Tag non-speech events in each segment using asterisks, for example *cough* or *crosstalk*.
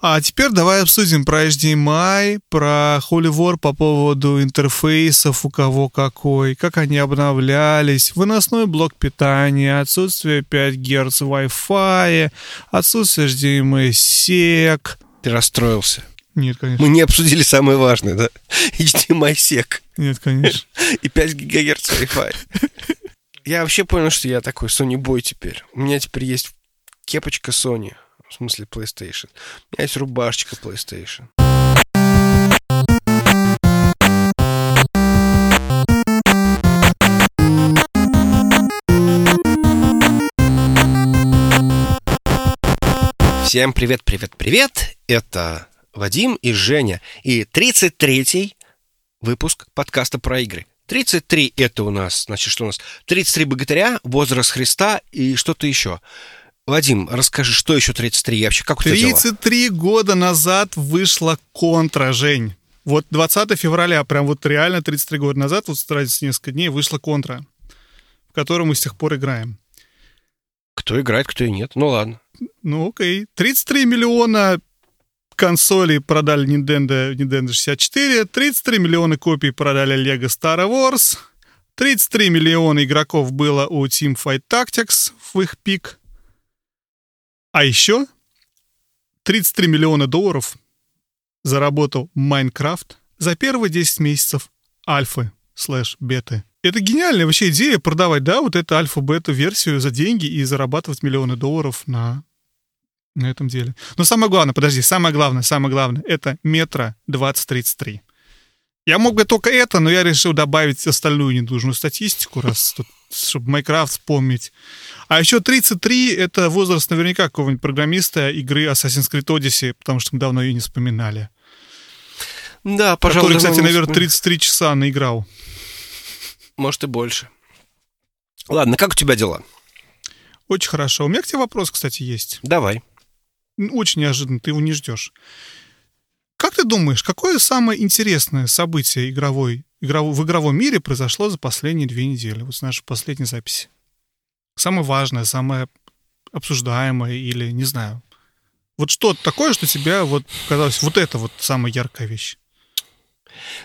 А теперь давай обсудим про HDMI, про War по поводу интерфейсов, у кого какой, как они обновлялись, выносной блок питания, отсутствие 5 Гц Wi-Fi, отсутствие HDMI SEC. Ты расстроился. Нет, конечно. Мы не обсудили самое важное, да? *laughs* HDMI SEC. Нет, конечно. *laughs* И 5 ГГц Wi-Fi. Я вообще понял, что я такой Sony Boy теперь. У меня теперь есть кепочка Sony. В смысле PlayStation. У меня есть рубашечка PlayStation. Всем привет, привет, привет! Это Вадим и Женя. И 33-й выпуск подкаста про игры. 33 это у нас, значит, что у нас? 33 богатыря, возраст Христа и что-то еще. Вадим, расскажи, что еще 33? Вообще, как у тебя дела? 33 года назад вышла контра, Жень. Вот 20 февраля, прям вот реально 33 года назад, вот старайтесь несколько дней, вышла контра, в которую мы с тех пор играем. Кто играет, кто и нет. Ну ладно. Ну окей. 33 миллиона консолей продали Nintendo, Nintendo 64, 33 миллиона копий продали Lego Star Wars, 33 миллиона игроков было у Team Fight Tactics в их пик, а еще 33 миллиона долларов заработал Minecraft за первые 10 месяцев альфы слэш беты. Это гениальная вообще идея продавать, да, вот эту альфа-бета версию за деньги и зарабатывать миллионы долларов на на этом деле. Но самое главное, подожди, самое главное, самое главное, это метро 2033. Я мог бы только это, но я решил добавить остальную недужную статистику, раз тут, чтобы Майнкрафт вспомнить. А еще 33 — это возраст наверняка какого-нибудь программиста игры Assassin's Creed Odyssey, потому что мы давно ее не вспоминали. Да, пожалуй. Который, кстати, наверное, 33 часа наиграл. Может и больше. Ладно, как у тебя дела? Очень хорошо. У меня к тебе вопрос, кстати, есть. Давай. Очень неожиданно, ты его не ждешь. Как ты думаешь, какое самое интересное событие игровой, игровой, в игровом мире произошло за последние две недели, вот с нашей последней записи? Самое важное, самое обсуждаемое или, не знаю, вот что такое, что тебе вот казалось, вот это вот самая яркая вещь?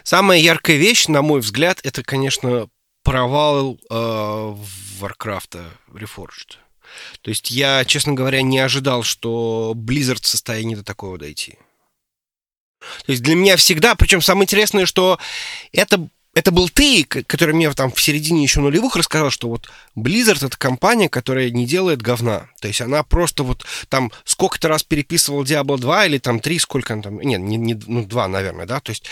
Самая яркая вещь, на мой взгляд, это, конечно, провал э, Warcraft Reforged. То есть я, честно говоря, не ожидал, что Blizzard в состоянии до такого дойти. То есть для меня всегда, причем самое интересное, что это, это был ты, который мне там в середине еще нулевых рассказал, что вот Blizzard это компания, которая не делает говна. То есть она просто вот там сколько-то раз переписывала Diablo 2 или там 3, сколько она там, нет, не, не, ну 2, наверное, да, то есть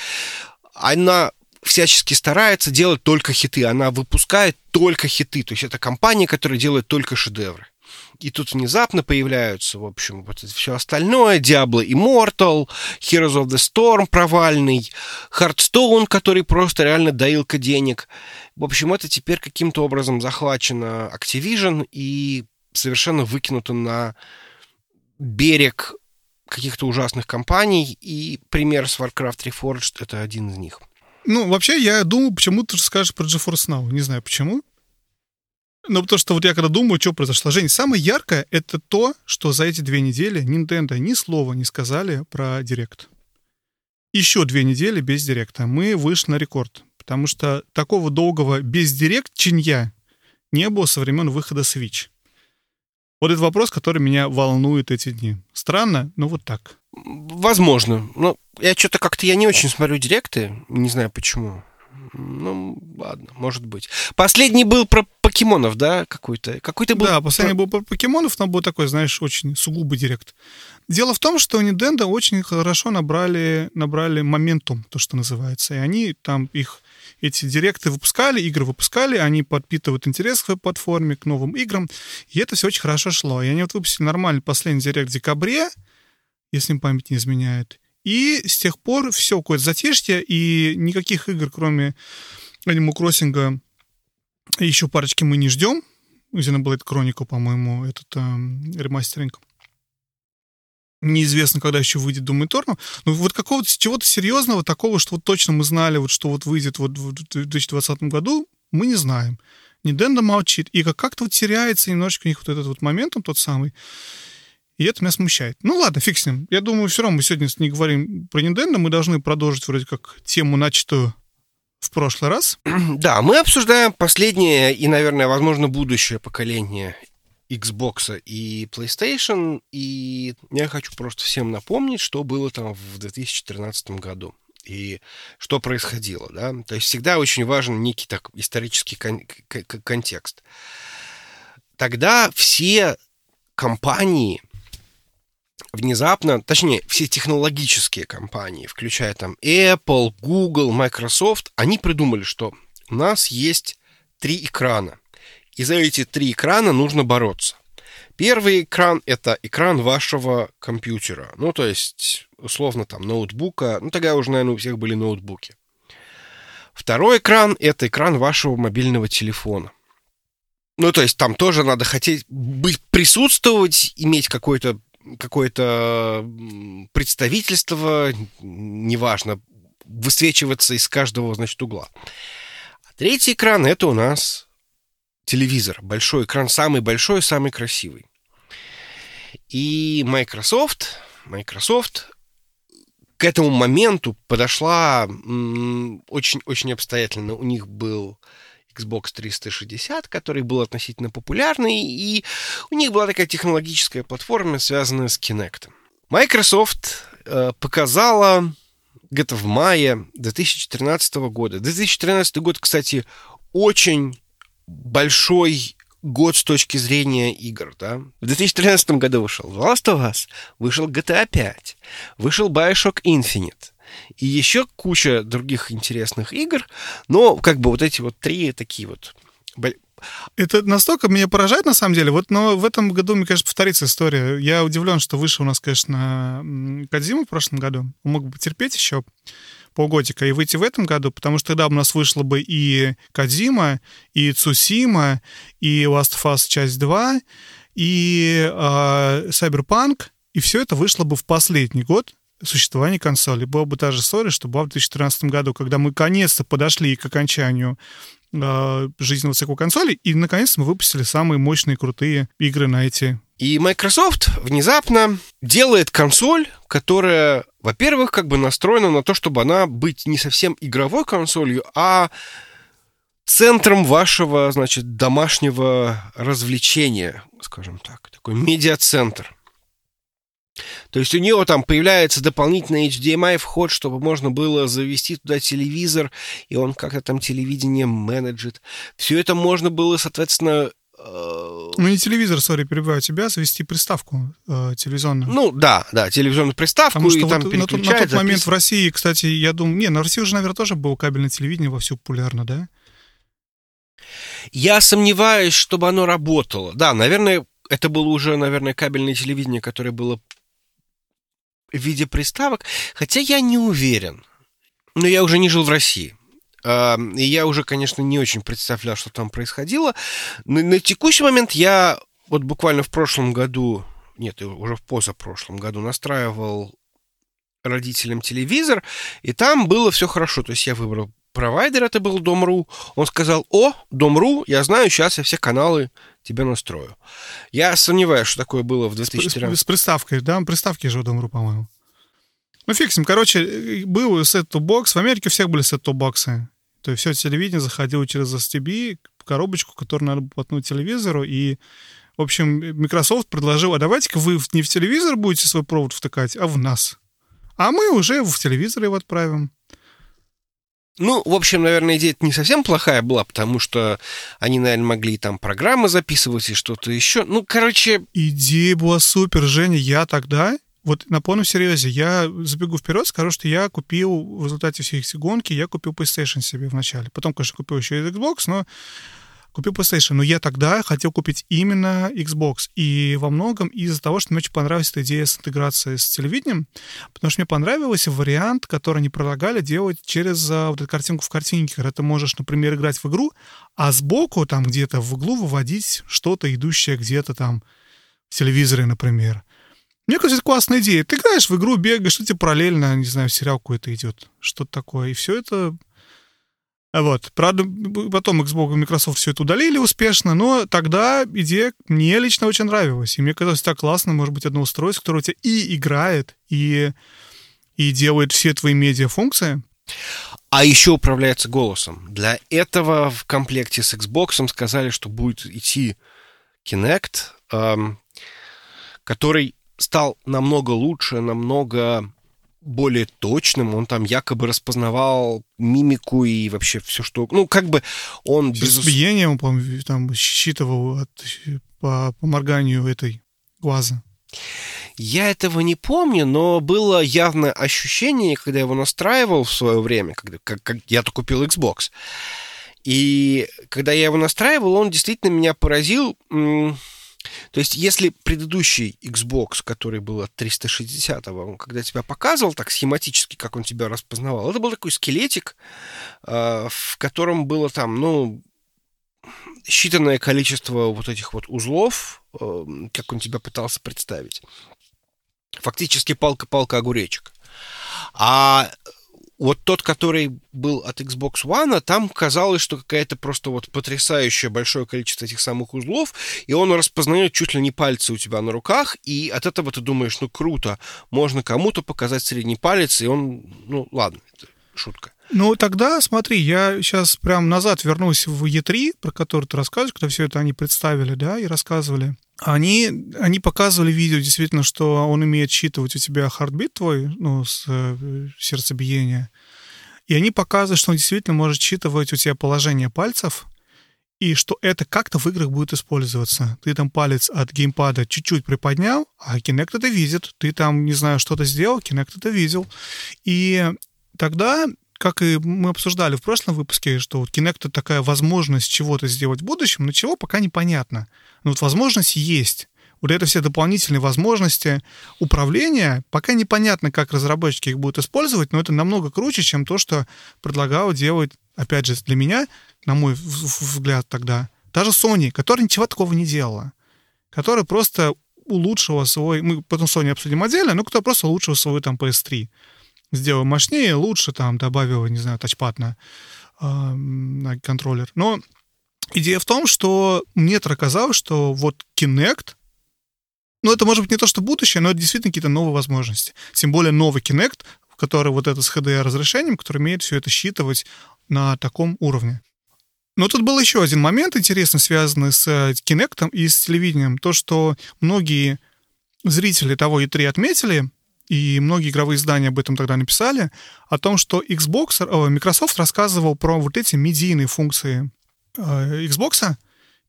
она всячески старается делать только хиты. Она выпускает только хиты. То есть это компания, которая делает только шедевры. И тут внезапно появляются, в общем, вот это все остальное. Diablo Immortal, Heroes of the Storm провальный, Hearthstone, который просто реально доилка денег. В общем, это теперь каким-то образом захвачено Activision и совершенно выкинуто на берег каких-то ужасных компаний. И пример с Warcraft Reforged — это один из них. Ну, вообще, я думаю, почему ты скажешь про GeForce Now. Не знаю, почему. Ну, потому что вот я когда думаю, что произошло. Жень, самое яркое — это то, что за эти две недели Nintendo ни слова не сказали про Директ. Еще две недели без Директа. Мы вышли на рекорд. Потому что такого долгого без Директ чинья не было со времен выхода Switch. Вот это вопрос, который меня волнует эти дни. Странно, но вот так. Возможно. Но я что-то как-то я не очень смотрю директы. Не знаю почему. Ну, ладно, может быть. Последний был про покемонов, да, какой-то? Какой-то был... Да, последний про... был про покемонов, но был такой, знаешь, очень сугубый директ. Дело в том, что Nintendo очень хорошо набрали, набрали моментум, то, что называется. И они там их эти директы выпускали, игры выпускали, они подпитывают интерес к своей платформе, к новым играм, и это все очень хорошо шло. И они вот выпустили нормальный последний директ в декабре, если им память не изменяет. И с тех пор все какое-то затишье, и никаких игр, кроме Animal Crossing, еще парочки мы не ждем. Xenoblade Chronicle, по-моему, этот э, ремастеринг. Неизвестно, когда еще выйдет Doom Eternal. Но вот какого-то чего-то серьезного, такого, что вот точно мы знали, вот что вот выйдет вот в 2020 году, мы не знаем. Nintendo молчит. И как-то вот теряется немножечко у них вот этот вот моментом тот самый. И это меня смущает. Ну ладно, фиг с ним. Я думаю, все равно мы сегодня не говорим про Nintendo, мы должны продолжить вроде как тему, начатую в прошлый раз. *clears throat* Да, мы обсуждаем последнее и, наверное, возможно, будущее поколение Xbox и PlayStation, и я хочу просто всем напомнить, что было там в 2013 году и что происходило, да. То есть всегда очень важен некий так исторический кон- контекст. Тогда все компании внезапно, точнее, все технологические компании, включая там Apple, Google, Microsoft, они придумали, что у нас есть три экрана. И за эти три экрана нужно бороться. Первый экран — это экран вашего компьютера. Ну, то есть, условно, там, ноутбука. Ну, тогда уже, наверное, у всех были ноутбуки. Второй экран — это экран вашего мобильного телефона. Ну, то есть, там тоже надо хотеть быть, присутствовать, иметь какой-то какое-то представительство, неважно, высвечиваться из каждого, значит, угла. А третий экран — это у нас телевизор. Большой экран, самый большой, самый красивый. И Microsoft, Microsoft к этому моменту подошла очень-очень обстоятельно. У них был Xbox 360, который был относительно популярный, и у них была такая технологическая платформа, связанная с Kinect. Microsoft э, показала где-то в мае 2013 года. 2013 год, кстати, очень большой год с точки зрения игр, да. В 2013 году вышел The Last of Us, вышел GTA 5, вышел Bioshock Infinite, и еще куча других интересных игр, но как бы вот эти вот три такие вот это настолько меня поражает, на самом деле. Вот, но в этом году, мне кажется, повторится история. Я удивлен, что вышел у нас, конечно, Кадзима в прошлом году. Он мог бы потерпеть еще полгодика и выйти в этом году, потому что тогда у нас вышло бы и Кадзима, и Цусима, и Last of Us часть 2, и э, Cyberpunk, и все это вышло бы в последний год, существования консоли. Была бы та же история, что была в 2013 году, когда мы наконец-то подошли к окончанию э, жизненного цикла консоли, и наконец мы выпустили самые мощные, крутые игры на эти и Microsoft внезапно делает консоль, которая, во-первых, как бы настроена на то, чтобы она быть не совсем игровой консолью, а центром вашего, значит, домашнего развлечения, скажем так, такой медиацентр. То есть у нее там появляется дополнительный HDMI вход, чтобы можно было завести туда телевизор, и он как-то там телевидение менеджит. Все это можно было, соответственно, э, ну, не телевизор, сори, перебиваю тебя, завести приставку э, телевизионную. Ну, да, да, телевизионную приставку, Потому что и вот там на, тот, на тот момент в России, кстати, я думаю... Не, на России уже, наверное, тоже было кабельное телевидение вовсю популярно, да? Я сомневаюсь, чтобы оно работало. Да, наверное, это было уже, наверное, кабельное телевидение, которое было в виде приставок, хотя я не уверен. Но я уже не жил в России. И я уже, конечно, не очень представлял, что там происходило. На, на текущий момент я вот буквально в прошлом году, нет, уже в позапрошлом году настраивал родителям телевизор, и там было все хорошо. То есть я выбрал провайдер, это был Дом.ру. Он сказал, о, Дом.ру, я знаю, сейчас я все каналы тебе настрою. Я сомневаюсь, что такое было в 2014. С, с приставкой, да? Приставки же Дом.ру, по-моему. Ну, ним. Короче, был сет-то-бокс. В Америке у всех были сет-то-боксы. То есть все телевидение заходило через STB, коробочку, которую надо было воткнуть телевизору, и в общем, Microsoft предложил, а давайте-ка вы не в телевизор будете свой провод втыкать, а в нас. А мы уже в телевизор его отправим. Ну, в общем, наверное, идея не совсем плохая была, потому что они, наверное, могли там программы записывать и что-то еще. Ну, короче... Идея была супер, Женя. Я тогда, вот на полном серьезе, я забегу вперед, скажу, что я купил в результате всей этой гонки, я купил PlayStation себе вначале. Потом, конечно, купил еще и Xbox, но купил PlayStation, но я тогда хотел купить именно Xbox. И во многом из-за того, что мне очень понравилась эта идея с интеграцией с телевидением, потому что мне понравился вариант, который они предлагали делать через а, вот эту картинку в картинке, когда ты можешь, например, играть в игру, а сбоку там где-то в углу выводить что-то, идущее где-то там в телевизоре, например. Мне кажется, это классная идея. Ты играешь в игру, бегаешь, что тебе параллельно, не знаю, сериал какой-то идет, что-то такое. И все это Вот. Правда, потом Xbox и Microsoft все это удалили успешно, но тогда идея мне лично очень нравилась. И мне казалось так классно, может быть, одно устройство, которое у тебя и играет, и, и делает все твои медиафункции. А еще управляется голосом. Для этого в комплекте с Xbox сказали, что будет идти Kinect, эм, который стал намного лучше, намного более точным, он там якобы распознавал мимику и вообще все, что... Ну, как бы он... Без биения, он, по там считывал от, по, по морганию этой глаза. Я этого не помню, но было явное ощущение, когда я его настраивал в свое время, когда как, как я-то купил Xbox. И когда я его настраивал, он действительно меня поразил. То есть, если предыдущий Xbox, который был от 360, он когда тебя показывал так схематически, как он тебя распознавал, это был такой скелетик, а, в котором было там, ну, считанное количество вот этих вот узлов, э, как он тебя пытался представить. Фактически палка-палка огуречек. А вот тот, который был от Xbox One, там казалось, что какая-то просто вот потрясающее большое количество этих самых узлов, и он распознает чуть ли не пальцы у тебя на руках, и от этого ты думаешь, ну круто, можно кому-то показать средний палец, и он, ну ладно, это шутка. Ну, тогда, смотри, я сейчас прям назад вернусь в E3, про который ты рассказываешь, когда все это они представили, да, и рассказывали. Они, они показывали видео, действительно, что он умеет считывать у тебя heartbeat твой, ну, с э, сердцебиения. И они показывают, что он действительно может считывать у тебя положение пальцев, и что это как-то в играх будет использоваться. Ты там палец от геймпада чуть-чуть приподнял, а Kinect это видит. Ты там, не знаю, что-то сделал, Kinect это видел. И тогда как и мы обсуждали в прошлом выпуске, что вот Kinect — это такая возможность чего-то сделать в будущем, но чего пока непонятно. Но вот возможность есть. Вот это все дополнительные возможности управления, пока непонятно, как разработчики их будут использовать, но это намного круче, чем то, что предлагал делать, опять же, для меня, на мой взгляд тогда, даже Sony, которая ничего такого не делала, которая просто улучшила свой, мы потом Sony обсудим отдельно, но кто просто улучшил свой там PS3 сделал мощнее, лучше, там, добавил, не знаю, тачпад на, э, на контроллер. Но идея в том, что мне это оказалось, что вот Kinect, ну, это может быть не то, что будущее, но это действительно какие-то новые возможности. Тем более новый Kinect, который вот это с HDR-разрешением, который умеет все это считывать на таком уровне. Но тут был еще один момент интересный, связанный с Kinect и с телевидением. То, что многие зрители того E3 отметили, и многие игровые издания об этом тогда написали, о том, что Xbox, о, Microsoft рассказывал про вот эти медийные функции э, Xbox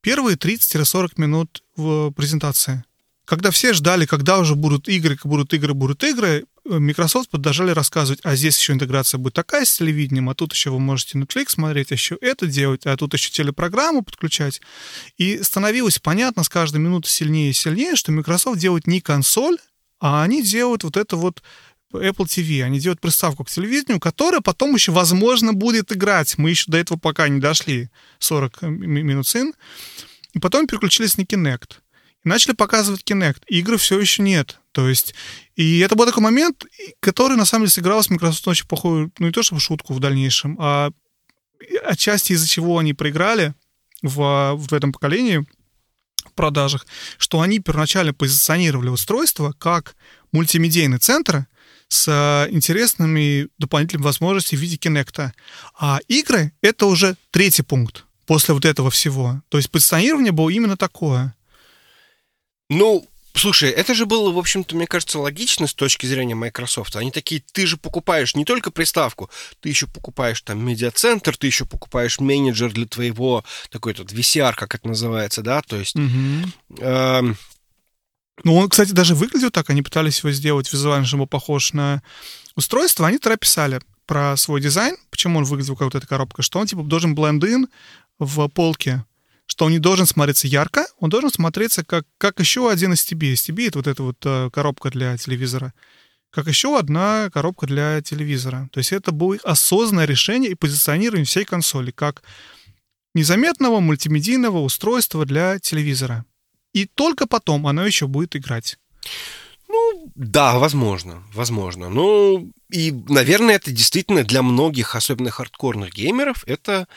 первые 30-40 минут в презентации. Когда все ждали, когда уже будут игры, будут игры, будут игры, э, Microsoft продолжали рассказывать, а здесь еще интеграция будет такая с телевидением, а тут еще вы можете Netflix смотреть, а еще это делать, а тут еще телепрограмму подключать. И становилось понятно с каждой минуты сильнее и сильнее, что Microsoft делает не консоль, а они делают вот это вот Apple TV, они делают приставку к телевидению, которая потом еще, возможно, будет играть. Мы еще до этого пока не дошли, 40 минут сын. И потом переключились на Kinect. И начали показывать Kinect. Игры все еще нет. То есть, и это был такой момент, который, на самом деле, сыграл с Microsoft очень плохую, ну, не то чтобы шутку в дальнейшем, а отчасти из-за чего они проиграли в, в этом поколении — продажах, что они первоначально позиционировали устройство как мультимедийный центр с э, интересными дополнительными возможностями в виде Kinect. А игры — это уже третий пункт после вот этого всего. То есть позиционирование было именно такое. Ну, Слушай, это же было, в общем-то, мне кажется, логично с точки зрения Microsoft. Они такие, ты же покупаешь не только приставку, ты еще покупаешь там медиацентр, ты еще покупаешь менеджер для твоего, такой этот VCR, как это называется, да, то есть... Угу. Э, ну, он, кстати, даже выглядел так, они пытались его сделать визуально, чтобы похож на устройство, они тогда писали про свой дизайн, почему он выглядел как вот эта коробка, что он, типа, должен blend в полке что он не должен смотреться ярко, он должен смотреться как, как еще один STB. STB — это вот эта вот э, коробка для телевизора. Как еще одна коробка для телевизора. То есть это было осознанное решение и позиционирование всей консоли как незаметного мультимедийного устройства для телевизора. И только потом оно еще будет играть. Ну, да, возможно, возможно. Ну, и, наверное, это действительно для многих, особенно хардкорных геймеров, это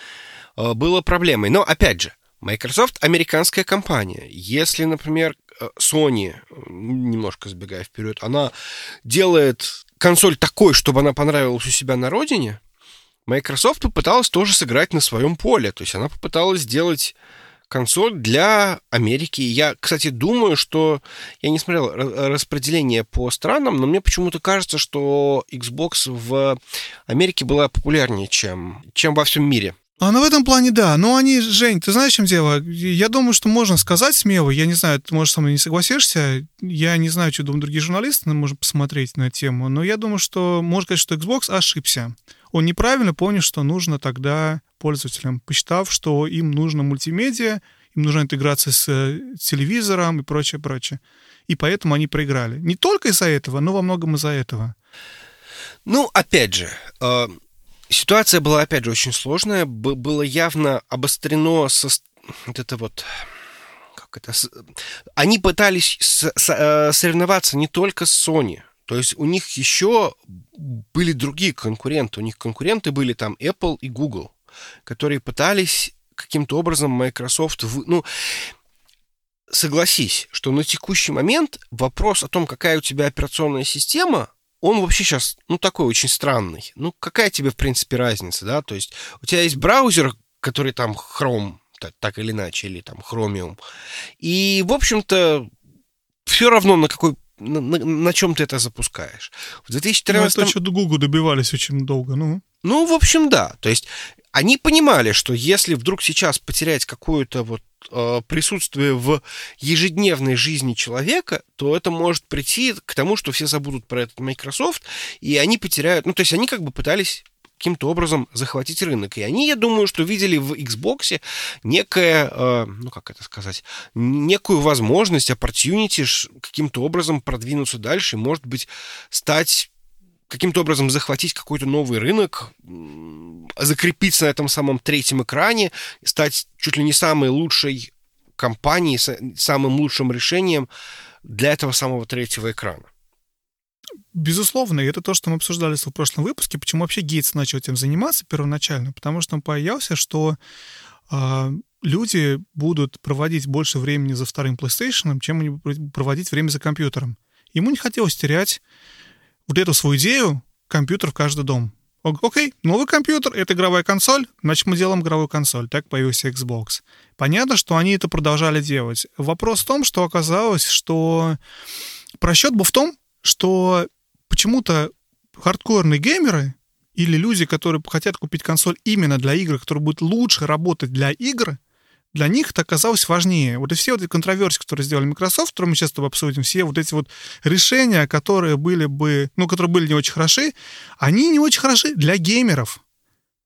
э, было проблемой. Но, опять же, Microsoft американская компания. Если, например, э, Sony, немножко сбегая вперед, она делает консоль такой, чтобы она понравилась у себя на родине, Microsoft попыталась тоже сыграть на своем поле. То есть она попыталась сделать консоль для Америки. Я, кстати, думаю, что... Я не смотрел распределение по странам, но мне почему-то кажется, что Xbox в Америке была популярнее, чем, чем во всем мире. А, ну, в этом плане, да. Но они, Жень, ты знаешь, в чем дело? Я думаю, что можно сказать смело. Я не знаю, ты, может, со мной не согласишься. Я не знаю, что думают другие журналисты, мы можем посмотреть на тему. Но я думаю, что можно сказать, что Xbox ошибся. Он неправильно понял, что нужно тогда пользователям, посчитав, что им нужно мультимедиа, им нужна интеграция с э, телевизором и прочее, прочее. И поэтому они проиграли. Не только из-за этого, но во многом из-за этого. Ну, опять же, э, Ситуация была, опять же, очень сложная. Было явно обострено со... вот это вот как это... Они пытались. Э, соревноваться не только с Sony. То есть у них еще были другие конкуренты. У них конкуренты были там Apple и Google, которые пытались каким-то образом Microsoft... Вы... Ну, согласись, что на текущий момент вопрос о том, какая у тебя операционная система, он вообще сейчас, ну, такой очень странный. Ну, какая тебе, в принципе, разница, да? То есть у тебя есть браузер, который там Chrome, так, так или иначе, или там Chromium. И, в общем-то, все равно на какой на, на, на чем ты это запускаешь. В 2013... Ну, это что-то Google добивались очень долго, ну. Ну, в общем, да. То есть они понимали, что если вдруг сейчас потерять какую-то вот Э, присутствие в ежедневной жизни человека, то это может прийти к тому, что все забудут про этот Microsoft, и они потеряют... Ну, то есть они как бы пытались каким-то образом захватить рынок. И они, я думаю, что видели в Xbox некое, э, ну как это сказать, некую возможность, opportunity каким-то образом продвинуться дальше, может быть, стать каким-то образом захватить какой-то новый рынок, закрепиться на этом самом третьем экране, стать чуть ли не самой лучшей компанией, самым лучшим решением для этого самого третьего экрана. Безусловно, и это то, что мы обсуждали в прошлом выпуске, почему вообще Гейтс начал этим заниматься первоначально, потому что он боялся, что э, люди будут проводить больше времени за вторым PlayStation, чем они будут проводить время за компьютером. Ему не хотелось терять вот эту свою идею компьютер в каждый дом. Окей, новый компьютер — это игровая консоль, значит, мы делаем игровую консоль. Так появился Xbox. Понятно, что они это продолжали делать. Вопрос в том, что оказалось, что просчет был в том, что почему-то хардкорные геймеры или люди, которые хотят купить консоль именно для игр, которая будет лучше работать для игр, для них это оказалось важнее. Вот и все вот эти контроверсии, которые сделали Microsoft, которые мы сейчас с тобой обсудим, все вот эти вот решения, которые были бы, ну, которые были не очень хороши, они не очень хороши для геймеров.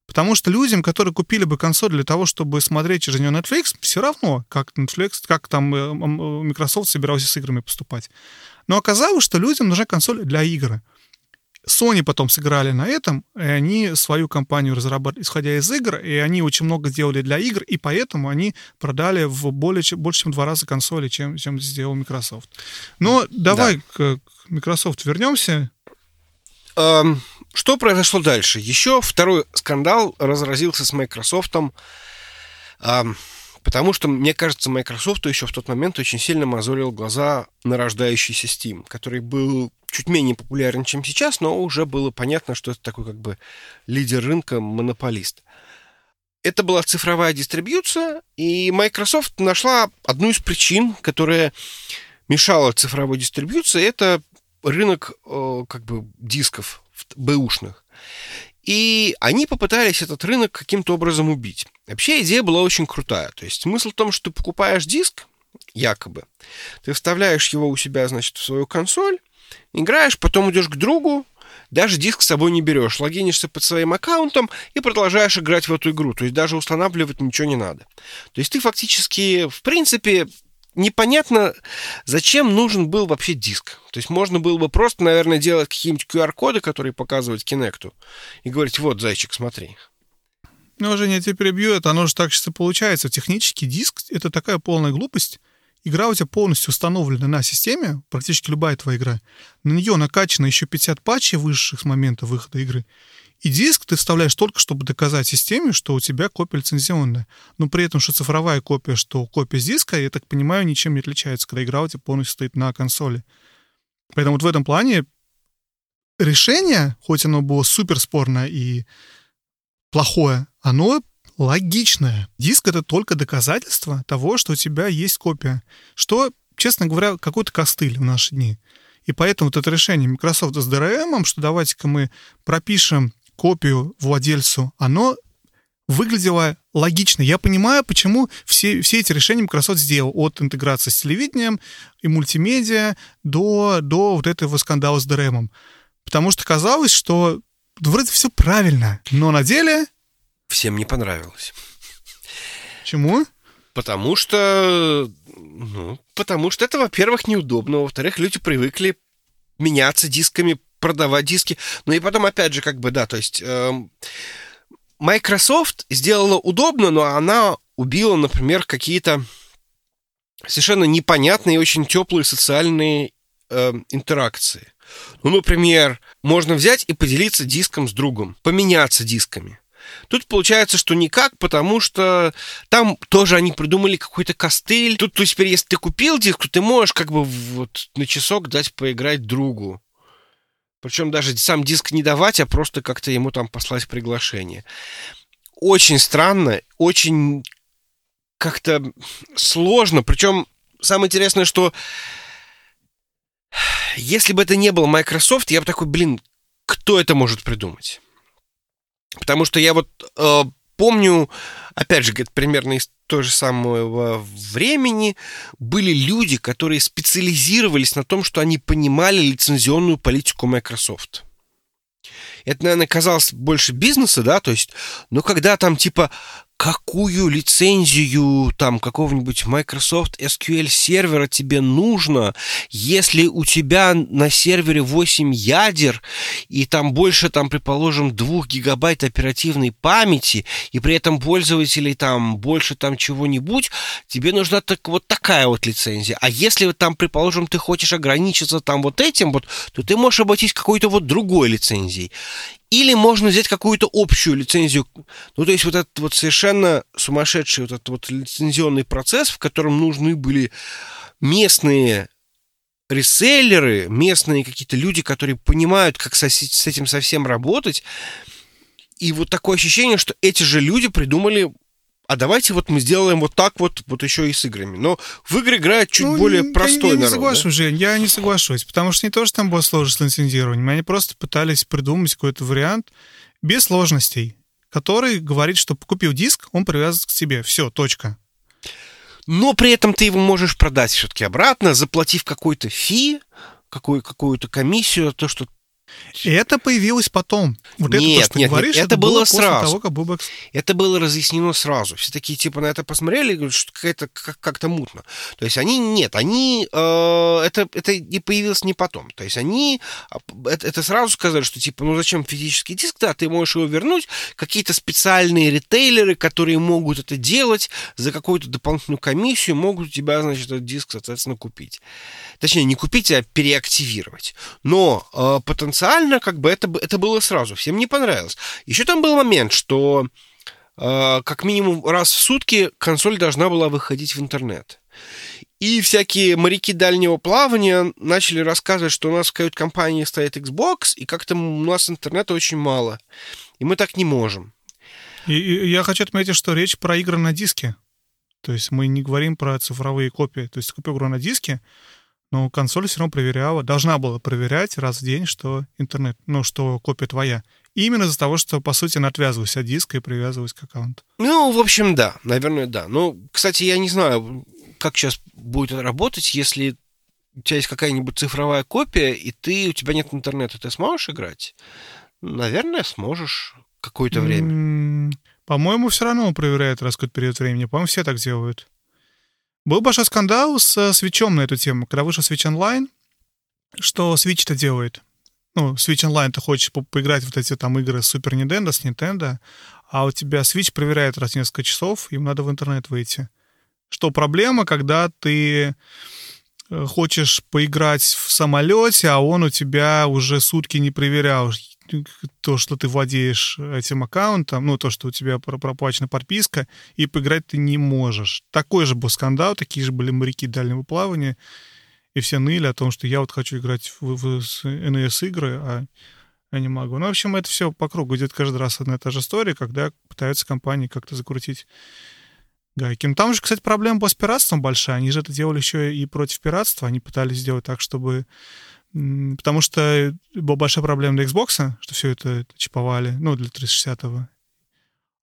Потому что людям, которые купили бы консоль для того, чтобы смотреть через нее Netflix, все равно, как Netflix, как там э, Microsoft собирался с играми поступать. Но оказалось, что людям нужна консоль для игр. Sony потом сыграли на этом, и они свою компанию разрабатывали, исходя из игр, и они очень много сделали для игр, и поэтому они продали в более, больше, чем два раза консоли, чем, чем сделал Microsoft. Но давай да. к, к Microsoft вернемся. Эм, что произошло дальше? Еще второй скандал разразился с Microsoft. Эм, Потому что, мне кажется, Microsoft еще в тот момент очень сильно мозолил глаза на рождающийся Steam, который был чуть менее популярен, чем сейчас, но уже было понятно, что это такой как бы лидер рынка, монополист. Это была цифровая дистрибьюция, и Microsoft нашла одну из причин, которая мешала цифровой дистрибьюции, это рынок э, как бы дисков бэушных. И они попытались этот рынок каким-то образом убить. Вообще идея была очень крутая. То есть смысл в том, что ты покупаешь диск, якобы, ты вставляешь его у себя, значит, в свою консоль, играешь, потом идешь к другу, даже диск с собой не берешь, логинишься под своим аккаунтом и продолжаешь играть в эту игру. То есть даже устанавливать ничего не надо. То есть ты фактически, в принципе, непонятно, зачем нужен был вообще диск. То есть можно было бы просто, наверное, делать какие-нибудь QR-коды, которые показывают Kinect, и говорить, вот, зайчик, смотри. Ну, Женя, я тебя перебью, это оно же так сейчас и получается. Технически диск — это такая полная глупость. игра у тебя полностью установлена на системе, практически любая твоя игра, на нее накачано еще 50 патчей высших с момента выхода игры, и диск ты вставляешь только, чтобы доказать системе, что у тебя копия лицензионная. Но при этом, что цифровая копия, что копия с диска, я так понимаю, ничем не отличается, когда игра у тебя полностью стоит на консоли. Поэтому вот в этом плане решение, хоть оно было супер спорное и плохое, оно логичное. Диск — это только доказательство того, что у тебя есть копия. Что, честно говоря, какой-то костыль в наши дни. И поэтому вот это решение Microsoft с DRM, что давайте-ка мы пропишем копию владельцу, оно выглядело логично. Я понимаю, почему все, все эти решения Microsoft сделал от интеграции с телевидением и мультимедиа до, до вот этого скандала с DRM. Потому что казалось, что вроде все правильно, но на деле... Всем не понравилось. Почему? Потому что... Ну, потому что это, во-первых, неудобно. Во-вторых, люди привыкли меняться дисками, продавать диски. Ну и потом, опять же, как бы, да, то есть... Эм, Microsoft сделала удобно, но она убила, например, какие-то совершенно непонятные и очень теплые социальные э, интеракции. Ну, например, можно взять и поделиться диском с другом, поменяться дисками. Тут получается, что никак, потому что там тоже они придумали какой-то костыль. Тут, то есть, теперь, если ты купил диск, то ты можешь как бы вот на часок дать поиграть другу. Причем даже сам диск не давать, а просто как-то ему там послать приглашение. Очень странно, очень как-то сложно. Причем самое интересное, что если бы это не был Microsoft, я бы такой, блин, кто это может придумать? Потому что я вот э, помню, опять же, говорит, примерно из того же самого времени были люди, которые специализировались на том, что они понимали лицензионную политику Microsoft. Это, наверное, казалось больше бизнеса, да, то есть, но когда там типа какую лицензию там какого-нибудь Microsoft SQL сервера тебе нужно, если у тебя на сервере 8 ядер и там больше, там, предположим, 2 гигабайт оперативной памяти, и при этом пользователей там больше там чего-нибудь, тебе нужна так, вот такая вот лицензия. А если там, предположим, ты хочешь ограничиться там вот этим вот, то ты можешь обойтись какой-то вот другой лицензией. Или можно взять какую-то общую лицензию. Ну, то есть вот этот вот совершенно сумасшедший вот этот вот лицензионный процесс, в котором нужны были местные реселлеры, местные какие-то люди, которые понимают, как с этим совсем работать. И вот такое ощущение, что эти же люди придумали а давайте вот мы сделаем вот так вот, вот еще и с играми. Но в игры играет чуть ну, более простой я, я народ. не соглашусь, да? Жень, я не соглашусь, потому что не то, что там было сложно с лицензированием, они просто пытались придумать какой-то вариант без сложностей, который говорит, что купил диск, он привязан к тебе. Все, точка. Но при этом ты его можешь продать все-таки обратно, заплатив какой-то фи, какую, какую-то комиссию, то, что и это появилось потом. Вот нет, это то, что нет, говоришь, нет, это, это было, было сразу. Того, как Бубекс... Это было разъяснено сразу. Все такие типа на это посмотрели и говорят, что какая-то как- как-то мутно. То есть они нет, они э, это это не появилось не потом. То есть они а, это, это сразу сказали, что типа ну зачем физический диск, да, ты можешь его вернуть. Какие-то специальные ритейлеры, которые могут это делать за какую-то дополнительную комиссию, могут у тебя значит этот диск соответственно купить. Точнее не купить, а переактивировать. Но э, потенциально как бы это, это было сразу. Всем не понравилось. Еще там был момент, что э, как минимум раз в сутки консоль должна была выходить в интернет. И всякие моряки дальнего плавания начали рассказывать, что у нас в кают-компании стоит Xbox, и как-то у нас интернета очень мало. И мы так не можем. И, и я хочу отметить, что речь про игры на диске. То есть мы не говорим про цифровые копии. То есть купил игру на диске, но консоль все равно проверяла, должна была проверять раз в день, что интернет, ну, что копия твоя. именно из-за того, что, по сути, она отвязывалась от диска и привязывалась к аккаунту. Ну, в общем, да, наверное, да. Ну, кстати, я не знаю, как сейчас будет это работать, если у тебя есть какая-нибудь цифровая копия, и ты, у тебя нет интернета, ты сможешь играть? Наверное, сможешь какое-то время. По-моему, все равно проверяет раз какой-то период времени. По-моему, все так делают. Был большой скандал с свечом на эту тему, когда вышел Switch Online, что Switch-то делает. Ну, Switch Online ты хочешь по поиграть в вот эти там игры с Super Nintendo, с Nintendo, а у тебя Switch проверяет раз в несколько часов, ему надо в интернет выйти. что проблема, когда ты э, хочешь поиграть в самолете, а он у тебя уже сутки не проверял то, что ты владеешь этим аккаунтом, ну, то, что у тебя проплачена подписка, и поиграть ты не можешь. Такой же был скандал, такие же были моряки дальнего плавания, и все ныли о том, что я вот хочу играть в, в, NES-игры, а я не могу. Ну, в общем, это все по кругу идет каждый раз одна и та же история, когда пытаются компании как-то закрутить гайки. Ну, там же, кстати, проблема была с пиратством большая. Они же это делали еще и против пиратства. Они пытались сделать так, чтобы... Потому что была большая проблема для Xbox, что все это чиповали, ну, для 360-го.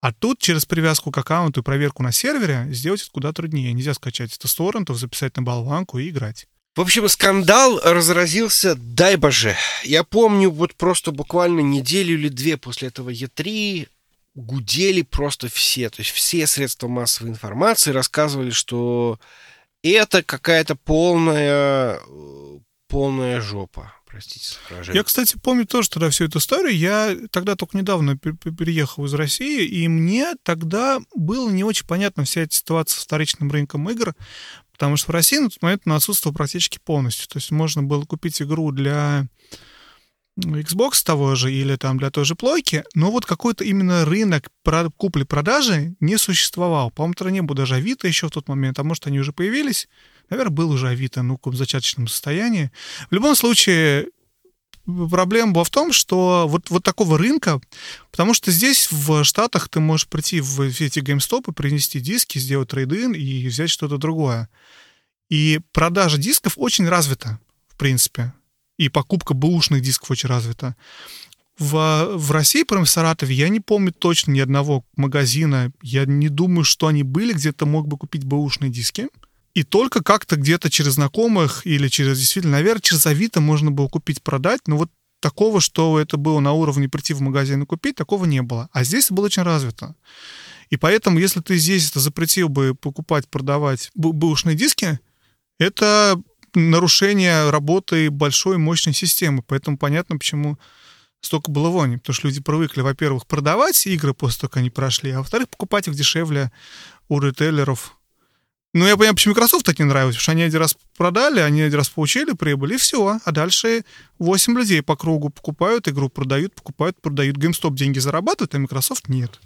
А тут через привязку к аккаунту и проверку на сервере сделать это куда труднее. Нельзя скачать это торрентов, записать на болванку и играть. В общем, скандал разразился, дай боже. Я помню, вот просто буквально неделю или две после этого Е3 гудели просто все. То есть все средства массовой информации рассказывали, что это какая-то полная, полная жопа. Простите за Я, кстати, помню тоже тогда всю эту историю. Я тогда только недавно переехал из России, и мне тогда было не очень понятно вся эта ситуация с вторичным рынком игр, Потому что в России на тот момент он отсутствовал практически полностью. То есть можно было купить игру для Xbox того же или там для той же плойки, но вот какой-то именно рынок купли-продажи не существовал. По-моему, в стране был даже Авито еще в тот момент, а может, они уже появились. Наверное, был уже Авито, ну, в зачаточном состоянии. В любом случае, проблема была в том, что вот, вот такого рынка, потому что здесь в Штатах ты можешь прийти в эти GameStop и принести диски, сделать трейдин и взять что-то другое. И продажа дисков очень развита, в принципе. И покупка бэушных дисков очень развита. В, в России, прям в Саратове, я не помню точно ни одного магазина. Я не думаю, что они были, где то мог бы купить бэушные диски. И только как-то где-то через знакомых или через, действительно, наверное, через Авито можно было купить, продать. Но вот такого, что это было на уровне прийти в магазин и купить, такого не было. А здесь было очень развито. И поэтому, если ты здесь это запретил бы покупать, продавать бэушные диски, это нарушение работы большой мощной системы. Поэтому понятно, почему столько было вони. Потому что люди привыкли, во-первых, продавать игры после того, как они прошли, а во-вторых, покупать их дешевле у ритейлеров ну, я понимаю, почему Microsoft так не нравится, потому что они один раз продали, они один раз получили прибыль, и все. А дальше 8 людей по кругу покупают игру, продают, покупают, продают. GameStop деньги зарабатывает, а Microsoft нет.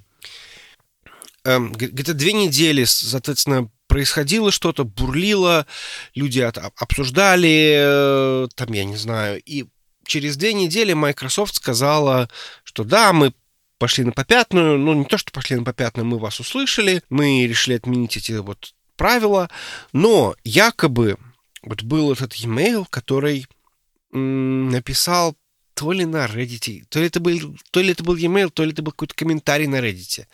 Эм, где-то две недели, соответственно, происходило что-то, бурлило, люди от, обсуждали, э, там, я не знаю, и через две недели Microsoft сказала, что да, мы пошли на попятную, ну не то, что пошли на попятную, мы вас услышали, мы решили отменить эти вот правила, но якобы вот был этот e-mail, который написал то ли на Reddit, то ли это был, то ли это был e-mail, то ли это был какой-то комментарий на Reddit,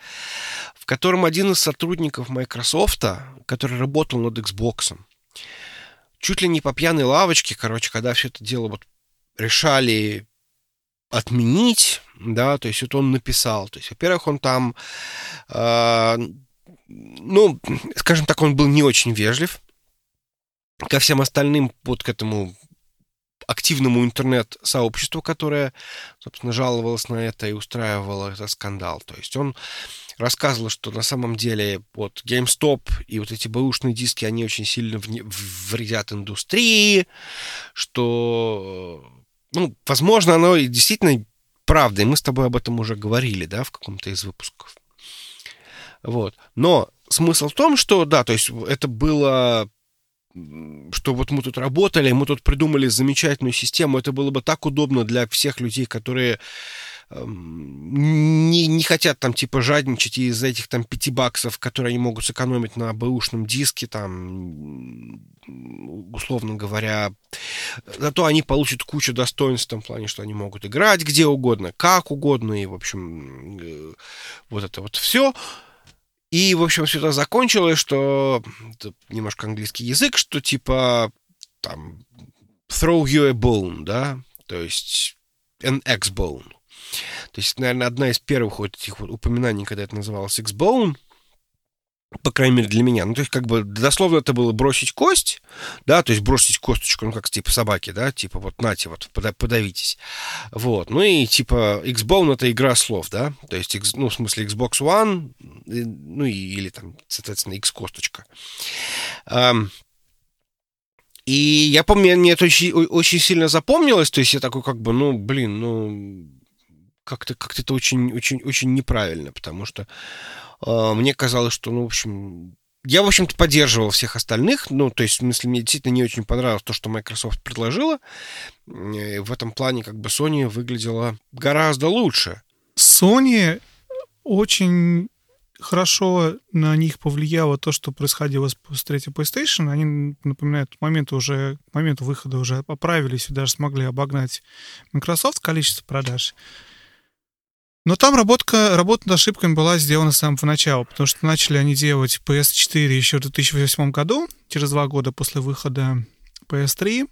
в котором один из сотрудников Microsoft, который работал над Xbox, чуть ли не по пьяной лавочке, короче, когда все это дело вот решали отменить, да, то есть вот он написал, то есть, во-первых, он там э, ну, скажем так, он был не очень вежлив ко всем остальным, вот к этому активному интернет-сообществу, которое, собственно, жаловалось на это и устраивало этот скандал. То есть он рассказывал, что на самом деле вот GameStop и вот эти бэушные диски, они очень сильно вредят индустрии, что, ну, возможно, оно и действительно правда, и мы с тобой об этом уже говорили, да, в каком-то из выпусков. Вот. Но смысл в том, что, да, то есть это было что вот мы тут работали, мы тут придумали замечательную систему, это было бы так удобно для всех людей, которые не, не хотят там типа жадничать из этих там 5 баксов, которые они могут сэкономить на бэушном диске, там, условно говоря, зато они получат кучу достоинств в том плане, что они могут играть где угодно, как угодно, и, в общем, э, вот это вот все. И, в общем, все это закончилось, что немножко английский язык, что типа там throw you a bone, да, то есть an X-bone. То есть, наверное, одна из первых вот этих вот упоминаний, когда это называлось X-bone, по крайней мере, для меня. Ну, то есть, как бы, дословно это было бросить кость, да, то есть бросить косточку, ну, как типа собаки, да, типа вот, нате, вот, подавитесь. Вот. Ну, и типа Xbone — это игра слов, да, то есть, ну, в смысле Xbox One, ну, и, или там, соответственно, X-косточка. И я помню, мне это очень, очень сильно запомнилось, то есть я такой как бы, ну, блин, ну, как-то как это очень, очень, очень неправильно, потому что э, мне казалось, что, ну, в общем, я, в общем-то, поддерживал всех остальных, ну, то есть, в смысле, мне действительно не очень понравилось то, что Microsoft предложила. И в этом плане, как бы, Sony выглядела гораздо лучше. Sony очень хорошо на них повлияло то, что происходило с третьей PlayStation. Они, напоминают, к моменту уже, к моменту выхода уже оправились и даже смогли обогнать Microsoft количество продаж. Но там работка, работа над ошибками была сделана с самого начала, потому что начали они делать PS4 еще в 2008 году, через два года после выхода PS3.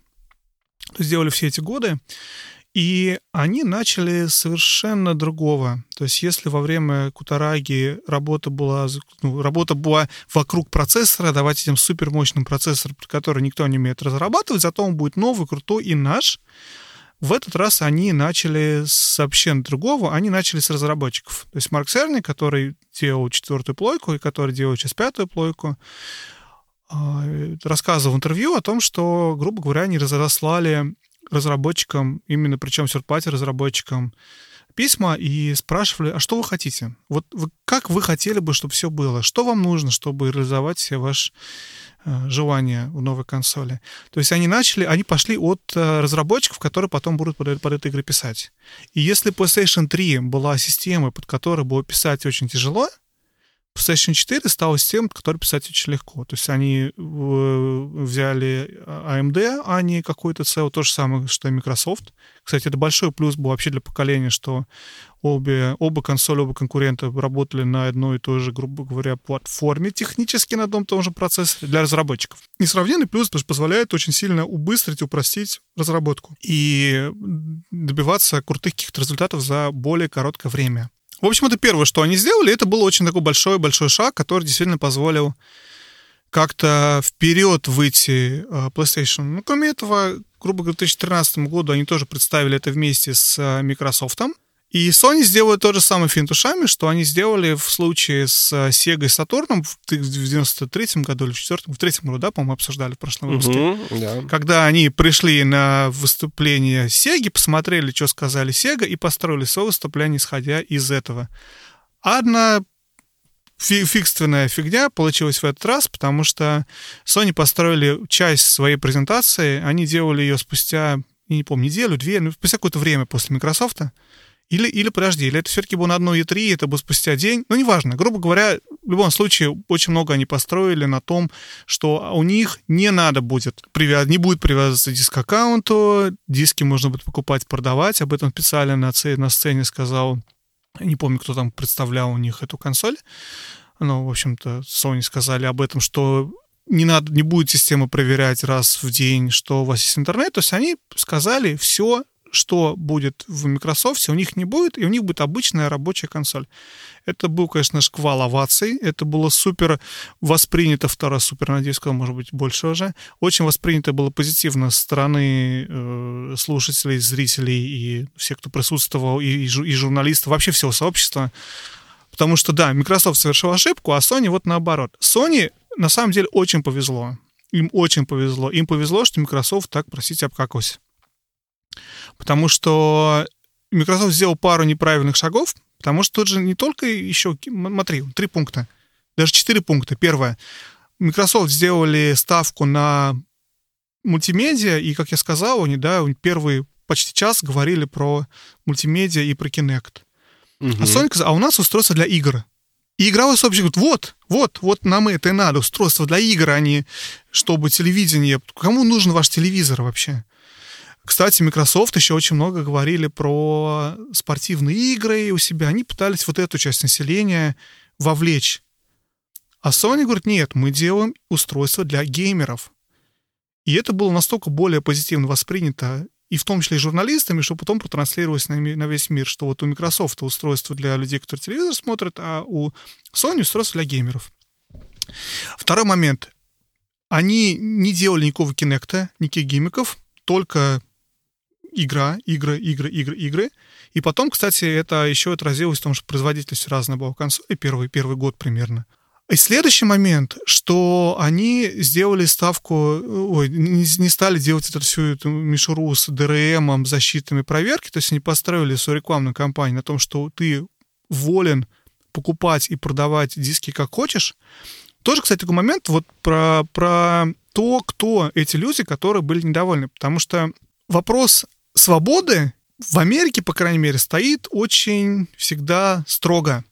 Сделали все эти годы. И они начали совершенно другого. То есть если во время Кутараги работа была, ну, работа была вокруг процессора, давать этим супермощным процессором, который никто не умеет разрабатывать, зато он будет новый, крутой и наш, в этот раз они начали с вообще другого, они начали с разработчиков. То есть Марк Серни, который делал четвертую плойку и который делал сейчас пятую плойку, а, рассказывал в интервью о том, что, грубо говоря, они разослали разработчикам, именно причем серпати разработчикам, письма и спрашивали, а что вы хотите? Вот вы, как вы хотели бы, чтобы все было? Что вам нужно, чтобы реализовать все ваши э, желания в новой консоли? То есть они начали, они пошли от э, разработчиков, которые потом будут под, под этой игры писать. И если PlayStation 3 была системой, под которой было писать очень тяжело, PlayStation 4 стала системой, которую писать очень легко. То есть они взяли AMD, а не какой-то цел, то же самое, что и Microsoft. Кстати, это большой плюс был вообще для поколения, что обе, оба консоли, оба конкурента работали на одной и той же, грубо говоря, платформе технически на одном и том же процессоре для разработчиков. Несравненный плюс, потому что позволяет очень сильно убыстрить, упростить разработку и добиваться крутых каких-то результатов за более короткое время. В общем, это первое, что они сделали. Это был очень такой большой-большой шаг, который действительно позволил как-то вперед выйти uh, PlayStation. Ну, кроме этого, грубо говоря, в 2013 году они тоже представили это вместе с uh, Microsoft. И Sony сделали тот же самый финт ушами, что они сделали в случае с э, Sega и Saturn в 93-м году или в 4 в третьем году, да, по-моему, обсуждали в прошлом выпуске. Угу, да. Когда они пришли на выступление Sega, посмотрели, что сказали Sega, и построили свое выступление, исходя из этого. Одна фикственная фигня получилась в этот раз, потому что Sony построили часть своей презентации, они делали ее спустя, я не помню, неделю, две, ну, спустя какое-то время после Microsoft. Или, или подожди, или это все-таки было на одной E3, это было спустя день. Ну, неважно. Грубо говоря, в любом случае, очень много они построили на том, что у них не надо будет, привяз... не будет привязываться диск к аккаунту, диски можно будет покупать, продавать. Об этом специально на, на сцене сказал, не помню, кто там представлял у них эту консоль. Ну, в общем-то, Sony сказали об этом, что не надо, не будет система проверять раз в день, что у вас есть интернет. То есть они сказали, все, что будет в Microsoft, у них не будет, и у них будет обычная рабочая консоль. Это был, конечно, шквал оваций, это было супер воспринято, второе супер, надеюсь, сказал, может быть, больше уже. Очень воспринято было позитивно с стороны э, слушателей, зрителей и всех, кто присутствовал, и, и, и журналистов, вообще всего сообщества. Потому что, да, Microsoft совершил ошибку, а Sony вот наоборот. Sony, на самом деле, очень повезло. Им очень повезло. Им повезло, что Microsoft так, простите, обкакался. Потому что Microsoft сделал пару неправильных шагов, потому что тут же не только еще, смотри, три пункта, даже четыре пункта. Первое, Microsoft сделали ставку на мультимедиа, и, как я сказал, они, да, первый почти час говорили про мультимедиа и про Kinect. Угу. А Sony сказал, а у нас устройство для игр. И игровой сообщество говорит, вот, вот, вот нам это и надо, устройство для игр, а не чтобы телевидение. Кому нужен ваш телевизор вообще? Кстати, Microsoft еще очень много говорили про спортивные игры у себя. Они пытались вот эту часть населения вовлечь. А Sony говорит, нет, мы делаем устройство для геймеров. И это было настолько более позитивно воспринято, и в том числе и журналистами, что потом протранслировалось на, на весь мир, что вот у Microsoft устройство для людей, которые телевизор смотрят, а у Sony устройство для геймеров. Второй момент. Они не делали никакого кинекта, никаких гиммиков, только игра, игры, игры, игры, игры. И потом, кстати, это еще отразилось в том, что производительность разная была у консоли первый, первый год примерно. И следующий момент, что они сделали ставку, ой, не, не стали делать эту всю эту мишуру с ДРМом, защитами проверки, то есть они построили свою рекламную кампанию на том, что ты волен покупать и продавать диски как хочешь. Тоже, кстати, такой момент вот про, про то, кто эти люди, которые были недовольны. Потому что вопрос свободы в Америке, по крайней мере, стоит очень всегда строго.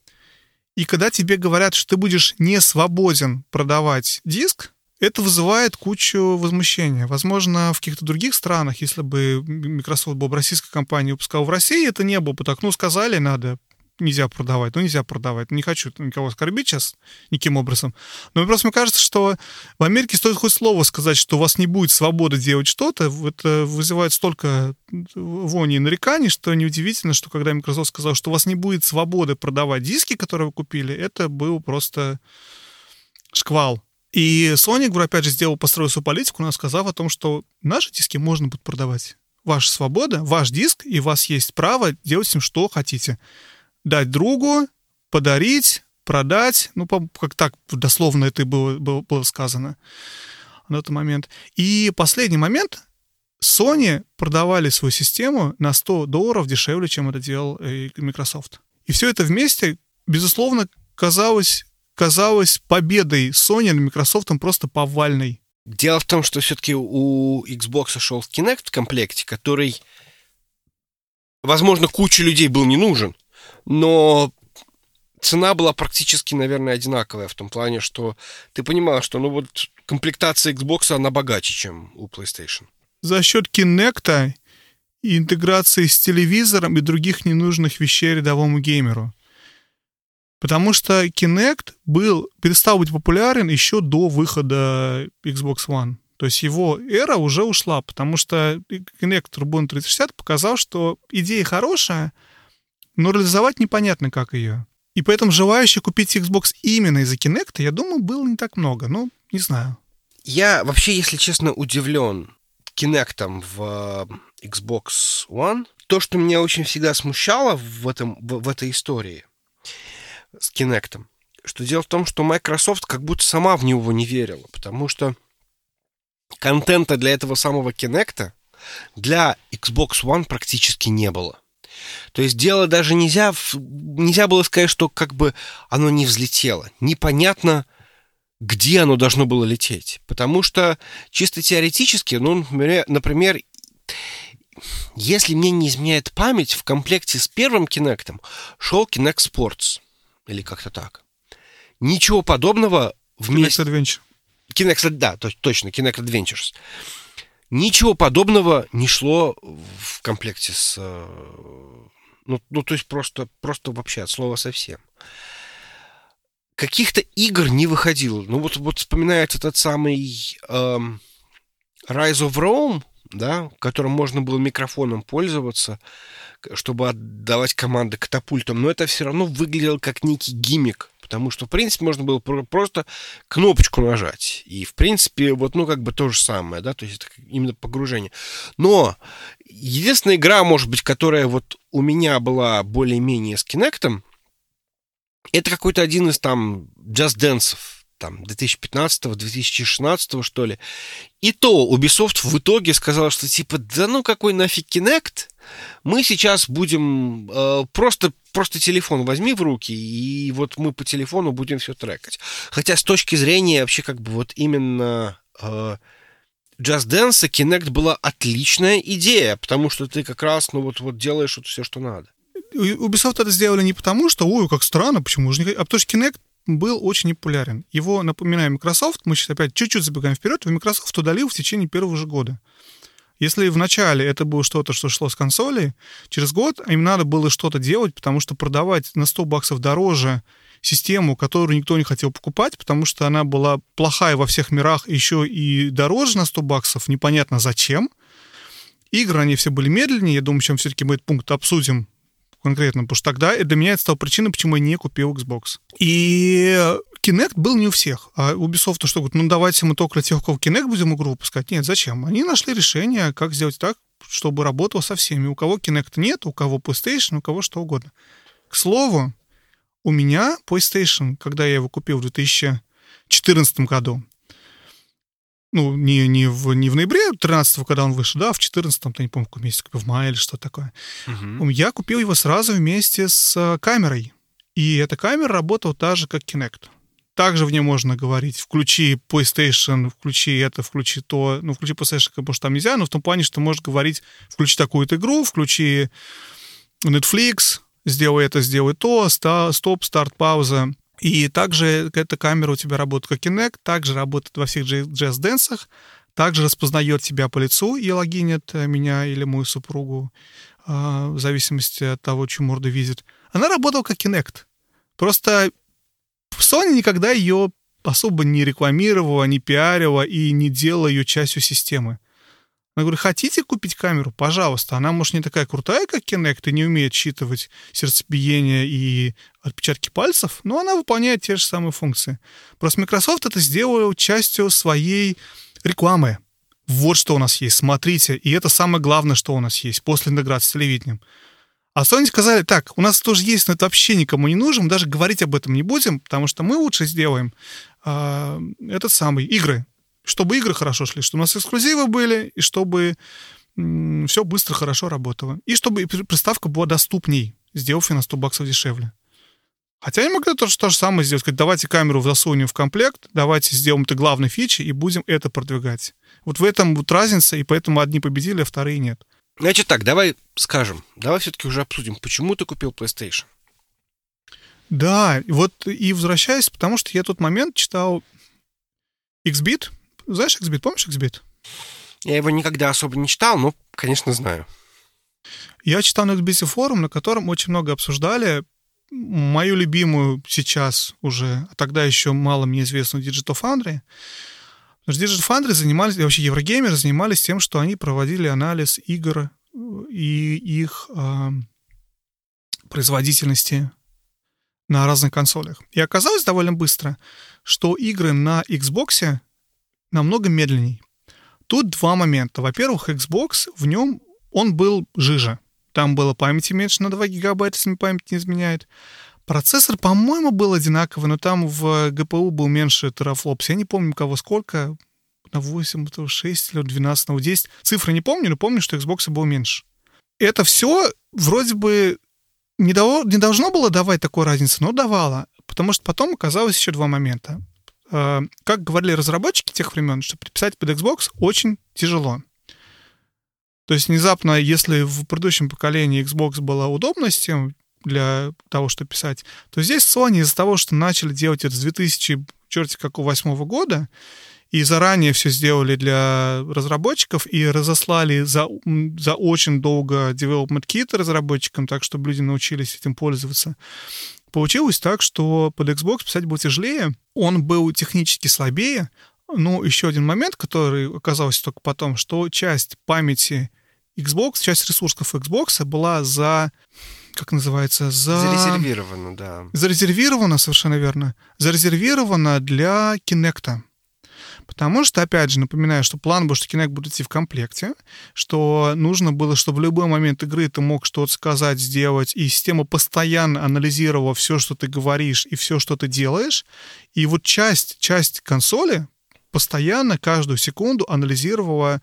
И когда тебе говорят, что ты будешь не свободен продавать диск, это вызывает кучу возмущения. Возможно, в каких-то других странах, если бы Microsoft бы российской компанией, выпускал в России, это не было бы так. Ну, сказали, надо нельзя продавать, ну нельзя продавать. Не хочу никого оскорбить сейчас никаким образом. Но просто мне кажется, что в Америке стоит хоть слово сказать, что у вас не будет свободы делать что-то, это вызывает столько вони и нареканий, что неудивительно, что когда Microsoft сказал, что у вас не будет свободы продавать диски, которые вы купили, это был просто шквал. И Sony, опять же, сделал, построил свою политику, но сказав о том, что наши диски можно будет продавать. Ваша свобода, ваш диск, и у вас есть право делать с ним что хотите дать другу, подарить, продать, ну, как так дословно это было, было, было сказано на этот момент. И последний момент, Sony продавали свою систему на 100 долларов дешевле, чем это делал э, Microsoft. И все это вместе, безусловно, казалось, казалось победой Sony над Microsoft просто повальной. Дело в том, что все-таки у Xbox шел Kinect в комплекте, который, возможно, куче людей был не нужен но цена была практически, наверное, одинаковая в том плане, что ты понимал, что ну вот комплектация Xbox, она богаче, чем у PlayStation. За счет Kinect и интеграции с телевизором и других ненужных вещей рядовому геймеру. Потому что Kinect был, перестал быть популярен еще до выхода Xbox One. То есть его эра уже ушла, потому что Kinect Ubuntu 360 показал, что идея хорошая, но реализовать непонятно, как ее. И поэтому желающих купить Xbox именно из-за Kinect, я думаю, было не так много. Ну, не знаю. Я вообще, если честно, удивлен Kinect в э, Xbox One. То, что меня очень всегда смущало в, этом, в, в этой истории с Kinect, что дело в том, что Microsoft как будто сама в него не верила, потому что контента для этого самого Kinect для Xbox One практически не было. То есть дело даже нельзя, нельзя было сказать, что как бы оно не взлетело. Непонятно, где оно должно было лететь. Потому что чисто теоретически, ну, например, если мне не изменяет память, в комплекте с первым Kinect шел Kinect Sports. Или как-то так. Ничего подобного вместе... Kinect Adventure. Kinect, да, точно, Kinect Adventures. Ничего подобного не шло в комплекте с... Э, ну, ну то есть просто, просто вообще от слова совсем. Каких-то игр не выходило. Ну, вот, вот вспоминается этот самый эм, Rise of Rome, да, которым можно было микрофоном пользоваться, чтобы отдавать команды катапультам, но это все равно выглядело как некий гиммик потому что, в принципе, можно было просто кнопочку нажать. И, в принципе, вот, ну, как бы то же самое, да, то есть это именно погружение. Но единственная игра, может быть, которая вот у меня была более-менее с Kinect, это какой-то один из там Just Dance там 2015-2016 что ли. И то Ubisoft в итоге сказал, что типа, да ну какой нафиг Kinect, мы сейчас будем э, просто просто телефон возьми в руки, и вот мы по телефону будем все трекать. Хотя с точки зрения вообще как бы вот именно э, Just Dance Kinect была отличная идея, потому что ты как раз, ну вот, вот делаешь вот все, что надо. Ubisoft это сделали не потому, что, ой, как странно, почему же не... А потому что Kinect был очень популярен. Его, напоминаю, Microsoft, мы сейчас опять чуть-чуть забегаем вперед, в Microsoft удалил в течение первого же года. Если в начале это было что-то, что шло с консоли, через год им надо было что-то делать, потому что продавать на 100 баксов дороже систему, которую никто не хотел покупать, потому что она была плохая во всех мирах, еще и дороже на 100 баксов, непонятно зачем. Игры, они все были медленнее, я думаю, чем все-таки мы этот пункт обсудим конкретно, потому что тогда для меня это стало причиной, почему я не купил Xbox. И Kinect был не у всех. А Ubisoft то что говорит, ну давайте мы только для тех, у кого Kinect будем игру выпускать. Нет, зачем? Они нашли решение, как сделать так, чтобы работал со всеми. У кого Kinect нет, у кого PlayStation, у кого что угодно. К слову, у меня PlayStation, когда я его купил в 2014 году, ну, не, не, в, не в ноябре 13 когда он вышел, да, а в 14 я не помню, какой месяц в мае или что такое. Угу. Я купил его сразу вместе с э, камерой. И эта камера работала так же, как Kinect. Также в ней можно говорить, включи PlayStation, включи это, включи то. Ну, включи PlayStation, потому что там нельзя, но в том плане, что можешь говорить, включи такую-то игру, включи Netflix, сделай это, сделай то, стоп, старт, пауза. И также эта камера у тебя работает как Kinect, также работает во всех джаз-дэнсах, также распознает тебя по лицу и логинит э, меня или мою супругу, а, в зависимости от того, чью морду видит. Она работала как Kinect. Просто Sony никогда ее особо не рекламировала, не пиарила и не делала ее частью системы. Я говорю, хотите купить камеру? Пожалуйста. Она, может, не такая крутая, как Kinect, и не умеет считывать сердцебиение и отпечатки пальцев, но она выполняет те же самые функции. Просто Microsoft это сделал частью своей рекламы. Вот что у нас есть, смотрите. И это самое главное, что у нас есть после интеграции с телевидением. А Sony сказали, так, у нас тоже есть, но это вообще никому не нужно, даже говорить об этом не будем, потому что мы лучше сделаем э, этот самый игры чтобы игры хорошо шли, чтобы у нас эксклюзивы были, и чтобы все быстро, хорошо работало. И чтобы приставка была доступней, сделав ее на 100 баксов дешевле. Хотя они могли тоже то же самое сделать. Сказать, давайте камеру засунем в комплект, давайте сделаем это главной фичей и будем это продвигать. Вот в этом вот разница, и поэтому одни победили, а вторые нет. Значит так, давай скажем, давай все-таки уже обсудим, почему ты купил PlayStation. Да, вот и возвращаясь, потому что я тот момент читал XBit, знаешь XBit? Помнишь XBit? Я его никогда особо не читал, но, конечно, знаю. Я читал на XBit форум, на котором очень много обсуждали мою любимую сейчас уже, а тогда еще мало мне известную Digital Foundry. Потому что Digital Foundry занимались, и вообще Еврогеймеры занимались тем, что они проводили анализ игр и их э, производительности на разных консолях. И оказалось довольно быстро, что игры на Xbox намного медленней. Тут два момента. Во-первых, Xbox, в нем он был жиже. Там было памяти меньше на 2 гигабайта, если память не изменяет. Процессор, по-моему, был одинаковый, но там в GPU был меньше терафлопс. Я не помню, кого сколько. На 8, 6 или 12, на 10. Цифры не помню, но помню, что Xbox был меньше. Это все вроде бы не, дало, не должно было давать такой разницы, но давало. Потому что потом оказалось еще два момента. Э, как говорили разработчики тех времен, что приписать под Xbox очень тяжело. То есть внезапно, если в предыдущем поколении Xbox была удобна система для того, чтобы писать, то здесь Sony из-за того, что начали делать это с 2000 черти какого восьмого года, и заранее все сделали для разработчиков и разослали за, за очень долго development kit разработчикам, так чтобы люди научились этим пользоваться. Получилось так, что под Xbox писать было тяжелее, он был технически слабее, но еще один момент, который оказался только потом, что часть памяти Xbox, часть ресурсов Xbox была за как называется, за... Зарезервировано, да. Зарезервировано, совершенно верно. Зарезервировано для Kinect. Потому что, опять же, напоминаю, что план был, что Kinect будет идти в комплекте, что нужно было, чтобы в любой момент игры ты мог что-то сказать, сделать, и система постоянно анализировала все, что ты говоришь, и все, что ты делаешь. И вот часть, часть консоли постоянно, каждую секунду анализировала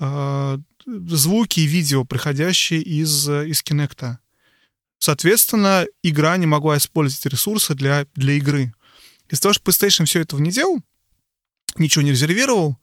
э, звуки и видео, приходящие из, из Kinect. Соответственно, игра не могла использовать ресурсы для, для игры. Из-за того, что PlayStation все этого не делал, ничего не резервировал.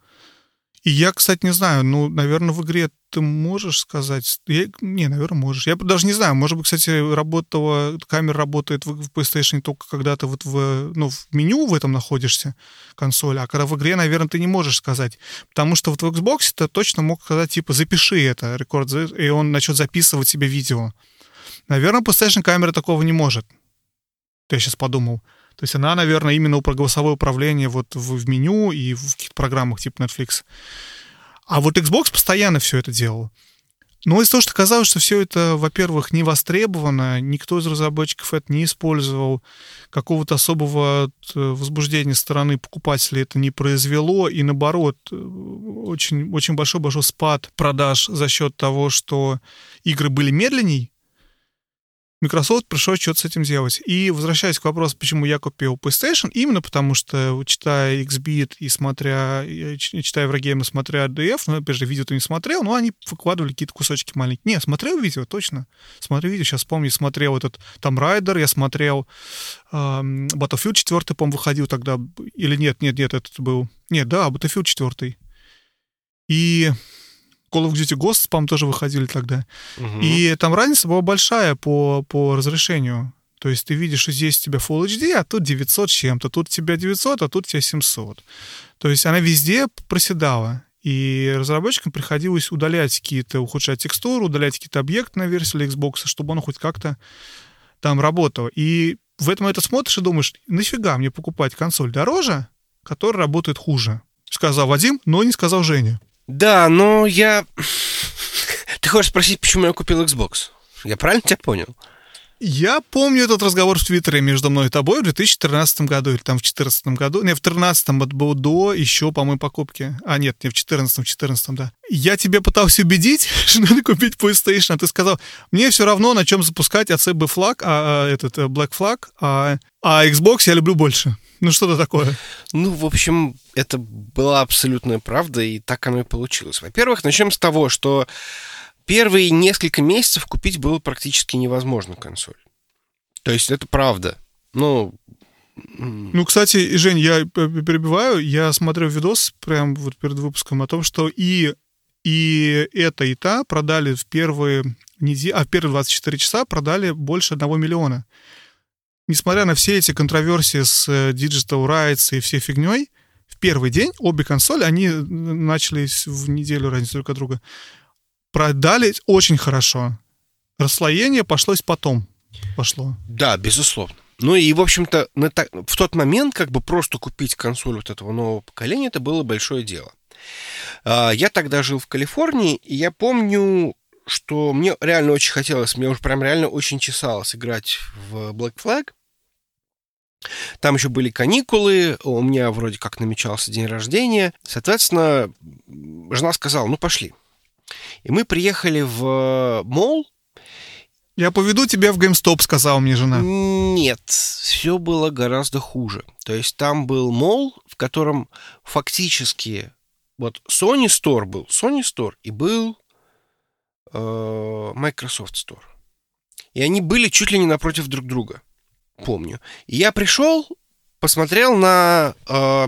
И я, кстати, не знаю, ну, наверное, в игре ты можешь сказать... Я, не, наверное, можешь. Я даже не знаю. Может быть, кстати, работала, камера работает в, в PlayStation только когда ты вот в, ну, в меню в этом находишься, консоль, а когда в игре, наверное, ты не можешь сказать. Потому что вот в Xbox ты точно мог сказать, типа, запиши это, рекорд, и он начнет записывать себе видео. Наверное, PlayStation камера такого не может. Я сейчас подумал. То есть она, наверное, именно про голосовое управление вот в, в меню и в каких-то программах типа Netflix. А вот Xbox постоянно все это делал. Но из того, что казалось, что все это, во-первых, не востребовано, никто из разработчиков это не использовал, какого-то особого э, возбуждения стороны покупателей это не произвело, и наоборот, э, очень, очень большой-большой спад продаж за счет того, что игры были медленней, Microsoft пришлось что-то с этим делать. И возвращаясь к вопросу, почему я купил PlayStation, именно потому что, читая XBit и смотря, читая Еврогейм и смотря DF, ну, опять же, видео ты не смотрел, но они выкладывали какие-то кусочки маленькие. Не, смотрел видео, точно. Смотрел видео, сейчас помню, смотрел этот там Райдер, я смотрел э, Battlefield 4, по-моему, выходил тогда, или нет, нет, нет, этот был... Нет, да, Battlefield 4. И Call of Duty Ghosts, по-моему, тоже выходили тогда. Угу. И там разница была большая по, по разрешению. То есть ты видишь, что здесь у тебя Full HD, а тут 900 с чем-то. Тут у тебя 900, а тут у тебя 700. То есть она везде проседала. И разработчикам приходилось удалять какие-то, ухудшать текстуру, удалять какие-то объекты на версии Xbox, чтобы он хоть как-то там работал. И в этом это смотришь и думаешь, нафига мне покупать консоль дороже, которая работает хуже? Сказал Вадим, но не сказал Женя. Да, но я... *sighs* Ты хочешь спросить, почему я купил Xbox? Я правильно тебя понял? Я помню этот разговор в Твиттере между мной и тобой в 2013 году, или там в 2014 году. Не, в 2013 это было до еще, по-моему, покупки. А, нет, не в 2014, в 2014, да. Я тебе пытался убедить, *laughs* что надо купить PlayStation, а ты сказал, мне все равно, на чем запускать ACB флаг, а, а, этот э, Black Flag, а, а Xbox я люблю больше. Ну, что-то такое. Ну, в общем, это была абсолютная правда, и так оно и получилось. Во-первых, начнем с того, что первые несколько месяцев купить было практически невозможно консоль. То есть это правда. Ну, ну, кстати, Жень, я перебиваю, я смотрел видос прямо вот перед выпуском о том, что и, и это, и та продали в первые недели, а в первые 24 часа продали больше одного миллиона несмотря на все эти контроверсии с э, Digital Rights и всей фигней, в первый день обе консоли, они э, начались в неделю разницы друг от друга, продали очень хорошо. Расслоение пошлось потом. Пошло. Да, безусловно. Ну и, в общем-то, в тот момент как бы просто купить консоль вот этого нового поколения, это было большое дело. А, я тогда жил в Калифорнии, и я помню, что мне реально очень хотелось, мне уже прям реально очень чесалось играть в Black Flag. Там еще были каникулы, у меня вроде как намечался день рождения. Соответственно, жена сказала, ну пошли. И мы приехали в мол. Я поведу тебя в GameStop, сказала мне жена. Нет, все было гораздо хуже. То есть там был мол, в котором фактически вот Sony Store был, Sony Store, и был э, Microsoft Store. И они были чуть ли не напротив друг друга помню. Я пришел, посмотрел на э,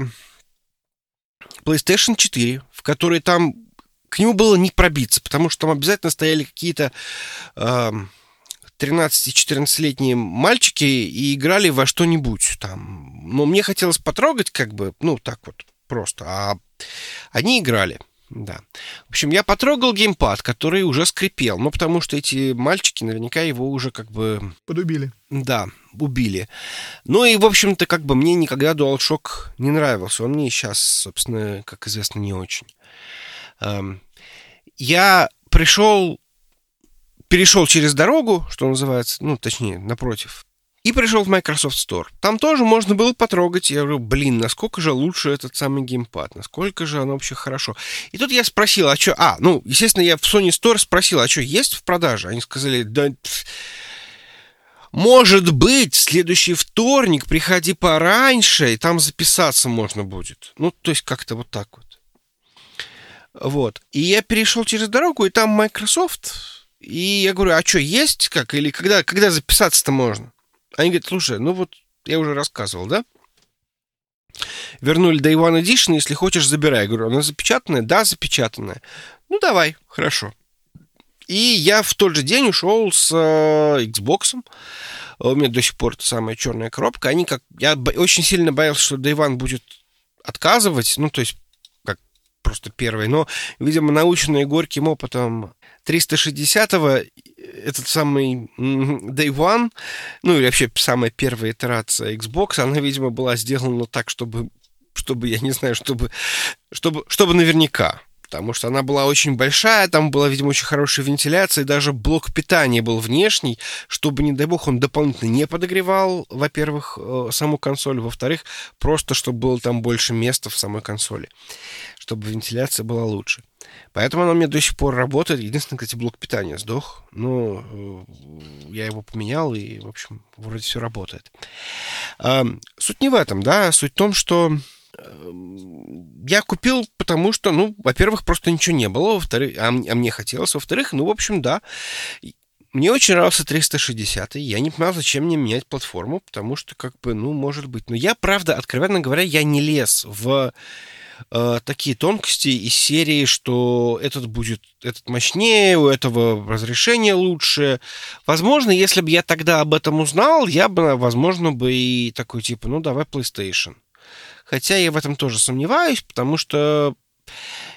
PlayStation 4, в которой там к нему было не пробиться, потому что там обязательно стояли какие-то э, 13-14-летние мальчики и играли во что-нибудь там. Но мне хотелось потрогать, как бы, ну, так вот просто. А они играли. Да. В общем, я потрогал геймпад, который уже скрипел. Ну, потому что эти мальчики наверняка его уже как бы... Подубили. Да, убили. Ну и, в общем-то, как бы мне никогда DualShock не нравился. Он мне сейчас, собственно, как известно, не очень. Эм, я пришел, перешел через дорогу, что называется, ну, точнее, напротив, и пришел в Microsoft Store. Там тоже можно было потрогать. Я говорю, блин, насколько же лучше этот самый геймпад, насколько же оно вообще хорошо. И тут я спросил, а что... А, ну, естественно, я в Sony Store спросил, а что, есть в продаже? Они сказали, да... Может быть, следующий вторник приходи пораньше, и там записаться можно будет. Ну, то есть как-то вот так вот. Вот. И я перешел через дорогу, и там Microsoft. И я говорю, а что, есть как? Или когда, когда записаться-то можно? Они говорят, слушай, ну вот я уже рассказывал, да? Вернули Day One Edition, если хочешь, забирай. Я говорю, она запечатанная? Да, запечатанная. Ну, давай, хорошо. И я в тот же день ушел с э, Xbox. У меня до сих пор та самая черная коробка. Они как... Я очень сильно боялся, что One будет отказывать. Ну, то есть, как просто первый. Но, видимо, наученные горьким опытом 360-го этот самый Day One, ну или вообще самая первая итерация Xbox, она, видимо, была сделана так, чтобы, чтобы я не знаю, чтобы, чтобы, чтобы наверняка. потому что она была очень большая, там была, видимо, очень хорошая вентиляция, и даже блок питания был внешний, чтобы, не дай бог, он дополнительно не подогревал, во-первых, э, саму консоль, во-вторых, просто чтобы было там больше места в самой консоли, чтобы вентиляция была лучше. Поэтому она у меня до сих пор работает. Единственное, кстати, блок питания сдох. Но э, я его поменял, и, в общем, вроде все работает. Суть не в этом, да. Суть в том, что я купил, потому что, ну, во-первых, просто ничего не было, во-вторых, а, а мне хотелось, во-вторых, ну, в общем, да, мне очень нравился 360, я не понимал, зачем мне менять платформу, потому что, как бы, ну, может быть, но я, правда, откровенно говоря, я не лез в э, такие тонкости из серии, что этот будет, этот мощнее, у этого разрешение лучше. Возможно, если бы я тогда об этом узнал, я бы, возможно, бы и такой, типа, ну, давай PlayStation. Хотя я в этом тоже сомневаюсь, потому что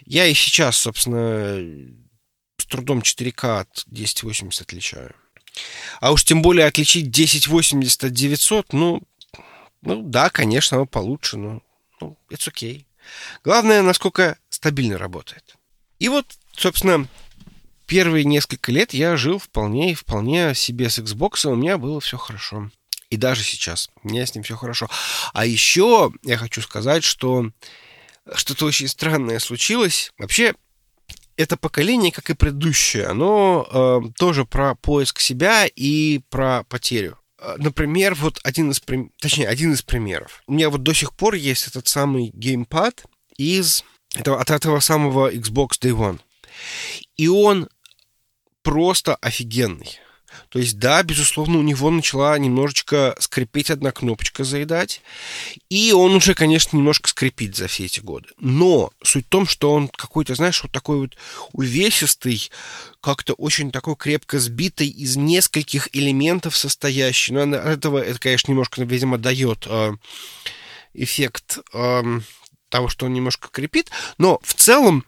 я и сейчас, собственно, с трудом 4К от 1080 отличаю. А уж тем более отличить 1080 от 900, ну, ну да, конечно, оно получше, но ну, it's okay. Главное, насколько стабильно работает. И вот, собственно, первые несколько лет я жил вполне и вполне себе с Xbox, у меня было все хорошо. И даже сейчас. У меня с ним все хорошо. А еще я хочу сказать, что что-то очень странное случилось. Вообще, это поколение, как и предыдущее, оно э, тоже про поиск себя и про потерю. Э, например, вот один из, точнее, один из примеров. У меня вот до сих пор есть этот самый геймпад из этого, от этого самого Xbox Day One. И он просто офигенный. То есть, да, безусловно, у него начала немножечко скрипеть одна кнопочка заедать, и он уже, конечно, немножко скрипит за все эти годы. Но суть в том, что он какой-то, знаешь, вот такой вот увесистый, как-то очень такой крепко сбитый из нескольких элементов состоящий. Но ну, этого, это, конечно, немножко, видимо, дает э, эффект э, того, что он немножко крепит. Но в целом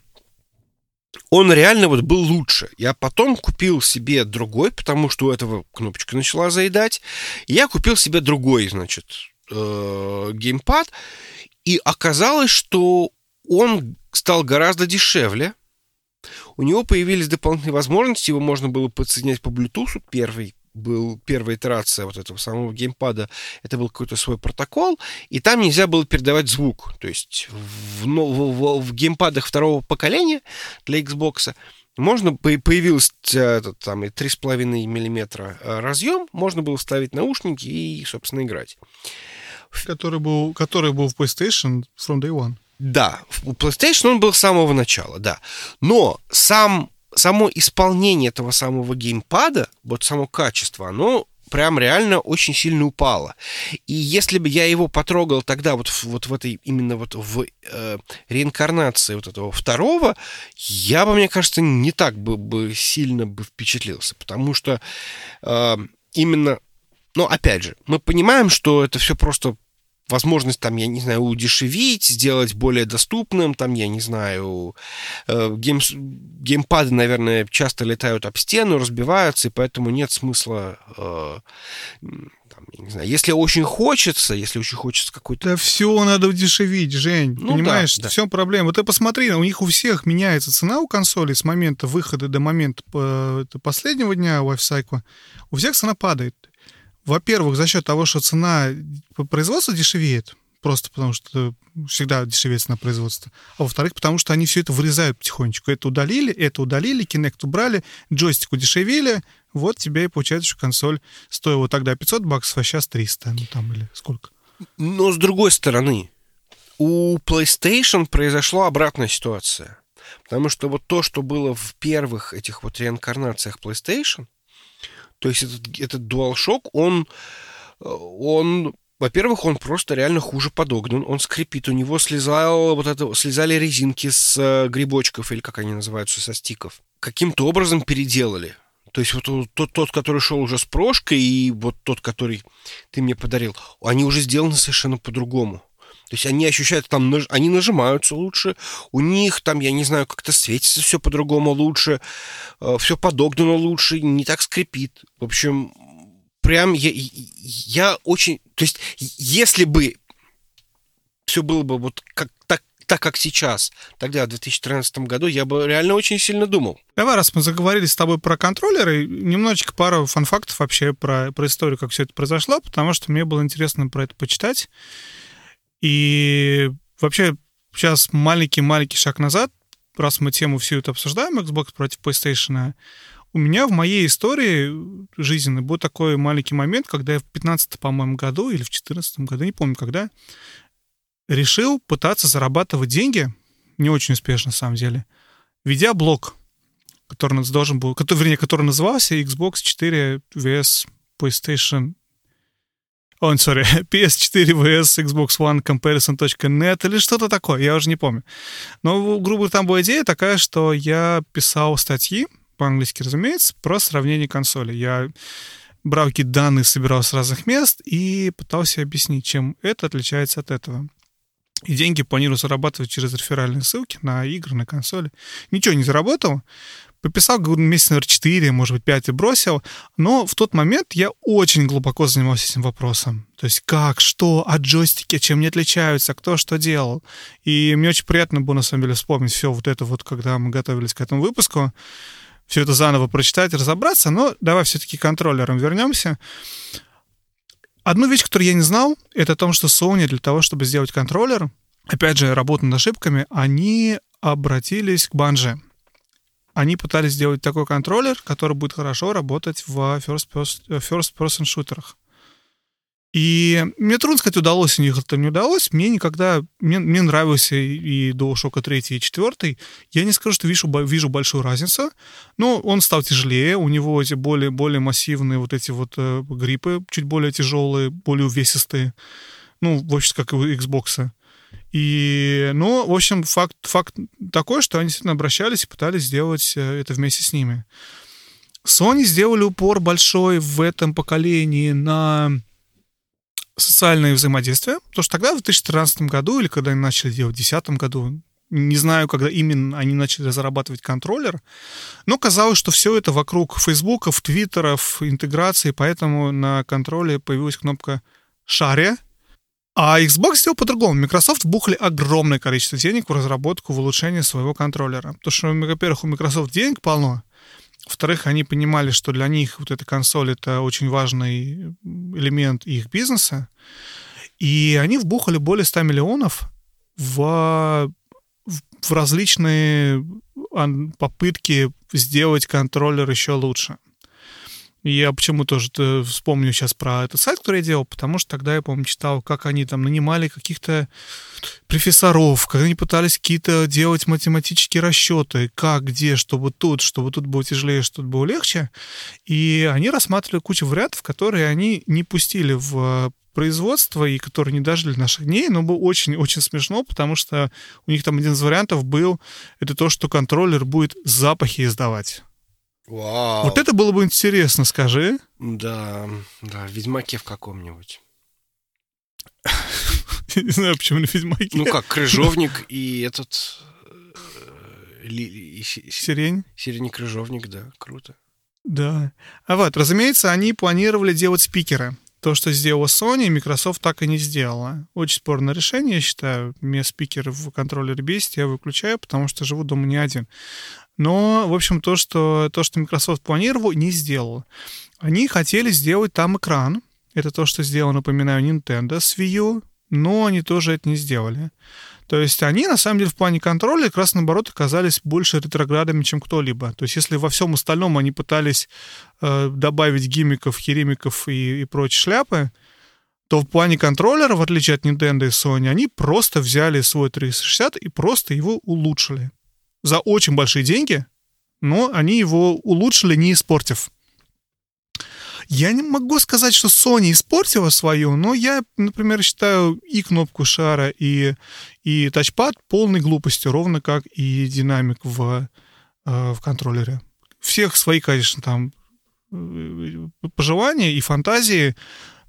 он реально вот был лучше. Я потом купил себе другой, потому что у этого кнопочка начала заедать. Я купил себе другой, значит, э, геймпад. И оказалось, что он стал гораздо дешевле. У него появились дополнительные возможности, его можно было подсоединять по Bluetooth, первый был первая итерация вот этого самого геймпада, это был какой-то свой протокол, и там нельзя было передавать звук. То есть в, в, в, в геймпадах второго поколения для Xbox можно появился этот там 3,5 миллиметра э, разъем, можно было вставить наушники и, собственно, играть. Который был, который был в PlayStation from day one. Да, у PlayStation он был с самого начала, да. Но сам само исполнение этого самого геймпада, вот само качество, оно прям реально очень сильно упало. И если бы я его потрогал тогда вот, вот в этой, именно вот в э, реинкарнации вот этого второго, я бы, мне кажется, не так бы, бы сильно бы впечатлился, потому что э, именно, ну, опять же, мы понимаем, что это все просто возможность там, я не знаю, удешевить, сделать более доступным, там, я не знаю, э, гейм, геймпады, наверное, часто летают об стену, разбиваются, и поэтому нет смысла э, там, я не знаю, если очень хочется, если очень хочется какой-то... Да все надо удешевить, Жень, ну, понимаешь, да, да. все проблема. Вот ты посмотри, у них у всех меняется цена у консоли с момента выхода до момента э, последнего дня лайфсайкла, у всех цена падает. Во-первых, за счет того, что цена по производству дешевеет, просто потому что всегда дешевеет цена производства. А во-вторых, потому что они все это вырезают потихонечку. Это удалили, это удалили, Kinect убрали, джойстик удешевили, вот тебе и получается, что консоль стоила тогда 500 баксов, а сейчас 300, ну там или сколько. Но с другой стороны, у PlayStation произошла обратная ситуация. Потому что вот то, что было в первых этих вот реинкарнациях PlayStation, то есть этот, этот DualShock, он, он во-первых, он просто реально хуже подогнан, он скрипит, у него слезал, вот это, слезали резинки с э, грибочков, или как они называются, со стиков. Каким-то образом переделали. То есть вот тот, тот, который шел уже с прошкой, и вот тот, который ты мне подарил, они уже сделаны совершенно по-другому. То есть они ощущают там, они нажимаются лучше, у них там, я не знаю, как-то светится все по-другому лучше, э, все подогнано лучше, не так скрипит. В общем, прям я, я очень... То есть если бы все было бы вот как так так как сейчас, тогда, в 2013 году, я бы реально очень сильно думал. Давай, раз мы заговорили с тобой про контроллеры, немножечко пару фан-фактов вообще про, про историю, как все это произошло, потому что мне было интересно про это почитать. И вообще сейчас маленький-маленький шаг назад, раз мы тему всю эту обсуждаем, Xbox против PlayStation, у меня в моей истории жизненной был такой маленький момент, когда я в 15 по-моему, году или в 14 году, не помню когда, решил пытаться зарабатывать деньги, не очень успешно, на самом деле, ведя блог, который должен был, который, вернее, который назывался Xbox 4 vs PlayStation он, sorry, *laughs* PS4 vs Xbox One Comparison.net или что-то такое, я уже не помню. Но, грубо там была идея такая, что я писал статьи, по-английски, разумеется, про сравнение консолей. Я брал какие-то данные, собирал с разных мест и пытался объяснить, чем это отличается от этого. И деньги планирую зарабатывать через реферальные ссылки на игры, на консоли. Ничего не заработал. Пописал месяц, наверное, 4, может быть, 5 и бросил. Но в тот момент я очень глубоко занимался этим вопросом. То есть как, что, а джойстики чем не отличаются, кто что делал. И мне очень приятно было, на самом деле, вспомнить все вот это вот, когда мы готовились к этому выпуску. Все это заново прочитать, разобраться. Но давай все-таки к контроллерам вернемся. Одну вещь, которую я не знал, это о том, что Sony для того, чтобы сделать контроллер, опять же, работа над ошибками, они обратились к банже они пытались сделать такой контроллер, который будет хорошо работать в first-person шутерах. И мне трудно сказать, удалось у них это не удалось. Мне никогда... Мне, мне нравился и DualShock 3, и 4. Я не скажу, что вижу, вижу большую разницу, но он стал тяжелее. У него эти более, более массивные вот эти вот э, гриппы, чуть более тяжелые, более увесистые. Ну, в общем, как и у Xbox. И, ну, в общем, факт, факт такой, что они действительно обращались и пытались сделать э, это вместе с ними. Sony сделали упор большой в этом поколении на социальное взаимодействие, потому что тогда, в 2013 году, или когда они начали делать в 2010 году, не знаю, когда именно они начали зарабатывать контроллер, но казалось, что все это вокруг Фейсбуков, Твиттеров, интеграции, поэтому на контроле появилась кнопка «Шаре», а Xbox сделал по-другому. Microsoft бухали огромное количество денег в разработку, в улучшение своего контроллера. Потому что, во-первых, у Microsoft денег полно. Во-вторых, они понимали, что для них вот эта консоль — это очень важный элемент их бизнеса. И они вбухали более 100 миллионов в, в различные попытки сделать контроллер еще лучше. Я почему тоже вспомню сейчас про этот сайт, который я делал, потому что тогда я, помню, читал, как они там нанимали каких-то профессоров, как они пытались какие-то делать математические расчеты, как, где, чтобы тут, чтобы тут было тяжелее, чтобы тут было легче. И они рассматривали кучу вариантов, которые они не пустили в производство и которые не дожили наших дней, но было очень-очень смешно, потому что у них там один из вариантов был, это то, что контроллер будет запахи издавать. Вау. Вот это было бы интересно, скажи. Да, да, в Ведьмаке в каком-нибудь. *laughs* Не знаю, почему на Ведьмаке. Ну как, Крыжовник и этот... Э, Сирень? Сирень и Крыжовник, да, круто. Да. А вот, разумеется, они планировали делать спикеры. То, что сделала Sony, Microsoft так и не сделала. Очень спорное решение, я считаю. Мне спикеры в контроллере бесит, я выключаю, потому что живу дома не один. Но, в общем, то, что, то, что Microsoft планировал, не сделал. Они хотели сделать там экран. Это то, что сделал, напоминаю, Nintendo с Wii U, но они тоже это не сделали. То есть они, на самом деле, в плане контроля как раз, наоборот, оказались больше ретроградами, чем кто-либо. То есть если во всем остальном они пытались э, добавить гиммиков, херемиков и, и прочие шляпы, то в плане контроллера, в отличие от Nintendo и Sony, они просто взяли свой 360 и просто его улучшили за очень большие деньги, но они его улучшили, не испортив. Я не могу сказать, что Sony испортила свою, но я, например, считаю и кнопку шара, и, и тачпад полной глупостью, ровно как и динамик в, э, в контроллере. Всех свои, конечно, там э, пожелания и фантазии,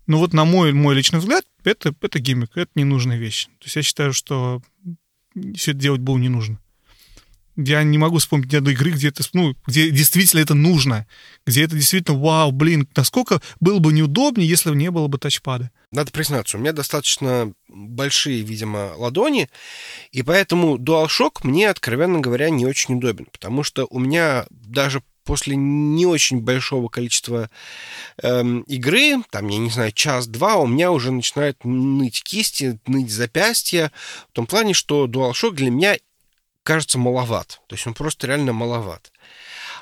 но вот на мой, мой личный взгляд, это, это гиммик, это ненужная вещь. То есть я считаю, что все это делать было не нужно. Я не могу вспомнить ни одной игры, где это, ну, где действительно это нужно, где это действительно, вау, блин, насколько было бы неудобнее, если бы не было бы тачпада. Надо признаться, у меня достаточно большие, видимо, ладони, и поэтому DualShock мне, откровенно говоря, не очень удобен, потому что у меня даже после не очень большого количества эм, игры, там, я не знаю, час-два, у меня уже начинают ныть кисти, ныть запястья, в том плане, что DualShock для меня кажется маловат. То есть он просто реально маловат.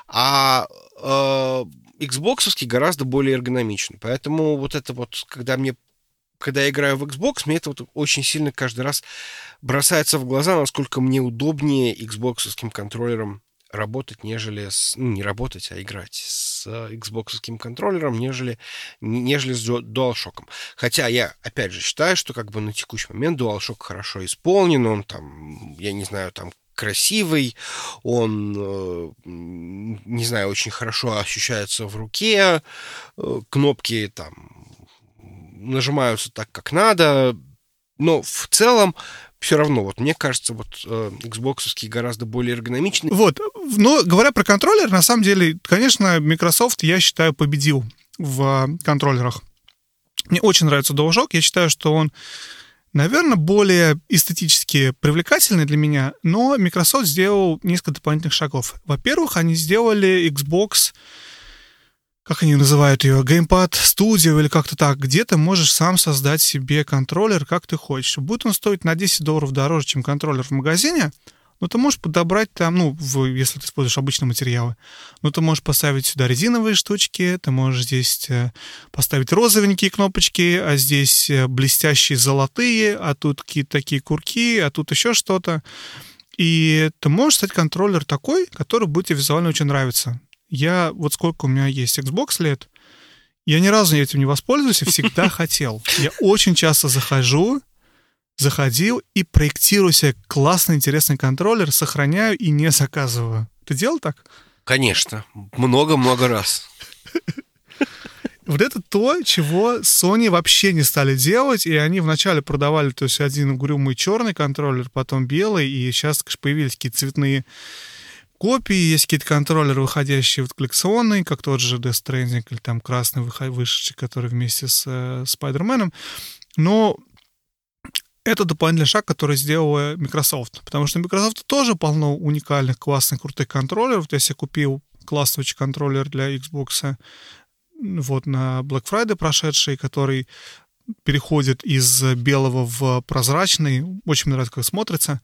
А э, Xbox гораздо более эргономичен. Поэтому вот это вот, когда мне когда я играю в Xbox, мне это вот очень сильно каждый раз бросается в глаза, насколько мне удобнее Xbox контроллером работать, нежели с... Ну, не работать, а играть с Xbox контроллером, нежели, нежели с DualShock. Хотя я, опять же, считаю, что как бы на текущий момент DualShock хорошо исполнен, он там, я не знаю, там красивый, он, э, не знаю, очень хорошо ощущается в руке, э, кнопки там нажимаются так, как надо, но в целом все равно, вот мне кажется, вот э, Xbox гораздо более эргономичный. Вот, но говоря про контроллер, на самом деле, конечно, Microsoft, я считаю, победил в контроллерах. Мне очень нравится DualShock, я считаю, что он, наверное, более эстетически привлекательный для меня, но Microsoft сделал несколько дополнительных шагов. Во-первых, они сделали Xbox как они называют ее, Gamepad Studio или как-то так, где ты можешь сам создать себе контроллер, как ты хочешь. Будет он стоить на 10 долларов дороже, чем контроллер в магазине, но ты можешь подобрать там, ну, в, если ты используешь обычные материалы, ну, ты можешь поставить сюда резиновые штучки, ты можешь здесь э, поставить розовенькие кнопочки, а здесь э, блестящие золотые, а тут какие-то такие курки, а тут еще что-то. И ты можешь стать контроллер такой, который будет тебе визуально очень нравиться. Я, вот сколько у меня есть Xbox лет, я ни разу этим не воспользуюсь и всегда *laughs* хотел. Я очень часто захожу, заходил и проектирую себе классный, интересный контроллер, сохраняю и не заказываю. Ты делал так? Конечно. Много-много раз. Вот это то, чего Sony вообще не стали делать, и они вначале продавали, то есть один угрюмый черный контроллер, потом белый, и сейчас появились какие-то цветные копии, есть какие-то контроллеры, выходящие в коллекционные, как тот же Death Stranding или там красный вышедший, который вместе с э, Spider-Man. Но это дополнительный шаг, который сделала Microsoft. Потому что Microsoft тоже полно уникальных, классных, крутых контроллеров. Я купил классный контроллер для Xbox вот на Black Friday прошедший, который переходит из белого в прозрачный. Очень мне нравится, как смотрится.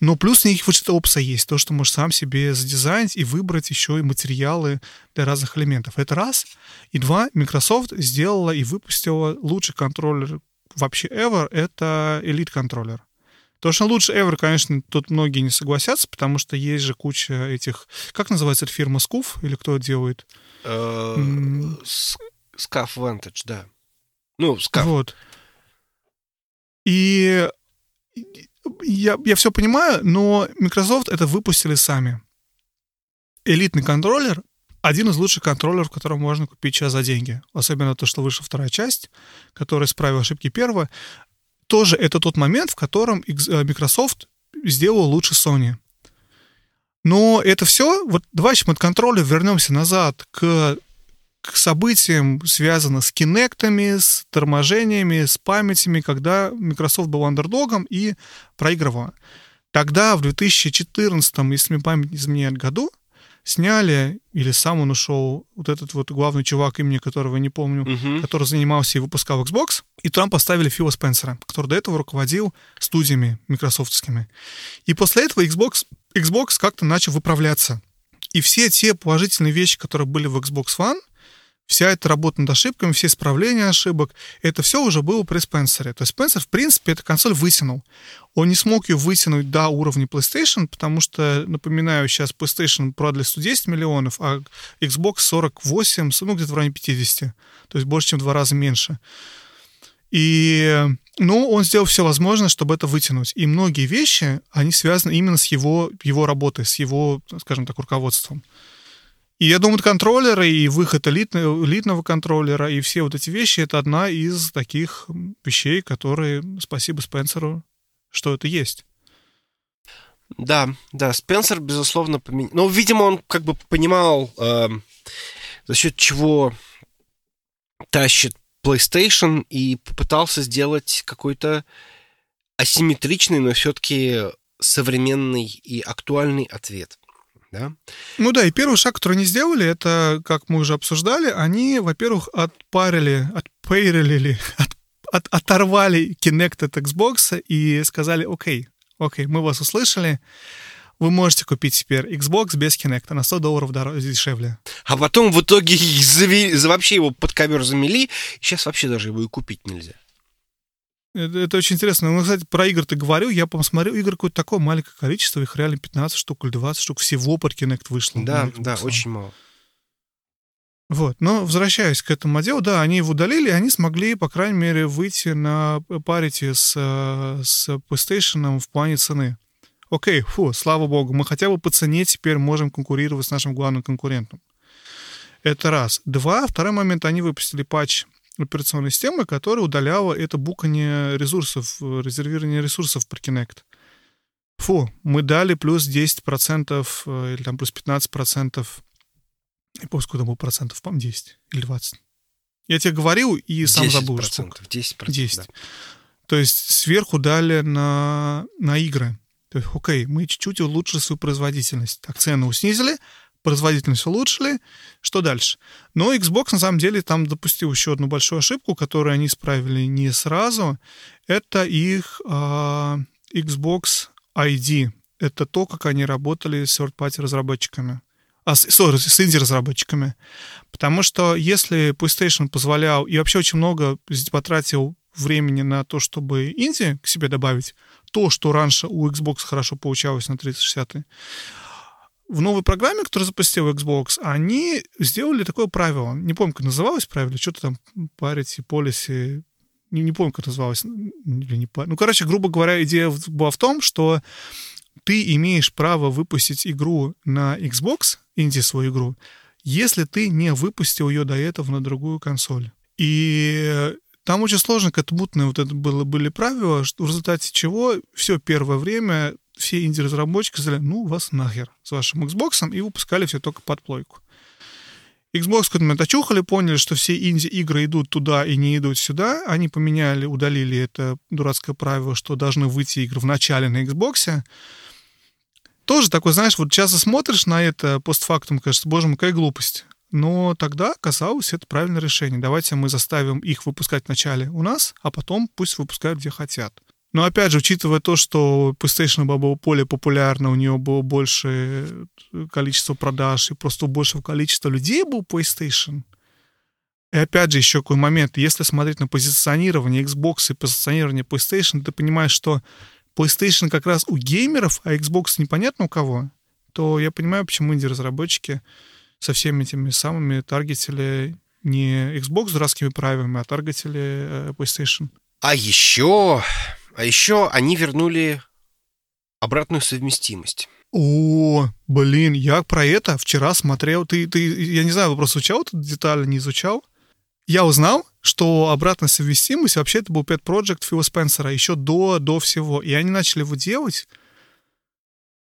Но плюс у них вот эта опция есть. То, что можешь сам себе задизайнить и выбрать еще и материалы для разных элементов. Это раз. И два, Microsoft сделала и выпустила лучший контроллер вообще ever. Это Elite контроллер. То, что лучше ever, конечно, тут многие не согласятся, потому что есть же куча этих... Как называется эта фирма? Скуф? Или кто делает? Scaf Vantage, да. Ну, скаф. Вот. И я, я все понимаю, но Microsoft это выпустили сами. Элитный контроллер один из лучших контроллеров, который можно купить сейчас за деньги. Особенно то, что вышла вторая часть, которая исправила ошибки первого. Тоже это тот момент, в котором э, Microsoft сделал лучше Sony. Но это все, вот давайте мы от контроля вернемся назад к к событиям связано с кинектами, с торможениями, с памятями, когда Microsoft был андердогом и проигрывал. Тогда, в 2014, если мне память не изменяет году, сняли, или сам он ушел, вот этот вот главный чувак, имени которого я не помню, uh-huh. который занимался и выпускал Xbox, и там поставили Фила Спенсера, который до этого руководил студиями микрософтскими. И после этого Xbox, Xbox как-то начал выправляться. И все те положительные вещи, которые были в Xbox One, вся эта работа над ошибками, все исправления ошибок, это все уже было при Спенсере. То есть Спенсер, в принципе, эту консоль вытянул. Он не смог ее вытянуть до уровня PlayStation, потому что, напоминаю, сейчас PlayStation продали 110 миллионов, а Xbox 48, ну, где-то в районе 50. То есть больше, чем в два раза меньше. И, ну, он сделал все возможное, чтобы это вытянуть. И многие вещи, они связаны именно с его, его работой, с его, скажем так, руководством. И я думаю, контроллеры и выход элитного, элитного контроллера и все вот эти вещи — это одна из таких вещей, которые, спасибо Спенсеру, что это есть. Да, да, Спенсер, безусловно, поменял. Ну, видимо, он как бы понимал, э, за счет чего тащит PlayStation и попытался сделать какой-то асимметричный, но все-таки современный и актуальный ответ. Да? Ну да, и первый шаг, который они сделали, это, как мы уже обсуждали, они, во-первых, отпарили, отпейрили, от, от, оторвали Kinect от Xbox и сказали, окей, окей, мы вас услышали, вы можете купить теперь Xbox без Kinect на 100 долларов дешевле. А потом в итоге *laughs* завели, вообще его под ковер замели, и сейчас вообще даже его и купить нельзя. Это, это очень интересно. Ну, кстати, про игры ты говорил, я посмотрел, игр какое-то такое маленькое количество, их реально 15 штук или 20 штук всего под Kinect вышло. Да, да, очень мало. Вот, но возвращаясь к этому делу, да, они его удалили, и они смогли, по крайней мере, выйти на парите с, с PlayStation в плане цены. Окей, фу, слава богу, мы хотя бы по цене теперь можем конкурировать с нашим главным конкурентом. Это раз. Два, второй момент, они выпустили патч операционной системы, которая удаляла это букание ресурсов, резервирование ресурсов про Kinect. Фу, мы дали плюс 10% э, или там плюс 15% я помню, сколько там был процентов, по 10 или 20. Я тебе говорил и сам забыл. Процентов, 10 10 да. То есть сверху дали на, на игры. То есть, окей, мы чуть-чуть улучшили свою производительность. Так, цену снизили, производительность улучшили. Что дальше? Но Xbox, на самом деле, там допустил еще одну большую ошибку, которую они исправили не сразу. Это их э, Xbox ID. Это то, как они работали с third-party разработчиками а, sorry, с инди-разработчиками. Потому что если PlayStation позволял, и вообще очень много потратил времени на то, чтобы инди к себе добавить, то, что раньше у Xbox хорошо получалось на 360 в новой программе, которую запустил Xbox, они сделали такое правило. Не помню, как называлось правило, что-то там парити, полиси, не, не помню, как называлось. Или не, ну, короче, грубо говоря, идея была в том, что ты имеешь право выпустить игру на Xbox, инди свою игру, если ты не выпустил ее до этого на другую консоль. И там очень сложно, как мутное вот это было, были правила, что в результате чего все первое время все инди-разработчики сказали, ну, вас нахер с вашим Xbox, и выпускали все только под плойку. Xbox в какой-то очухали, поняли, что все инди-игры идут туда и не идут сюда. Они поменяли, удалили это дурацкое правило, что должны выйти игры в начале на Xbox тоже такой, знаешь, вот часто смотришь на это постфактум, кажется, боже мой, какая глупость. Но тогда казалось это правильное решение. Давайте мы заставим их выпускать вначале у нас, а потом пусть выпускают где хотят. Но опять же, учитывая то, что PlayStation было более популярно, у нее было больше э, количество продаж и просто большего количества людей был PlayStation. И опять же, еще какой момент, если смотреть на позиционирование Xbox и позиционирование PlayStation, ты понимаешь, что PlayStation как раз у геймеров, а Xbox непонятно у кого, то я понимаю, почему инди-разработчики со всеми этими самыми таргетили не Xbox с дурацкими правилами, а таргетили э, PlayStation. А еще, а еще они вернули обратную совместимость. О, блин, я про это вчера смотрел. Ты, ты, я не знаю, вопрос изучал эту деталь, не изучал? Я узнал, что обратная совместимость вообще это был pet project Фила Спенсера еще до, до всего. И они начали его делать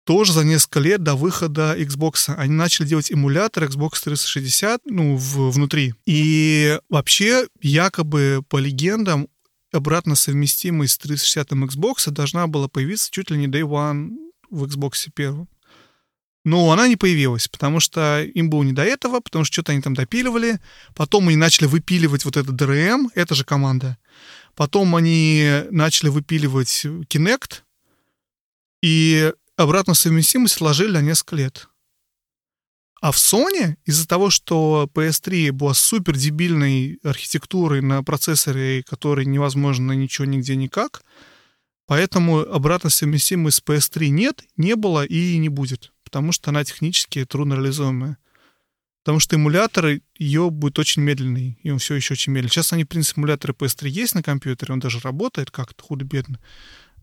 тоже за несколько лет до выхода Xbox. Они начали делать эмулятор Xbox 360 ну, в, внутри. И вообще, якобы, по легендам, обратно совместимость с 360 Xbox должна была появиться чуть ли не Day One в Xbox первом. Но она не появилась, потому что им было не до этого, потому что что-то они там допиливали. Потом они начали выпиливать вот этот DRM, это же команда. Потом они начали выпиливать Kinect, и обратно совместимость сложили на несколько лет. А в Sony из-за того, что PS3 была супер дебильной архитектурой на процессоре, который невозможно ничего нигде никак, поэтому обратно совместимость с PS3 нет, не было и не будет потому что она технически трудно реализуемая. Потому что эмулятор ее будет очень медленный, и он все еще очень медленный. Сейчас они, в принципе, эмуляторы PS3 есть на компьютере, он даже работает как-то худо-бедно.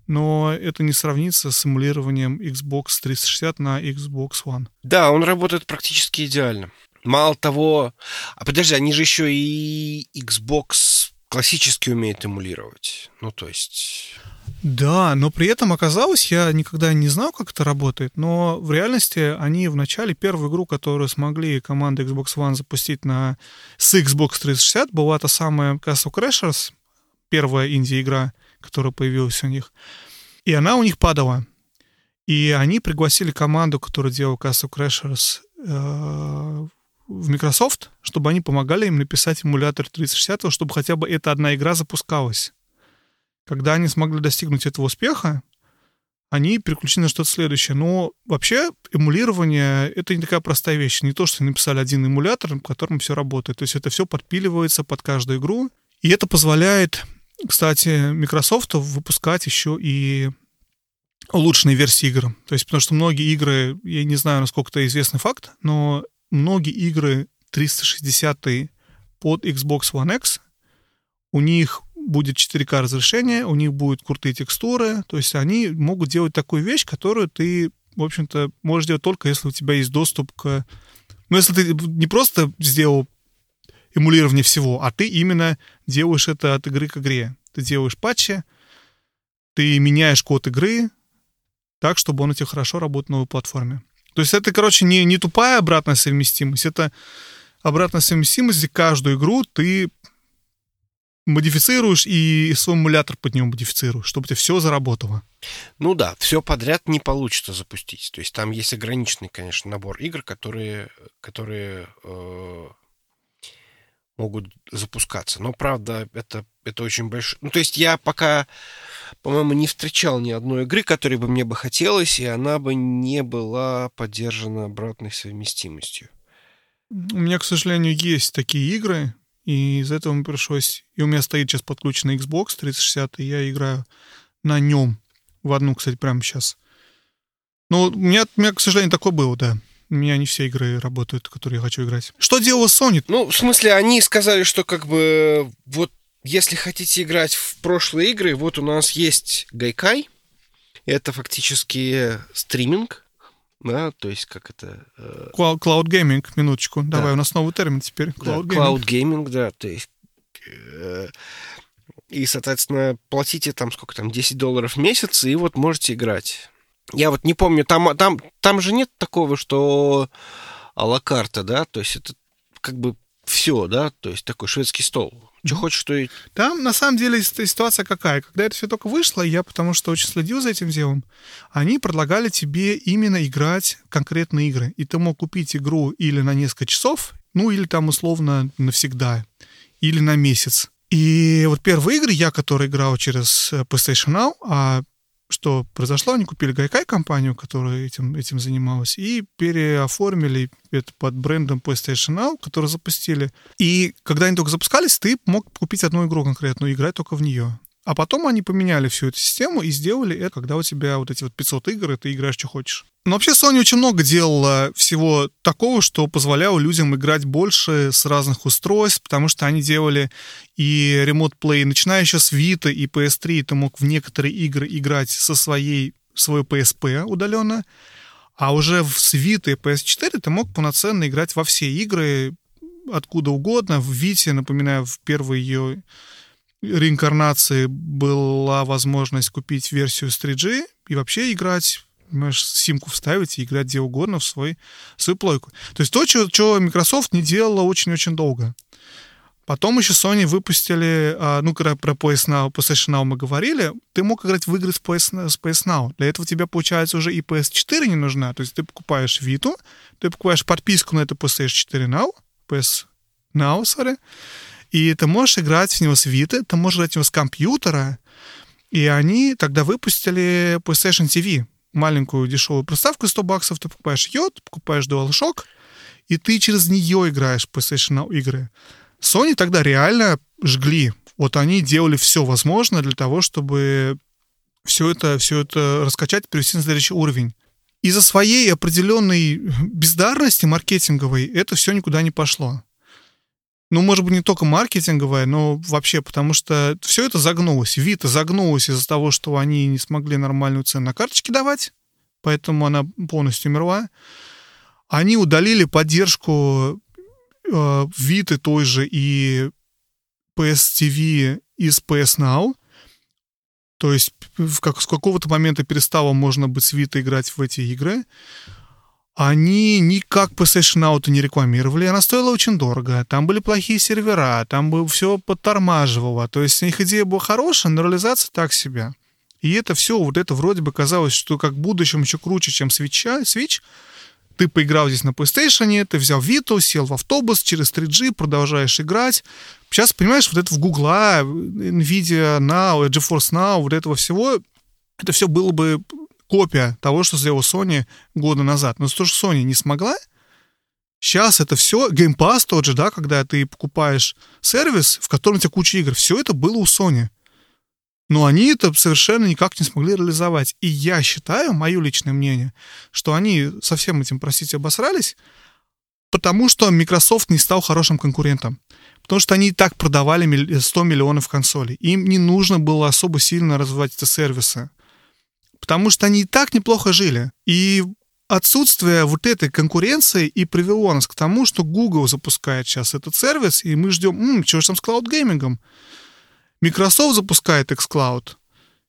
Но это не сравнится с эмулированием Xbox 360 на Xbox One. Да, он работает практически идеально. Мало того... А подожди, они же еще и Xbox классически умеют эмулировать. Ну, то есть... Да, но при этом оказалось, я никогда не знал, как это работает, но в реальности они в начале первую игру, которую смогли команда Xbox One запустить на с Xbox 360, была та самая Castle Crashers, первая инди-игра, которая появилась у них. И она у них падала. И они пригласили команду, которая делала Castle Crashers э, в Microsoft, чтобы они помогали им написать эмулятор 360, чтобы хотя бы эта одна игра запускалась. Когда они смогли достигнуть этого успеха, они переключены на что-то следующее. Но вообще эмулирование — это не такая простая вещь. Не то, что написали один эмулятор, в котором все работает. То есть это все подпиливается под каждую игру. И это позволяет, кстати, Microsoft выпускать еще и улучшенные версии игр. То есть потому что многие игры, я не знаю, насколько это известный факт, но многие игры 360 под Xbox One X, у них будет 4К разрешение, у них будут крутые текстуры, то есть они могут делать такую вещь, которую ты, в общем-то, можешь делать только если у тебя есть доступ к... Ну, если ты не просто сделал эмулирование всего, а ты именно делаешь это от игры к игре. Ты делаешь патчи, ты меняешь код игры так, чтобы он у тебя хорошо работал на новой платформе. То есть это, короче, не, не тупая обратная совместимость, это обратная совместимость, где каждую игру ты модифицируешь и свой эмулятор под него модифицируешь, чтобы у тебя все заработало. Ну да, все подряд не получится запустить. То есть там есть ограниченный, конечно, набор игр, которые, которые э, могут запускаться. Но правда, это, это очень большой. Ну, то есть я пока, по-моему, не встречал ни одной игры, которой бы мне бы хотелось, и она бы не была поддержана обратной совместимостью. У меня, к сожалению, есть такие игры, и из этого мне пришлось... И у меня стоит сейчас подключенный Xbox 360, и я играю на нем. В одну, кстати, прямо сейчас. Но у меня, у меня, к сожалению, такое было, да. У меня не все игры работают, которые я хочу играть. Что делала Sony? Ну, в смысле, они сказали, что как бы вот если хотите играть в прошлые игры, вот у нас есть Гайкай. Это фактически стриминг, да, то есть как это... Э... Cloud Gaming, минуточку. Да. Давай, у нас новый термин теперь. Cloud, да, Gaming. Cloud Gaming, да, то есть... Э... И, соответственно, платите там сколько там, 10 долларов в месяц, и вот можете играть. Я вот не помню, там, там, там же нет такого, что алакарта, да, то есть это как бы все, да, то есть такой шведский стол. Что хочешь, что и... Там, на самом деле, ситуация какая? Когда это все только вышло, я потому что очень следил за этим делом, они предлагали тебе именно играть конкретные игры. И ты мог купить игру или на несколько часов, ну, или там условно навсегда, или на месяц. И вот первые игры я, который играл через э, PlayStation Now, а что произошло, они купили Гайкай компанию, которая этим, этим занималась, и переоформили это под брендом PlayStation Now, который запустили. И когда они только запускались, ты мог купить одну игру конкретную и играть только в нее. А потом они поменяли всю эту систему и сделали это, когда у тебя вот эти вот 500 игр, и ты играешь, что хочешь. Но вообще Sony очень много делала всего такого, что позволяло людям играть больше с разных устройств, потому что они делали и Remote Play, начиная еще с Vita и PS3, ты мог в некоторые игры играть со своей, свой PSP удаленно, а уже с Vita и PS4 ты мог полноценно играть во все игры откуда угодно. В Vita, напоминаю, в первой ее реинкарнации была возможность купить версию с 3G и вообще играть можешь симку вставить и играть где угодно в свой, в свою плойку. То есть то, что, Microsoft не делала очень-очень долго. Потом еще Sony выпустили, а, ну, когда про PS Now, PlayStation Now мы говорили, ты мог играть в игры с PS, с PS Now. Для этого тебе, получается, уже и PS4 не нужна. То есть ты покупаешь Vita, ты покупаешь подписку на эту PlayStation 4 Now, PS Now, sorry, и ты можешь играть в него с Vita, ты можешь играть в него с компьютера, и они тогда выпустили PlayStation TV, маленькую дешевую приставку 100 баксов, ты покупаешь ее, покупаешь DualShock, и ты через нее играешь в PlayStation игры. Sony тогда реально жгли. Вот они делали все возможное для того, чтобы все это, все это раскачать, перевести на следующий уровень. Из-за своей определенной бездарности маркетинговой это все никуда не пошло. Ну, может быть, не только маркетинговая, но вообще, потому что все это загнулось. Вита загнулась из-за того, что они не смогли нормальную цену на карточки давать, поэтому она полностью умерла. Они удалили поддержку э, Виты той же и PS TV из PS Now. То есть как, с какого-то момента перестало можно быть с Vita играть в эти игры. Они никак PlayStation Now не рекламировали, она стоила очень дорого, там были плохие сервера, там бы все подтормаживало. То есть у них идея была хорошая, но реализация так себе. И это все, вот это вроде бы казалось, что как в будущем еще круче, чем Switch, Switch ты поиграл здесь на PlayStation, ты взял Vita, сел в автобус через 3G, продолжаешь играть. Сейчас, понимаешь, вот это в Google, NVIDIA Now, GeForce Now, вот этого всего, это все было бы копия того, что сделала Sony года назад. Но то, что Sony не смогла, сейчас это все, Game Pass тот же, да, когда ты покупаешь сервис, в котором у тебя куча игр, все это было у Sony. Но они это совершенно никак не смогли реализовать. И я считаю, мое личное мнение, что они со всем этим, простите, обосрались, потому что Microsoft не стал хорошим конкурентом. Потому что они и так продавали 100 миллионов консолей. Им не нужно было особо сильно развивать эти сервисы. Потому что они и так неплохо жили. И отсутствие вот этой конкуренции и привело нас к тому, что Google запускает сейчас этот сервис, и мы ждем, м-м, что же там с cloud геймингом? Microsoft запускает xCloud,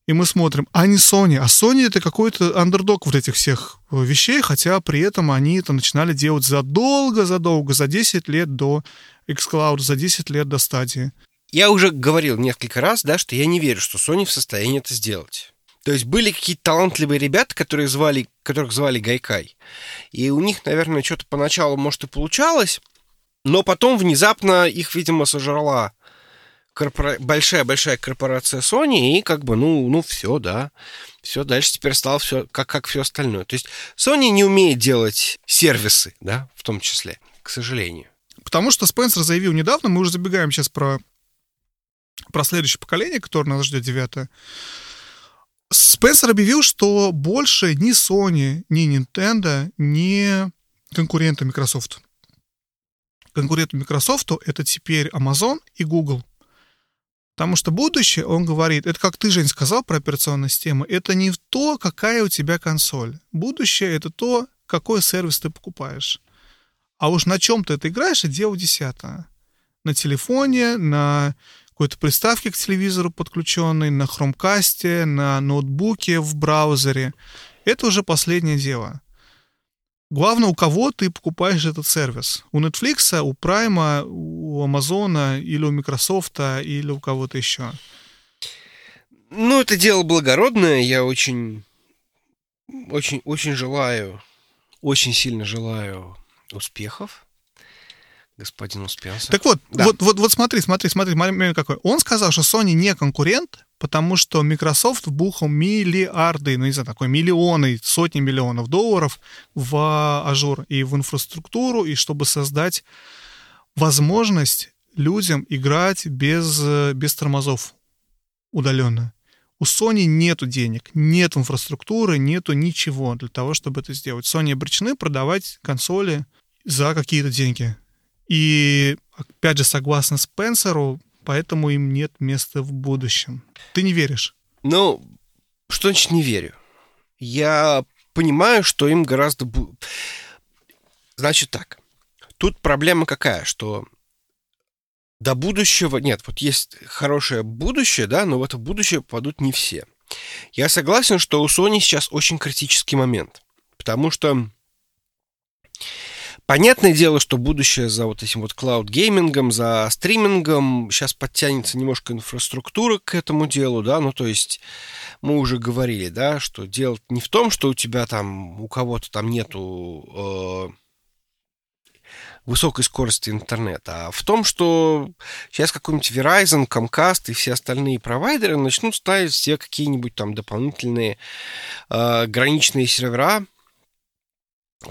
и мы смотрим, а не Sony. А Sony это какой-то андердог вот этих всех э, вещей, хотя при этом они это начинали делать задолго-задолго, за 10 лет до xCloud, за 10 лет до стадии. Я уже говорил несколько раз, да, что я не верю, что Sony в состоянии это сделать. То есть были какие-то талантливые ребята, которые звали, которых звали Гайкай. И у них, наверное, что-то поначалу, может, и получалось, но потом внезапно их, видимо, сожрала большая-большая корпорация Sony, и как бы, ну, ну все, да. Все, дальше теперь стало все как, как все остальное. То есть Sony не умеет делать сервисы, да, в том числе, к сожалению. Потому что Спенсер заявил недавно, мы уже забегаем сейчас про, про следующее поколение, которое нас ждет, девятое, Спенсер объявил, что больше ни Sony, ни Nintendo не конкуренты Microsoft. Конкуренты Microsoft это теперь Amazon и Google. Потому что будущее, он говорит, это как ты, Жень, сказал про операционные системы, это не то, какая у тебя консоль. Будущее это то, какой сервис ты покупаешь. А уж на чем ты это играешь, это дело десятое. На телефоне, на какой-то приставке к телевизору подключенной, на хромкасте, на ноутбуке, в браузере. Это уже последнее дело. Главное, у кого ты покупаешь этот сервис. У Netflix, у Prime, у Amazon или у Microsoft или у кого-то еще. Ну, это дело благородное. Я очень, очень, очень желаю, очень сильно желаю успехов господин Успенсер. Так вот, да. вот, вот, вот смотри, смотри, смотри, момент какой. Он сказал, что Sony не конкурент, потому что Microsoft вбухал миллиарды, ну не знаю, такой миллионы, сотни миллионов долларов в Azure и в инфраструктуру, и чтобы создать возможность людям играть без, без тормозов удаленно. У Sony нету денег, нет инфраструктуры, нету ничего для того, чтобы это сделать. Sony обречены продавать консоли за какие-то деньги. И, опять же, согласно Спенсеру, поэтому им нет места в будущем. Ты не веришь? Ну, что значит не верю? Я понимаю, что им гораздо... Значит так, тут проблема какая, что до будущего... Нет, вот есть хорошее будущее, да, но в это будущее попадут не все. Я согласен, что у Sony сейчас очень критический момент, потому что Понятное дело, что будущее за вот этим вот cloud геймингом, за стримингом, сейчас подтянется немножко инфраструктура к этому делу, да, ну то есть мы уже говорили, да, что дело не в том, что у тебя там, у кого-то там нету э, высокой скорости интернета, а в том, что сейчас какой-нибудь Verizon, Comcast и все остальные провайдеры начнут ставить все какие-нибудь там дополнительные э, граничные сервера,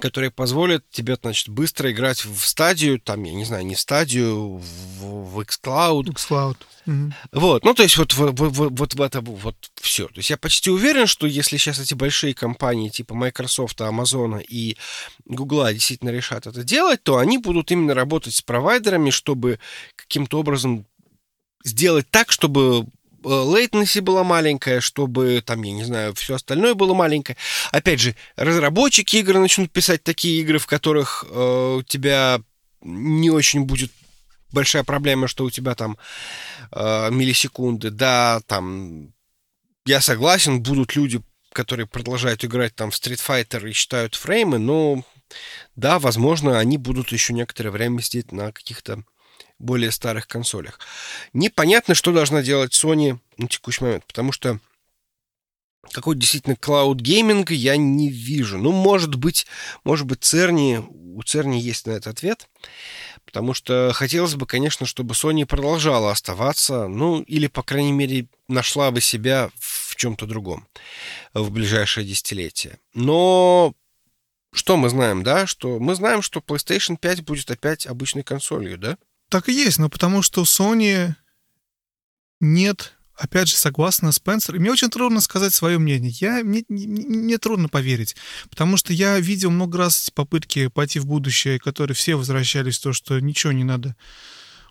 которые позволят тебе, значит, быстро играть в стадию, там, я не знаю, не в стадию, в, в xCloud. xCloud. Угу. Вот, ну, то есть вот, вот, вот, вот в это вот все. То есть я почти уверен, что если сейчас эти большие компании типа Microsoft, Amazon и Google действительно решат это делать, то они будут именно работать с провайдерами, чтобы каким-то образом сделать так, чтобы latency была маленькая, чтобы там, я не знаю, все остальное было маленькое. Опять же, разработчики игр начнут писать такие игры, в которых э, у тебя не очень будет большая проблема, что у тебя там э, миллисекунды, да, там я согласен, будут люди, которые продолжают играть там в Street Fighter и считают фреймы, но да, возможно, они будут еще некоторое время сидеть на каких-то более старых консолях. Непонятно, что должна делать Sony на текущий момент, потому что какой действительно клауд гейминг я не вижу. Ну, может быть, может быть, Церни, у Церни есть на это ответ, потому что хотелось бы, конечно, чтобы Sony продолжала оставаться, ну, или, по крайней мере, нашла бы себя в чем-то другом в ближайшее десятилетие. Но что мы знаем, да? Что мы знаем, что PlayStation 5 будет опять обычной консолью, да? Так и есть, но потому что у Sony нет опять же, согласно Спенсер, мне очень трудно сказать свое мнение. Я, мне, мне трудно поверить, потому что я видел много раз эти попытки пойти в будущее, которые все возвращались в то, что ничего не надо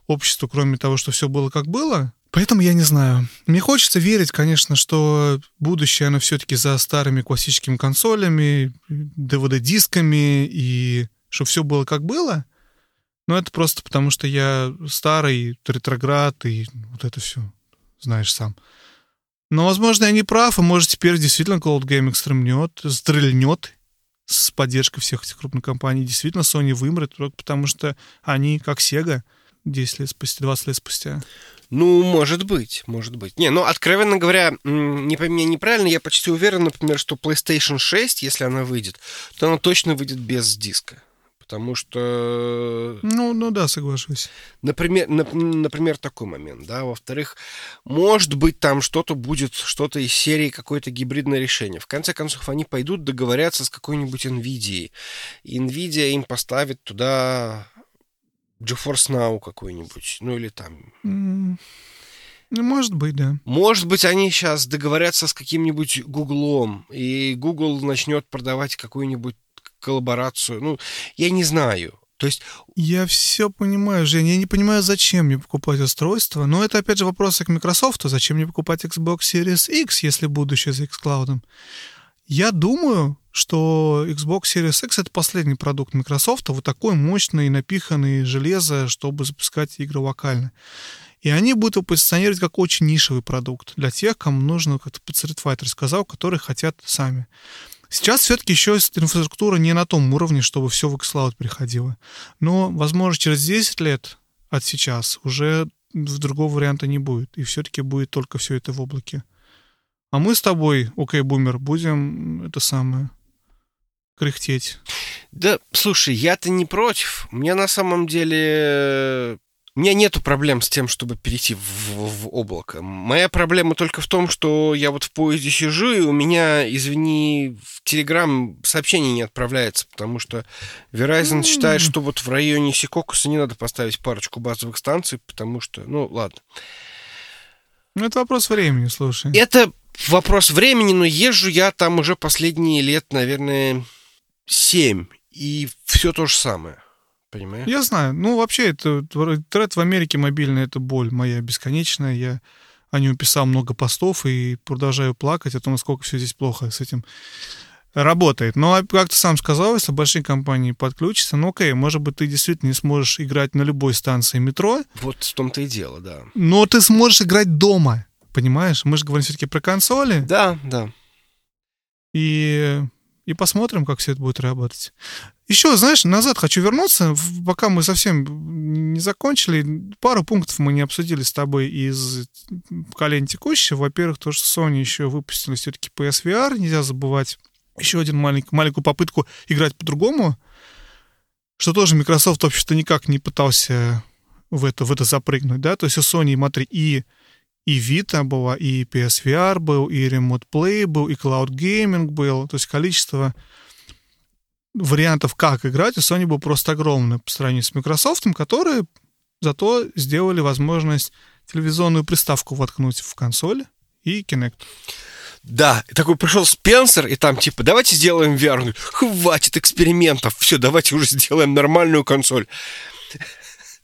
обществу, кроме того, что все было как было. Поэтому я не знаю. Мне хочется верить, конечно, что будущее, оно все-таки за старыми классическими консолями, DVD-дисками, и что все было как было. Но это просто потому, что я старый, ретроград, и вот это все знаешь сам. Но, возможно, я не прав, и может теперь действительно Cloud Gaming стрельнет, стрельнет с поддержкой всех этих крупных компаний. Действительно, Sony вымрет, только потому что они, как Sega, 10 лет спустя, 20 лет спустя. Ну, может быть, может быть. Не, ну, откровенно говоря, не пойми меня неправильно, я почти уверен, например, что PlayStation 6, если она выйдет, то она точно выйдет без диска. Потому что... Ну, ну да, соглашусь. Например, например, такой момент, да. Во-вторых, может быть, там что-то будет, что-то из серии какое-то гибридное решение. В конце концов, они пойдут договорятся с какой-нибудь NVIDIA. И NVIDIA им поставит туда GeForce Now какой-нибудь. Ну, или там... Mm. Ну, может быть, да. Может быть, они сейчас договорятся с каким-нибудь Гуглом, и Google начнет продавать какую-нибудь коллаборацию. Ну, я не знаю. То есть... Я все понимаю, Жень. Я не понимаю, зачем мне покупать устройство. Но это, опять же, вопрос к Microsoft. Зачем мне покупать Xbox Series X, если будущее за xCloud? Я думаю, что Xbox Series X — это последний продукт Microsoft, вот такой мощный, напиханный железо, чтобы запускать игры локально. И они будут его позиционировать как очень нишевый продукт для тех, кому нужно, как Street Fighter сказал, которые хотят сами. Сейчас все-таки еще инфраструктура не на том уровне, чтобы все в xCloud приходило. Но, возможно, через 10 лет от сейчас уже другого варианта не будет. И все-таки будет только все это в облаке. А мы с тобой, окей, бумер, будем это самое кряхтеть. Да, слушай, я-то не против. Мне на самом деле у меня нету проблем с тем, чтобы перейти в, в, в облако. Моя проблема только в том, что я вот в поезде сижу, и у меня, извини, в Телеграм сообщение не отправляется, потому что Verizon mm. считает, что вот в районе Сикокуса не надо поставить парочку базовых станций, потому что, ну, ладно. Ну, это вопрос времени, слушай. Это вопрос времени, но езжу я там уже последние лет, наверное, семь, и все то же самое понимаешь? Я знаю. Ну, вообще, это тред в Америке мобильный — это боль моя бесконечная. Я о нем писал много постов и продолжаю плакать о том, насколько все здесь плохо с этим работает. Но, как ты сам сказал, если большие компании подключатся, ну окей, может быть, ты действительно не сможешь играть на любой станции метро. Вот в том-то и дело, да. Но ты сможешь играть дома, понимаешь? Мы же говорим все-таки про консоли. Да, да. И, и посмотрим, как все это будет работать. Еще, знаешь, назад хочу вернуться, пока мы совсем не закончили. Пару пунктов мы не обсудили с тобой из поколения текущего. Во-первых, то, что Sony еще выпустила все-таки PSVR, нельзя забывать. Еще один маленький, маленькую попытку играть по-другому, что тоже Microsoft, вообще-то, никак не пытался в это, в это запрыгнуть, да, то есть у Sony, смотри, и и Vita была, и PSVR был, и Remote Play был, и Cloud Gaming был, то есть количество вариантов, как играть, у Sony было просто огромное по сравнению с Microsoft, которые зато сделали возможность телевизионную приставку воткнуть в консоль и Kinect. Да, такой пришел Спенсер, и там типа, давайте сделаем VR. Хватит экспериментов, все, давайте уже сделаем нормальную консоль.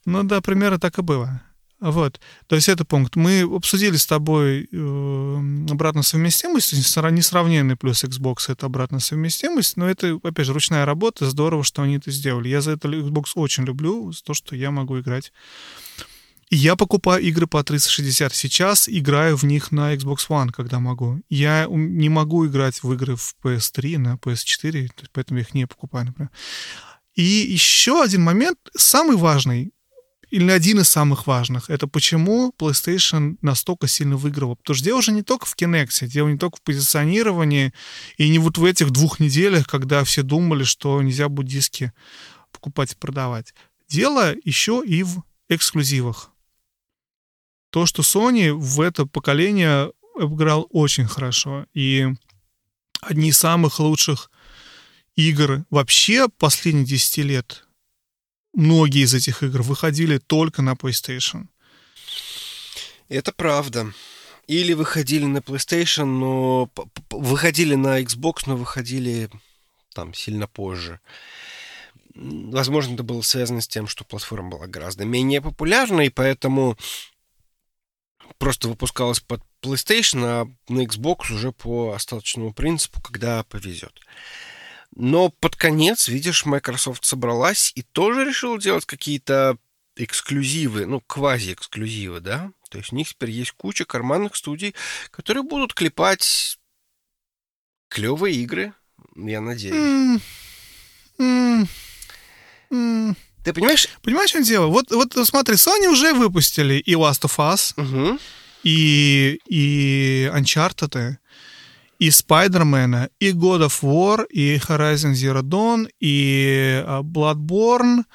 Ну да, примерно так и было. Вот. То есть это пункт. Мы обсудили с тобой э, обратную совместимость, несравненный плюс Xbox — это обратная совместимость, но это, опять же, ручная работа, здорово, что они это сделали. Я за это Xbox очень люблю, за то, что я могу играть Я покупаю игры по 360. Сейчас играю в них на Xbox One, когда могу. Я не могу играть в игры в PS3, на PS4, поэтому я их не покупаю, например. И еще один момент, самый важный, или один из самых важных, это почему PlayStation настолько сильно выиграла. Потому что дело уже не только в Kinect, дело не только в позиционировании, и не вот в этих двух неделях, когда все думали, что нельзя будет диски покупать и продавать. Дело еще и в эксклюзивах. То, что Sony в это поколение обыграл очень хорошо. И одни из самых лучших игр вообще последних 10 лет многие из этих игр выходили только на PlayStation. Это правда. Или выходили на PlayStation, но выходили на Xbox, но выходили там сильно позже. Возможно, это было связано с тем, что платформа была гораздо менее популярна, и поэтому просто выпускалась под PlayStation, а на Xbox уже по остаточному принципу, когда повезет. Но под конец, видишь, Microsoft собралась и тоже решила делать какие-то эксклюзивы, ну, квази-эксклюзивы, да? То есть у них теперь есть куча карманных студий, которые будут клепать клевые игры, я надеюсь. Mm. Mm. Ты понимаешь? Понимаешь, что дело? Вот, вот смотри, Sony уже выпустили и Last of Us, угу. и, и Uncharted, и Спайдермена, и God of War, и Horizon Zero Dawn, и а, Bloodborne,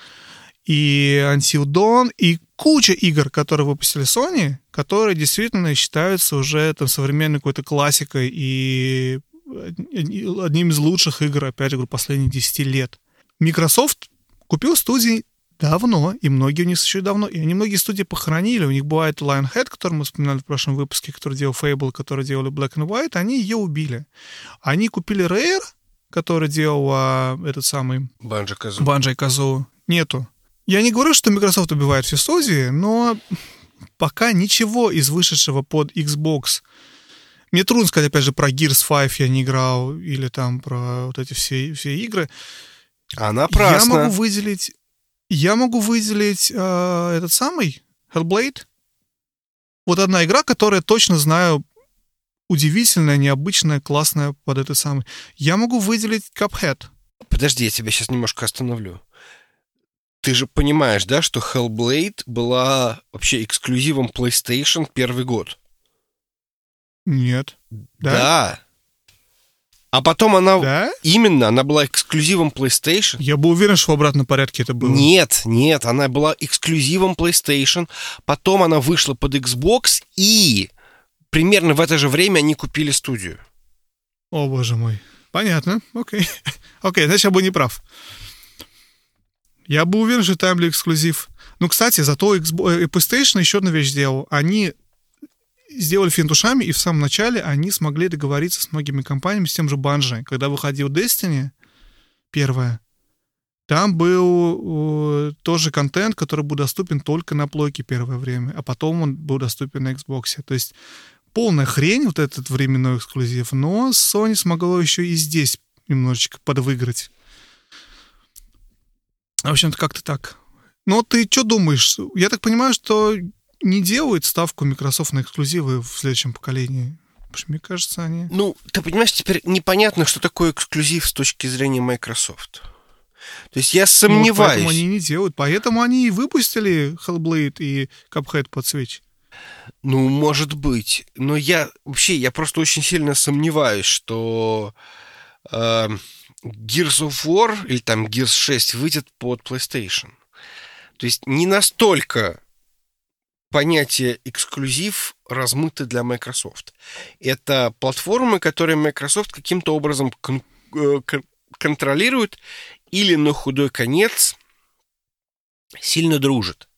и Until Dawn, и куча игр, которые выпустили Sony, которые действительно считаются уже там современной какой-то классикой и одним из лучших игр, опять же, последних 10 лет. Microsoft купил студии Давно, и многие у них еще давно, и они многие студии похоронили. У них бывает Lionhead, который мы вспоминали в прошлом выпуске, который делал Fable, который делали Black and White, они ее убили. Они купили Rare, который делал а, этот самый... Банджи Казу. Банджи Казу. Нету. Я не говорю, что Microsoft убивает все студии, но пока ничего из вышедшего под Xbox мне трудно сказать, опять же, про Gears 5 я не играл, или там про вот эти все, все игры. Она прасна. Я могу выделить я могу выделить э, этот самый Hellblade. Вот одна игра, которая точно знаю удивительная, необычная, классная под этой самой. Я могу выделить Cuphead. Подожди, я тебя сейчас немножко остановлю. Ты же понимаешь, да, что Hellblade была вообще эксклюзивом PlayStation первый год? Нет. Да. да. А потом она... Да? Именно, она была эксклюзивом PlayStation. Я был уверен, что в обратном порядке это было. Нет, нет, она была эксклюзивом PlayStation. Потом она вышла под Xbox, и примерно в это же время они купили студию. О, боже мой. Понятно, окей. *laughs* Окей, значит, я был неправ. Я был уверен, что Timely эксклюзив. Ну, кстати, зато Xbox, э, PlayStation еще одну вещь сделал. Они сделали финтушами, и в самом начале они смогли договориться с многими компаниями, с тем же Банжи. Когда выходил Destiny, первое, там был э, тоже контент, который был доступен только на плойке первое время, а потом он был доступен на Xbox. То есть полная хрень, вот этот временной эксклюзив, но Sony смогло еще и здесь немножечко подвыиграть. В общем-то, как-то так. Но ты что думаешь? Я так понимаю, что не делают ставку Microsoft на эксклюзивы в следующем поколении. Потому что, мне кажется, они... Ну, ты понимаешь, теперь непонятно, что такое эксклюзив с точки зрения Microsoft. То есть я сомневаюсь. Ну, поэтому они не делают. Поэтому они и выпустили Hellblade и Cuphead под Switch. Ну, может быть. Но я вообще, я просто очень сильно сомневаюсь, что э, Gears of War или там Gears 6 выйдет под PlayStation. То есть не настолько понятие эксклюзив размыто для Microsoft. Это платформы, которые Microsoft каким-то образом кон- э, контролирует или на худой конец сильно дружит.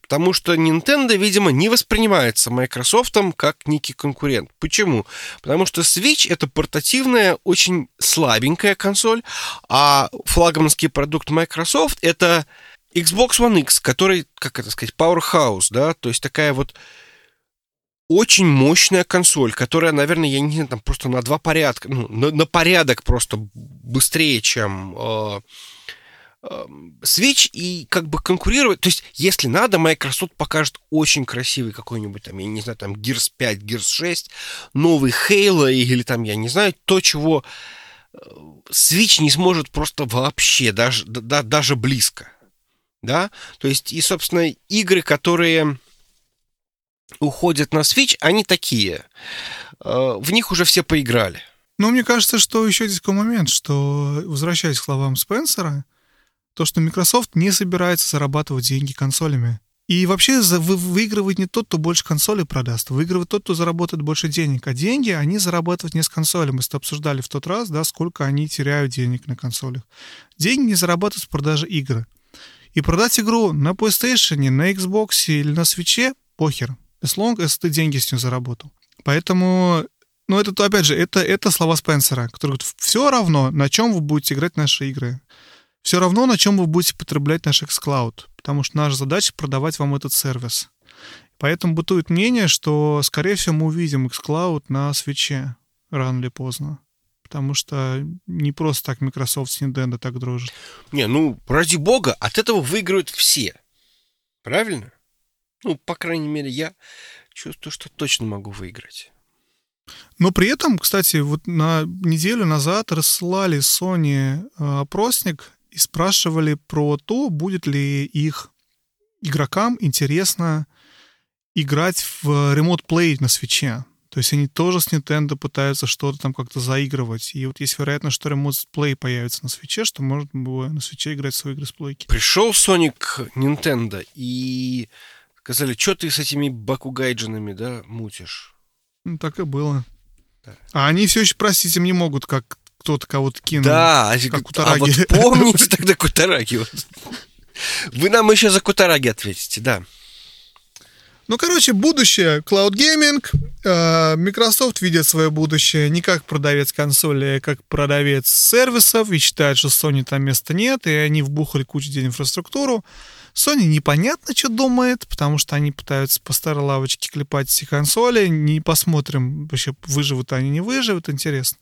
Потому что Nintendo, видимо, не воспринимается Microsoft как некий конкурент. Почему? Потому что Switch это портативная, очень слабенькая консоль, а флагманский продукт Microsoft это Xbox One X, который, как это сказать, powerhouse, да, то есть такая вот очень мощная консоль, которая, наверное, я не знаю, там просто на два порядка, ну, на, на порядок просто быстрее, чем э, Switch и как бы конкурировать. То есть, если надо, Microsoft покажет очень красивый какой-нибудь там, я не знаю, там Gears 5, Gears 6, новый Halo или там, я не знаю, то, чего э, Switch не сможет просто вообще, даже, да, даже близко. Да? То есть, и, собственно, игры, которые уходят на Switch, они такие. Э, в них уже все поиграли. Но мне кажется, что еще здесь такой момент, что, возвращаясь к словам Спенсера, то, что Microsoft не собирается зарабатывать деньги консолями. И вообще выигрывает не тот, кто больше консолей продаст, выигрывает тот, кто заработает больше денег. А деньги они зарабатывают не с консоли. Мы это обсуждали в тот раз, да, сколько они теряют денег на консолях. Деньги не зарабатывают с продажи игры. И продать игру на PlayStation, на Xbox или на Switch похер. As long as ты деньги с нее заработал. Поэтому, ну, это, опять же, это, это слова Спенсера, который говорит, все равно, на чем вы будете играть наши игры все равно, на чем вы будете потреблять наш xCloud, потому что наша задача продавать вам этот сервис. Поэтому бытует мнение, что, скорее всего, мы увидим xCloud на свече рано или поздно. Потому что не просто так Microsoft с Nintendo так дружит. Не, ну, ради бога, от этого выиграют все. Правильно? Ну, по крайней мере, я чувствую, что точно могу выиграть. Но при этом, кстати, вот на неделю назад рассылали Sony э, опросник, и спрашивали про то, будет ли их игрокам интересно играть в Remote Play на свече. То есть они тоже с Nintendo пытаются что-то там как-то заигрывать. И вот есть вероятность, что Remote Play появится на свече, что можно было на свече играть в свои игры с плойки. Пришел Sonic Nintendo и сказали, что ты с этими бакугайджинами, да, мутишь? Ну, так и было. Да. А они все еще, простите, не могут, как кто-то кого-то кинул. Да, как Кутараги. А вот помните *laughs* тогда Кутараги? Вы нам еще за Кутараги ответите, да. Ну, короче, будущее Cloud Gaming. Э, Microsoft видит свое будущее не как продавец консоли, а как продавец сервисов и считает, что Sony там места нет, и они вбухали кучу денег в инфраструктуру. Sony непонятно, что думает, потому что они пытаются по старой лавочке клепать все консоли. Не посмотрим, вообще выживут они, не выживут, интересно.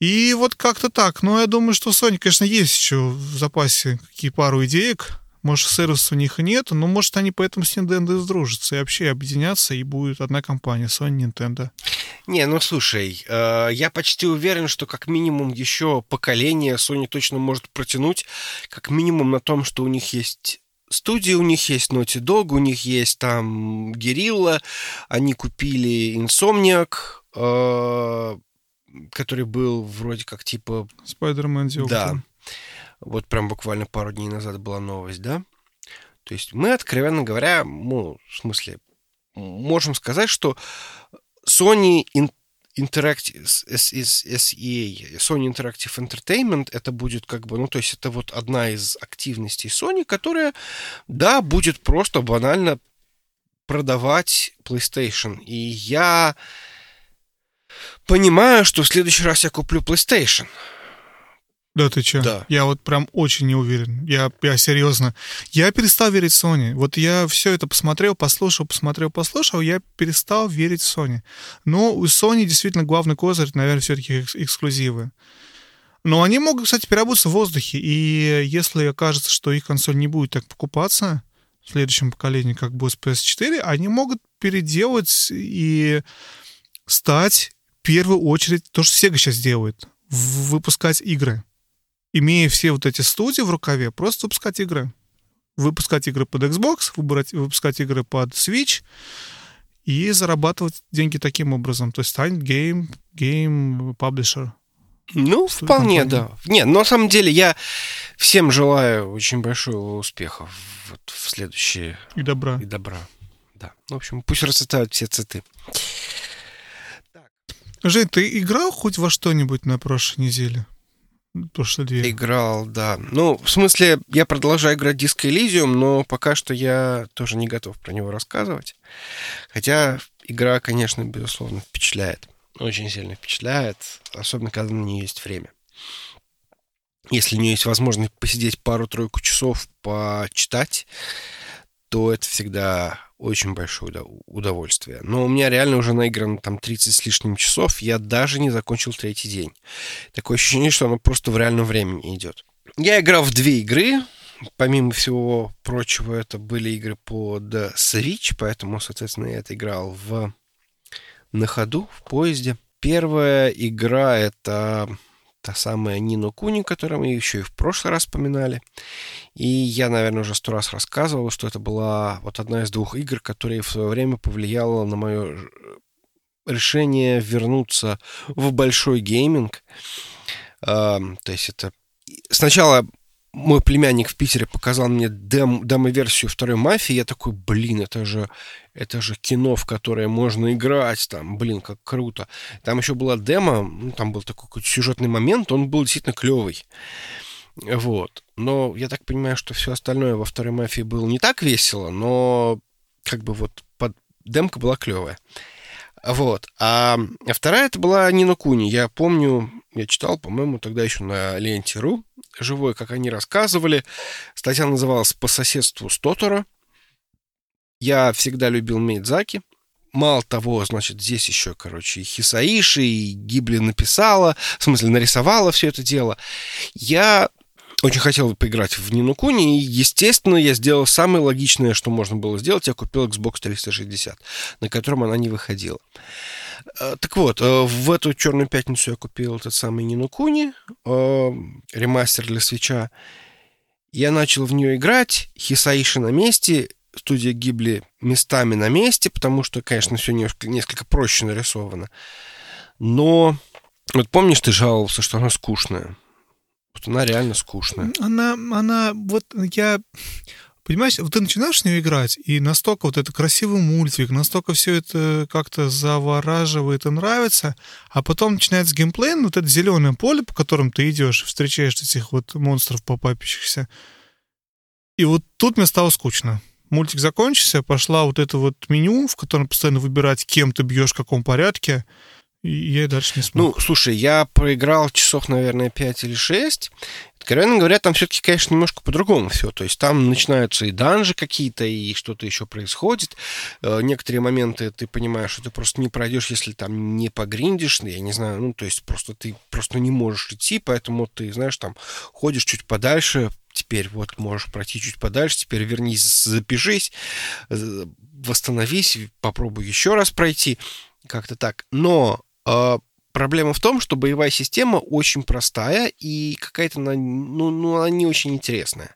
И вот как-то так. Но я думаю, что Sony, конечно, есть еще в запасе какие пару идеек. Может, сервиса у них нет, но может они поэтому с Nintendo и сдружатся и вообще объединятся, и будет одна компания, Sony, Nintendo. Не, ну слушай, э, я почти уверен, что как минимум еще поколение Sony точно может протянуть, как минимум на том, что у них есть студии у них есть Naughty Dog, у них есть там Guerrilla, они купили Insomniac, э, который был вроде как типа... Спайдермен Да. Вот прям буквально пару дней назад была новость, да? То есть мы, откровенно говоря, ну, в смысле, можем сказать, что Sony Interactive, SEA, Sony Interactive Entertainment, это будет как бы, ну, то есть это вот одна из активностей Sony, которая, да, будет просто банально продавать PlayStation. И я понимаю, что в следующий раз я куплю PlayStation. Да ты че? Да. Я вот прям очень не уверен. Я, я серьезно. Я перестал верить Sony. Вот я все это посмотрел, послушал, посмотрел, послушал, я перестал верить в Sony. Но у Sony действительно главный козырь, наверное, все-таки эксклюзивы. Но они могут, кстати, переобуться в воздухе. И если окажется, что их консоль не будет так покупаться в следующем поколении, как будет с PS4, они могут переделать и стать первую очередь то, что Sega сейчас делает, выпускать игры. Имея все вот эти студии в рукаве, просто выпускать игры. Выпускать игры под Xbox, выбрать, выпускать игры под Switch и зарабатывать деньги таким образом. То есть станет game, game publisher. Ну, вполне, компания. да. Нет, но на самом деле я всем желаю очень большого успеха вот в следующие... И добра. И добра, да. В общем, пусть расцветают все цветы. Жень, ты играл хоть во что-нибудь на прошлой неделе? Прошлой две. Играл, да. Ну, в смысле, я продолжаю играть Disco Elysium, но пока что я тоже не готов про него рассказывать. Хотя игра, конечно, безусловно, впечатляет. Очень сильно впечатляет, особенно когда на нее есть время. Если у нее есть возможность посидеть пару-тройку часов, почитать, то это всегда очень большое удовольствие. Но у меня реально уже наиграно там 30 с лишним часов, я даже не закончил третий день. Такое ощущение, что оно просто в реальном времени идет. Я играл в две игры. Помимо всего прочего, это были игры по The Switch, поэтому, соответственно, я это играл в на ходу, в поезде. Первая игра — это та самая Нину Куни, которую мы еще и в прошлый раз вспоминали. И я, наверное, уже сто раз рассказывал, что это была вот одна из двух игр, которые в свое время повлияла на мое решение вернуться в большой гейминг. То есть это сначала мой племянник в Питере показал мне дем, демо-версию второй мафии, я такой, блин, это же, это же кино, в которое можно играть, там, блин, как круто. Там еще была демо, ну, там был такой какой-то сюжетный момент, он был действительно клевый. Вот. Но я так понимаю, что все остальное во второй мафии было не так весело, но как бы вот под... демка была клевая. Вот. А вторая это была Нина Куни. Я помню, я читал, по-моему, тогда еще на ленте.ру живой, как они рассказывали. Статья называлась «По соседству с Тоторо». Я всегда любил Мейдзаки. Мало того, значит, здесь еще, короче, и Хисаиши, и Гибли написала, в смысле, нарисовала все это дело. Я очень хотел поиграть в Нину Куни, и, естественно, я сделал самое логичное, что можно было сделать. Я купил Xbox 360, на котором она не выходила. Э, так вот, э, в эту черную пятницу я купил этот самый Нину Куни, э, ремастер для свеча. Я начал в нее играть, Хисаиши на месте, студия Гибли местами на месте, потому что, конечно, все несколько проще нарисовано. Но вот помнишь, ты жаловался, что она скучная? Вот она реально скучная. Она, она, вот я Понимаешь, вот ты начинаешь в нее играть, и настолько вот это красивый мультик, настолько все это как-то завораживает и нравится, а потом начинается геймплей, ну, вот это зеленое поле, по которому ты идешь, встречаешь этих вот монстров попапящихся. И вот тут мне стало скучно. Мультик закончился, пошла вот это вот меню, в котором постоянно выбирать, кем ты бьешь, в каком порядке. И дальше не смог. Ну, слушай, я проиграл часов, наверное, 5 или 6. Откровенно говоря, там все-таки, конечно, немножко по-другому все. То есть там начинаются и данжи какие-то, и что-то еще происходит. Э, некоторые моменты ты понимаешь, что ты просто не пройдешь, если там не погриндишь, я не знаю, ну, то есть просто ты просто не можешь идти, поэтому ты, знаешь, там ходишь чуть подальше, теперь вот можешь пройти чуть подальше, теперь вернись, запишись, восстановись, попробуй еще раз пройти, как-то так. Но Проблема в том, что боевая система очень простая и какая-то, ну, ну, она не очень интересная.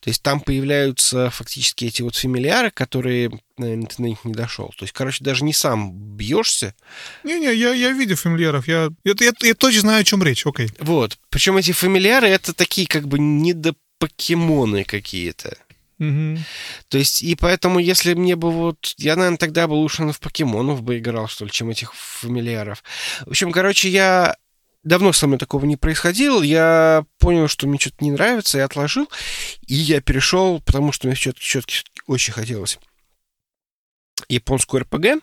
То есть там появляются фактически эти вот фамильяры, которые, наверное, ты на них не дошел. То есть, короче, даже не сам бьешься. Не-не, я, я видел фамильяров, я, я, я, я точно знаю, о чем речь, окей. Вот. Причем эти фамильяры это такие как бы недопокемоны какие-то. То есть, и поэтому, если мне бы вот... Я, наверное, тогда бы лучше в покемонов бы играл, что ли, чем этих фамильяров. В общем, короче, я... Давно со мной такого не происходило. Я понял, что мне что-то не нравится, и отложил. И я перешел, потому что мне все-таки очень хотелось японскую РПГ.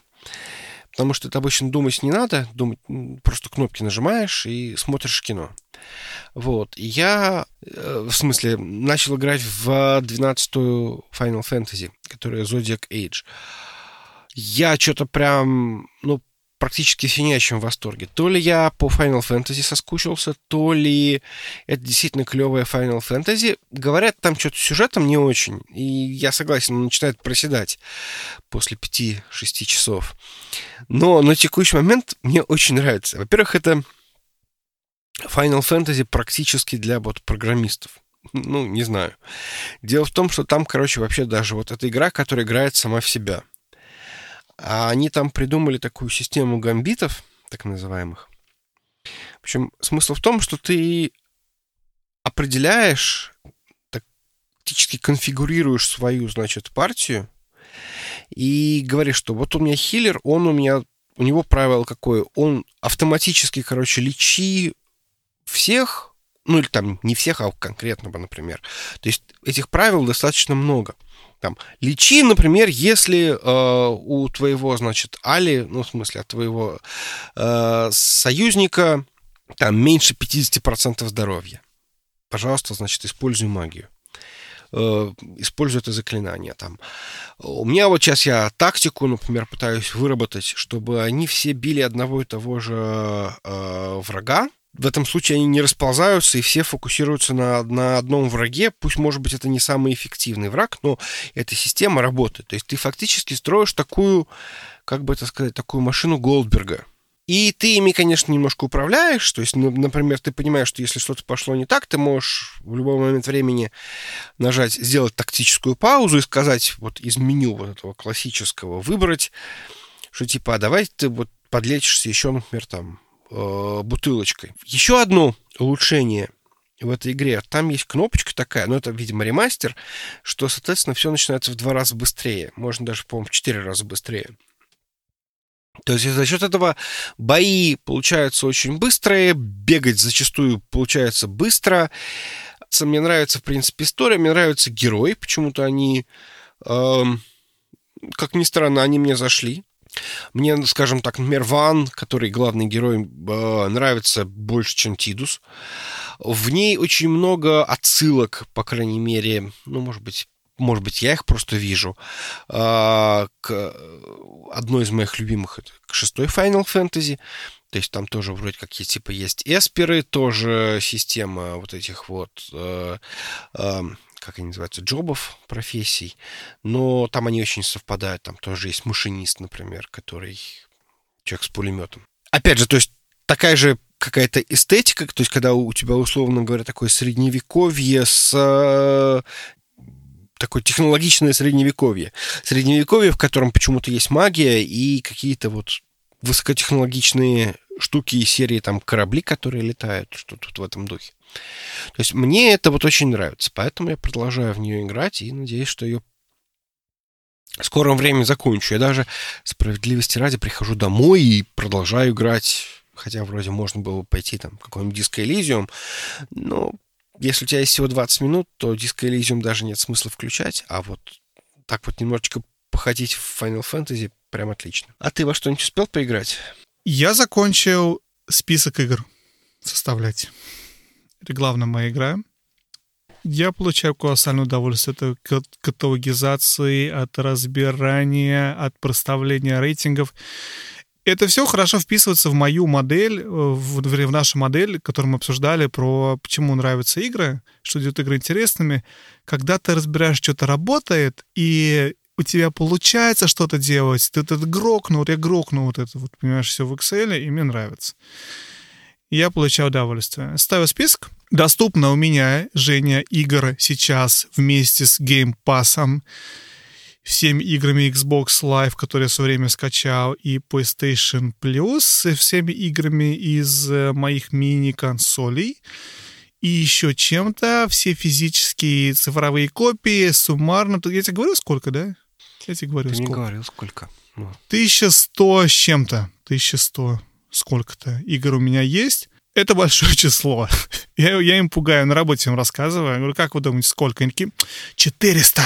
Потому что это обычно думать не надо, думать, просто кнопки нажимаешь и смотришь кино. Вот. Я, э, в смысле, начал играть в 12-ю Final Fantasy, которая Zodiac Age. Я что-то прям, ну, практически в щенячьем восторге. То ли я по Final Fantasy соскучился, то ли это действительно клевая Final Fantasy. Говорят, там что-то сюжетом не очень. И я согласен, он начинает проседать после 5-6 часов. Но на текущий момент мне очень нравится. Во-первых, это Final Fantasy практически для вот программистов. Ну, не знаю. Дело в том, что там, короче, вообще даже вот эта игра, которая играет сама в себя. А они там придумали такую систему гамбитов, так называемых. Общем, смысл в том, что ты определяешь, тактически конфигурируешь свою, значит, партию и говоришь, что вот у меня хиллер, он у меня, у него правило какое, он автоматически, короче, лечи всех, ну или там не всех, а конкретного, например. То есть этих правил достаточно много. Там, лечи, например, если э, у твоего, значит, Али, ну, в смысле, от твоего э, союзника там меньше 50% здоровья. Пожалуйста, значит, используй магию. Э, используй это заклинание там. У меня вот сейчас я тактику, например, пытаюсь выработать, чтобы они все били одного и того же э, врага, в этом случае они не расползаются, и все фокусируются на, на одном враге. Пусть, может быть, это не самый эффективный враг, но эта система работает. То есть ты фактически строишь такую, как бы это сказать, такую машину Голдберга. И ты ими, конечно, немножко управляешь. То есть, например, ты понимаешь, что если что-то пошло не так, ты можешь в любой момент времени нажать, сделать тактическую паузу и сказать вот из меню вот этого классического выбрать, что типа, а давай ты вот подлечишься еще, например, там э, бутылочкой. Еще одно улучшение в этой игре. Там есть кнопочка такая, ну это, видимо, ремастер, что, соответственно, все начинается в два раза быстрее. Можно даже, по-моему, в четыре раза быстрее. То есть за счет этого бои получаются очень быстрые, бегать зачастую получается быстро. Мне нравится, в принципе, история, мне нравятся герои, почему-то они, э, как ни странно, они мне зашли. Мне, скажем так, например, Ван, который главный герой, э, нравится больше, чем Тидус. В ней очень много отсылок, по крайней мере, ну, может быть, может быть, я их просто вижу, э, к одной из моих любимых, это к шестой Final Fantasy. То есть там тоже вроде как типа есть эсперы, тоже система вот этих вот э, э, как они называются, джобов, профессий, но там они очень совпадают. Там тоже есть машинист, например, который человек с пулеметом. Опять же, то есть такая же какая-то эстетика, то есть когда у тебя, условно говоря, такое средневековье с э, такое технологичное средневековье. Средневековье, в котором почему-то есть магия и какие-то вот высокотехнологичные штуки и серии там корабли, которые летают, что тут в этом духе. То есть мне это вот очень нравится, поэтому я продолжаю в нее играть и надеюсь, что ее в скором времени закончу. Я даже справедливости ради прихожу домой и продолжаю играть, хотя вроде можно было пойти там в какой-нибудь диско Elysium, но если у тебя есть всего 20 минут, то диско Elysium даже нет смысла включать, а вот так вот немножечко походить в Final Fantasy прям отлично. А ты во что-нибудь успел поиграть? Я закончил список игр составлять. Это главная моя игра. Я получаю колоссальное удовольствие от каталогизации, от разбирания, от проставления рейтингов. Это все хорошо вписывается в мою модель, в, в нашу модель, которую мы обсуждали, про почему нравятся игры, что делают игры интересными. Когда ты разбираешь, что-то работает, и у тебя получается что-то делать, ты этот грокнул, я грокнул вот это, вот, понимаешь, все в Excel, и мне нравится я получаю удовольствие. Ставлю список. Доступно у меня, Женя, игр сейчас вместе с Game Pass, всеми играми Xbox Live, которые я все время скачал, и PlayStation Plus, и всеми играми из э, моих мини-консолей, и еще чем-то, все физические цифровые копии, суммарно. Я тебе говорил, сколько, да? Я тебе говорил, Ты сколько. не говорил, сколько. Ну. 1100 с чем-то. 1100 сколько-то игр у меня есть. Это большое *laughs* число. Я, я им пугаю, на работе им рассказываю. Я говорю, как вы думаете, сколько? Они такие, 400.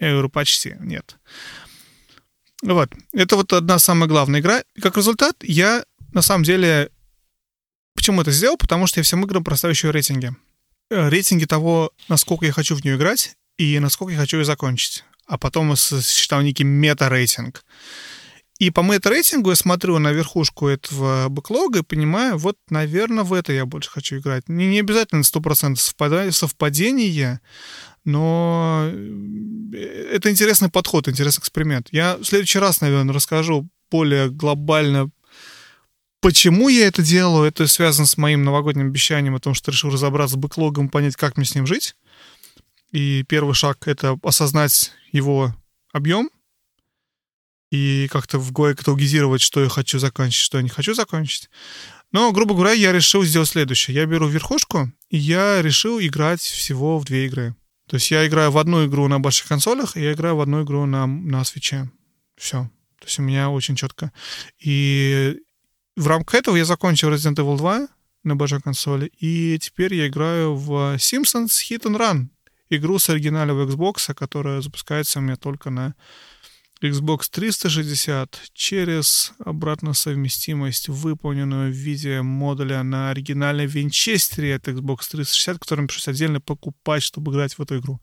Я говорю, почти, нет. Вот. Это вот одна самая главная игра. И как результат, я на самом деле... Почему это сделал? Потому что я всем играм проставил еще рейтинги. Э, рейтинги того, насколько я хочу в нее играть и насколько я хочу ее закончить. А потом сосчитал некий мета-рейтинг. И по мета-рейтингу я смотрю на верхушку этого бэклога и понимаю, вот, наверное, в это я больше хочу играть. Не, не обязательно 100% совпадение, совпадение, но э, это интересный подход, интересный эксперимент. Я в следующий раз, наверное, расскажу более глобально, почему я это делаю. Это связано с моим новогодним обещанием о том, что решил разобраться с бэклогом, понять, как мне с ним жить. И первый шаг — это осознать его объем, и как-то в голове каталогизировать, что я хочу закончить, что я не хочу закончить. Но, грубо говоря, я решил сделать следующее. Я беру верхушку, и я решил играть всего в две игры. То есть я играю в одну игру на больших консолях, и я играю в одну игру на, на свече. Все. То есть у меня очень четко. И в рамках этого я закончил Resident Evil 2 на большой консоли, и теперь я играю в Simpsons Hit and Run, игру с оригинального Xbox, которая запускается у меня только на Xbox 360 через обратную совместимость, выполненную в виде модуля на оригинальной винчестере от Xbox 360, который пришлось отдельно покупать, чтобы играть в эту игру.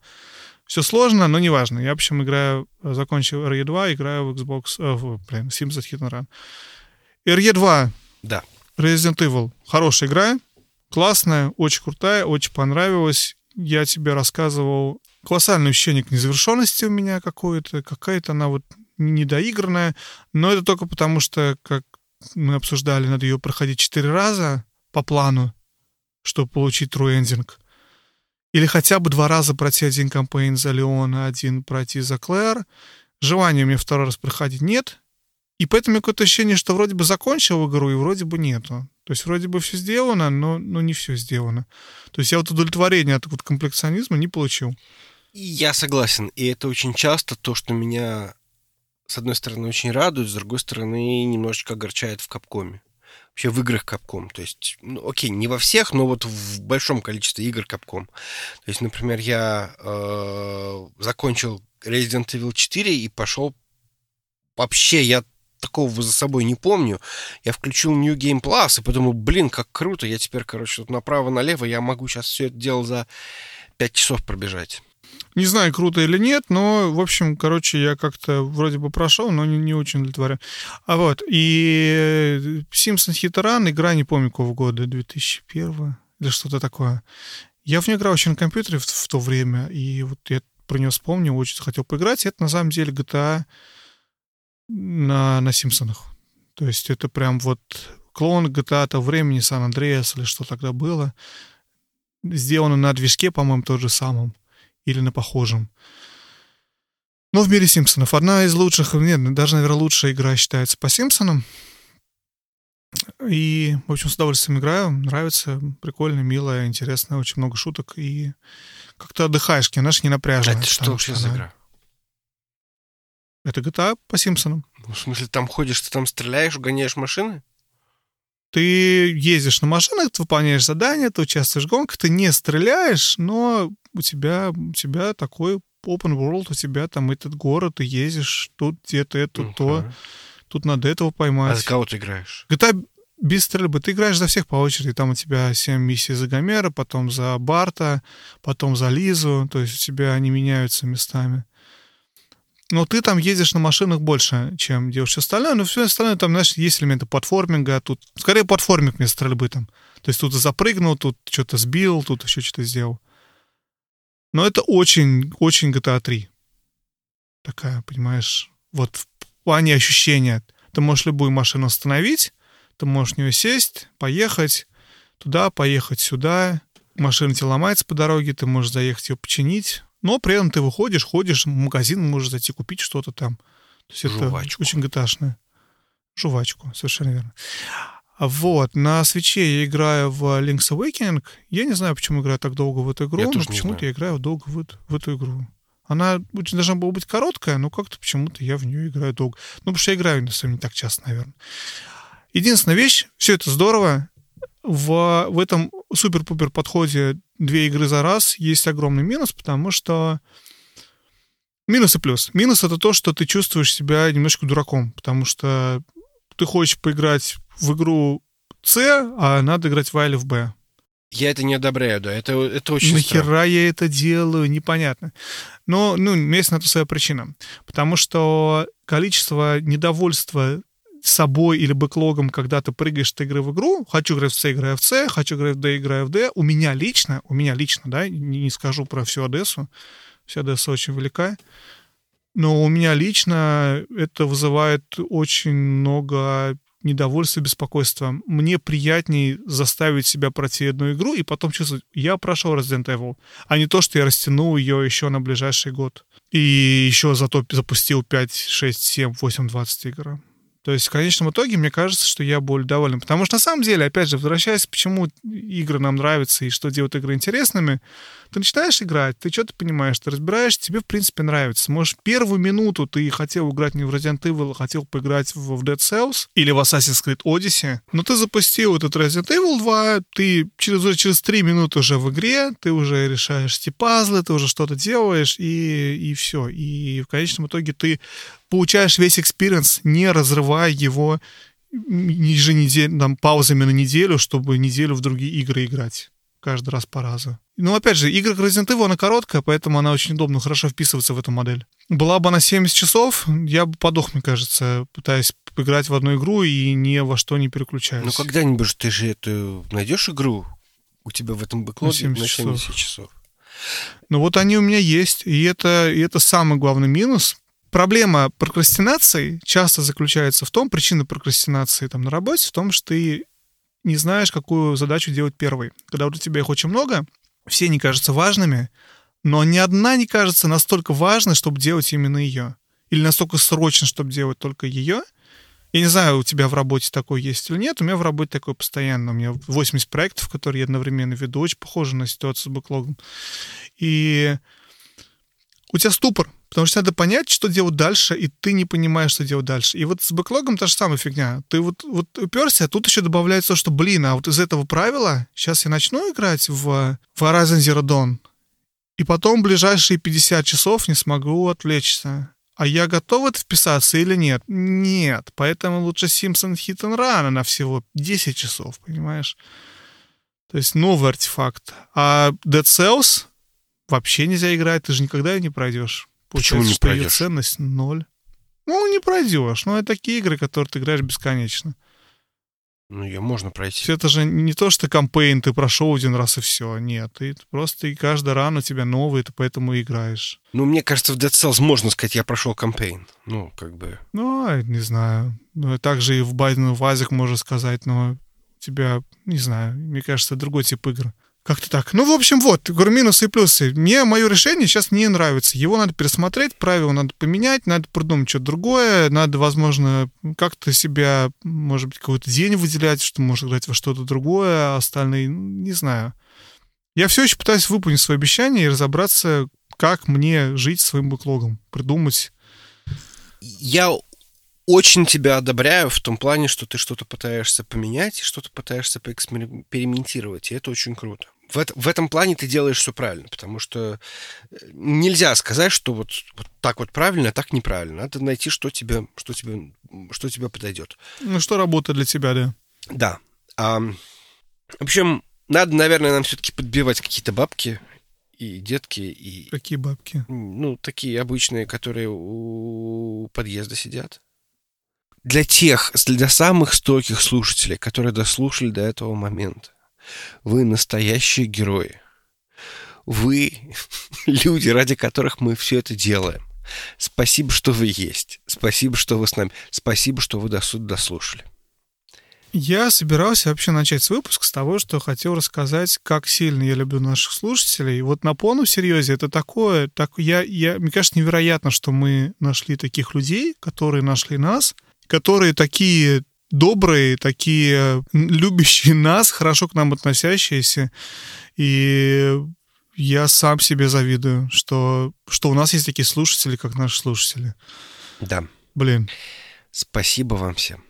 Все сложно, но неважно. Я, в общем, играю, закончил RE2, играю в Xbox, э, блин, Sims Hit and Run. RE2. Да. Resident Evil. Хорошая игра, классная, очень крутая, очень понравилась. Я тебе рассказывал колоссальное ощущение к незавершенности у меня какое-то, какая-то она вот недоигранная, но это только потому, что, как мы обсуждали, надо ее проходить четыре раза по плану, чтобы получить true ending. Или хотя бы два раза пройти один кампейн за Леона, один пройти за Клэр. Желания у меня второй раз проходить нет. И поэтому какое-то ощущение, что вроде бы закончил игру, и вроде бы нету. То есть вроде бы все сделано, но, но не все сделано. То есть я вот удовлетворение от вот комплекционизма не получил. Я согласен. И это очень часто то, что меня, с одной стороны, очень радует, с другой стороны, немножечко огорчает в Капкоме. Вообще в играх Капком. То есть, ну, окей, не во всех, но вот в большом количестве игр Капком. То есть, например, я э, закончил Resident Evil 4 и пошел вообще, я такого за собой не помню. Я включил New Game Plus и подумал, блин, как круто, я теперь, короче, тут направо-налево, я могу сейчас все это дело за 5 часов пробежать. Не знаю, круто или нет, но, в общем, короче, я как-то вроде бы прошел, но не, не очень удовлетворен. А вот, и Simpsons Hit Run, игра, не помню какого года, 2001 или что-то такое. Я в нее играл очень на компьютере в, в то время, и вот я про нее вспомнил, очень хотел поиграть. Это на самом деле GTA на, на Симпсонах. То есть это прям вот клон GTA того времени, Сан-Андреас или что тогда было. Сделано на движке, по-моему, тот же самом. Или на похожем. Но в мире Симпсонов. Одна из лучших, нет, даже, наверное, лучшая игра считается по Симпсонам. И, в общем, с удовольствием играю. Нравится. Прикольно, мило, интересно. Очень много шуток. И как-то отдыхаешь, знаешь, не напряжно. Это что вообще за игра? Это GTA по Симпсонам. Ну, в смысле, там ходишь, ты там стреляешь, гоняешь машины? Ты ездишь на машинах, ты выполняешь задания, ты участвуешь в гонках, ты не стреляешь, но у тебя, у тебя такой open world, у тебя там этот город, ты ездишь, тут где-то это, uh-huh. то, тут надо этого поймать. А за кого ты играешь? GTA без стрельбы. Ты играешь за всех по очереди. Там у тебя 7 миссий за Гомера, потом за Барта, потом за Лизу. То есть у тебя они меняются местами. Но ты там ездишь на машинах больше, чем делаешь все остальное, но все остальное там, знаешь, есть элементы платформинга, тут скорее платформинг вместо стрельбы там. То есть тут запрыгнул, тут что-то сбил, тут еще что-то сделал. Но это очень, очень GTA 3. Такая, понимаешь, вот в плане ощущения. Ты можешь любую машину остановить, ты можешь в нее сесть, поехать туда, поехать сюда. Машина тебе ломается по дороге, ты можешь заехать ее починить, но при этом ты выходишь, ходишь в магазин, можешь зайти купить что-то там. То есть Жувачку. это очень гташное. Жувачку, совершенно верно. Вот, на свече я играю в Link's Awakening. Я не знаю, почему играю так долго в эту игру, я но почему-то я играю долго в, в эту игру. Она очень должна была быть короткая, но как-то почему-то я в нее играю долго. Ну, потому что я играю на самом не так часто, наверное. Единственная вещь, все это здорово, в, в этом супер-пупер подходе две игры за раз есть огромный минус, потому что минус и плюс. Минус это то, что ты чувствуешь себя немножко дураком, потому что ты хочешь поиграть в игру С, а надо играть в А или в Б. Я это не одобряю, да, это, это очень Нахера странно. я это делаю, непонятно. Но, ну, есть на это своя причина. Потому что количество недовольства собой или бэклогом, когда ты прыгаешь от игры в игру, хочу играть в C, играю в C, хочу играть в D, играю в D, у меня лично, у меня лично, да, не, не скажу про всю Одессу, вся Одесса очень велика, но у меня лично это вызывает очень много недовольства, беспокойства. Мне приятнее заставить себя пройти одну игру и потом чувствовать, я прошел Resident Evil, а не то, что я растянул ее еще на ближайший год. И еще зато запустил 5, 6, 7, 8, 20 игр. То есть в конечном итоге мне кажется, что я более доволен. Потому что на самом деле, опять же, возвращаясь, почему игры нам нравятся и что делают игры интересными, ты начинаешь играть, ты что-то понимаешь, ты разбираешь, тебе, в принципе, нравится. Может, первую минуту ты хотел играть не в Resident Evil, а хотел поиграть в Dead Cells или в Assassin's Creed Odyssey, но ты запустил этот Resident Evil 2, ты через, через 3 минуты уже в игре, ты уже решаешь эти пазлы, ты уже что-то делаешь, и, и все. И в конечном итоге ты получаешь весь experience, не разрывая его еженедельно, там, паузами на неделю, чтобы неделю в другие игры играть. Каждый раз по разу. Ну, опять же, игра Resident Evil, она короткая, поэтому она очень удобно, хорошо вписывается в эту модель. Была бы она 70 часов, я бы подох, мне кажется, пытаясь играть в одну игру и ни во что не переключаясь. Ну, когда-нибудь ты же эту найдешь игру у тебя в этом бэклоге На 70 на 70 часов. Ну вот они у меня есть, и это, и это самый главный минус. Проблема прокрастинации часто заключается в том, причина прокрастинации там на работе в том, что ты не знаешь, какую задачу делать первой. Когда вот у тебя их очень много, все не кажутся важными, но ни одна не кажется настолько важной, чтобы делать именно ее. Или настолько срочно, чтобы делать только ее. Я не знаю, у тебя в работе такое есть или нет. У меня в работе такое постоянно. У меня 80 проектов, которые я одновременно веду. Очень похоже на ситуацию с бэклогом. И у тебя ступор, потому что надо понять, что делать дальше, и ты не понимаешь, что делать дальше. И вот с бэклогом та же самая фигня. Ты вот, вот уперся, а тут еще добавляется то, что, блин, а вот из этого правила сейчас я начну играть в, в Horizon Zero Dawn, и потом ближайшие 50 часов не смогу отвлечься. А я готов это вписаться или нет? Нет. Поэтому лучше Simpson Hit and Run на всего 10 часов, понимаешь? То есть новый артефакт. А Dead Cells вообще нельзя играть, ты же никогда ее не пройдешь. Почему не что ее пройдешь? ценность ноль. Ну, не пройдешь. Ну, это такие игры, которые ты играешь бесконечно. Ну, ее можно пройти. Это же не то, что кампейн ты прошел один раз и все. Нет, ты просто и каждый ран у тебя новый, ты поэтому и играешь. Ну, мне кажется, в Dead Cells можно сказать, я прошел кампейн. Ну, как бы... Ну, а, не знаю. Ну, также и в Байден Вазик можно сказать, но тебя, не знаю, мне кажется, другой тип игр. Как-то так. Ну, в общем, вот, говорю, минусы и плюсы. Мне мое решение сейчас не нравится. Его надо пересмотреть, правила надо поменять, надо придумать что-то другое, надо, возможно, как-то себя, может быть, какой-то день выделять, что может играть во что-то другое, а остальные, ну, не знаю. Я все еще пытаюсь выполнить свои обещания и разобраться, как мне жить своим бэклогом, придумать. Я очень тебя одобряю в том плане, что ты что-то пытаешься поменять, что-то пытаешься поэкспериментировать, и это очень круто. В, это- в этом плане ты делаешь все правильно, потому что э, нельзя сказать, что вот, вот так вот правильно, а так неправильно. Надо найти, что тебе, что тебе, что тебе подойдет. Ну, что работает для тебя, да? Да. А, в общем, надо, наверное, нам все-таки подбивать какие-то бабки и детки, и Какие бабки? ну, такие обычные, которые у подъезда сидят. Для тех, для самых стойких слушателей, которые дослушали до этого момента, вы настоящие герои. Вы *laughs* люди, ради которых мы все это делаем. Спасибо, что вы есть. Спасибо, что вы с нами. Спасибо, что вы до сюда дослушали. Я собирался вообще начать с выпуск с того, что хотел рассказать, как сильно я люблю наших слушателей. Вот на полном серьезе это такое, так, я, я, мне кажется, невероятно, что мы нашли таких людей, которые нашли нас, которые такие добрые, такие любящие нас, хорошо к нам относящиеся. И я сам себе завидую, что, что у нас есть такие слушатели, как наши слушатели. Да. Блин, Спасибо вам всем.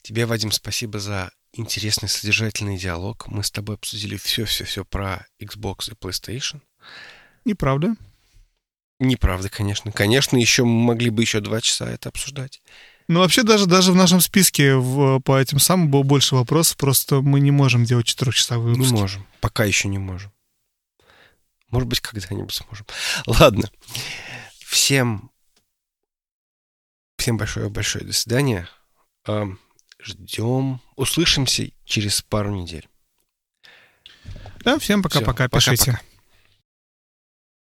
Тебе, Вадим, спасибо за интересный содержательный диалог. Мы с тобой обсудили все-все-все про Xbox и PlayStation. неправда. Неправда, конечно. Конечно, еще мы могли бы еще два часа это обсуждать. Ну, вообще, даже, даже в нашем списке в, по этим самым было больше вопросов, просто мы не можем делать четырехчасовые Не выпуски. можем. Пока еще не можем. Может быть, когда-нибудь сможем. *laughs* Ладно. Всем, всем большое-большое до свидания. Ам, Ждем. Услышимся через пару недель. Да, всем пока-пока, пишите. пока-пока.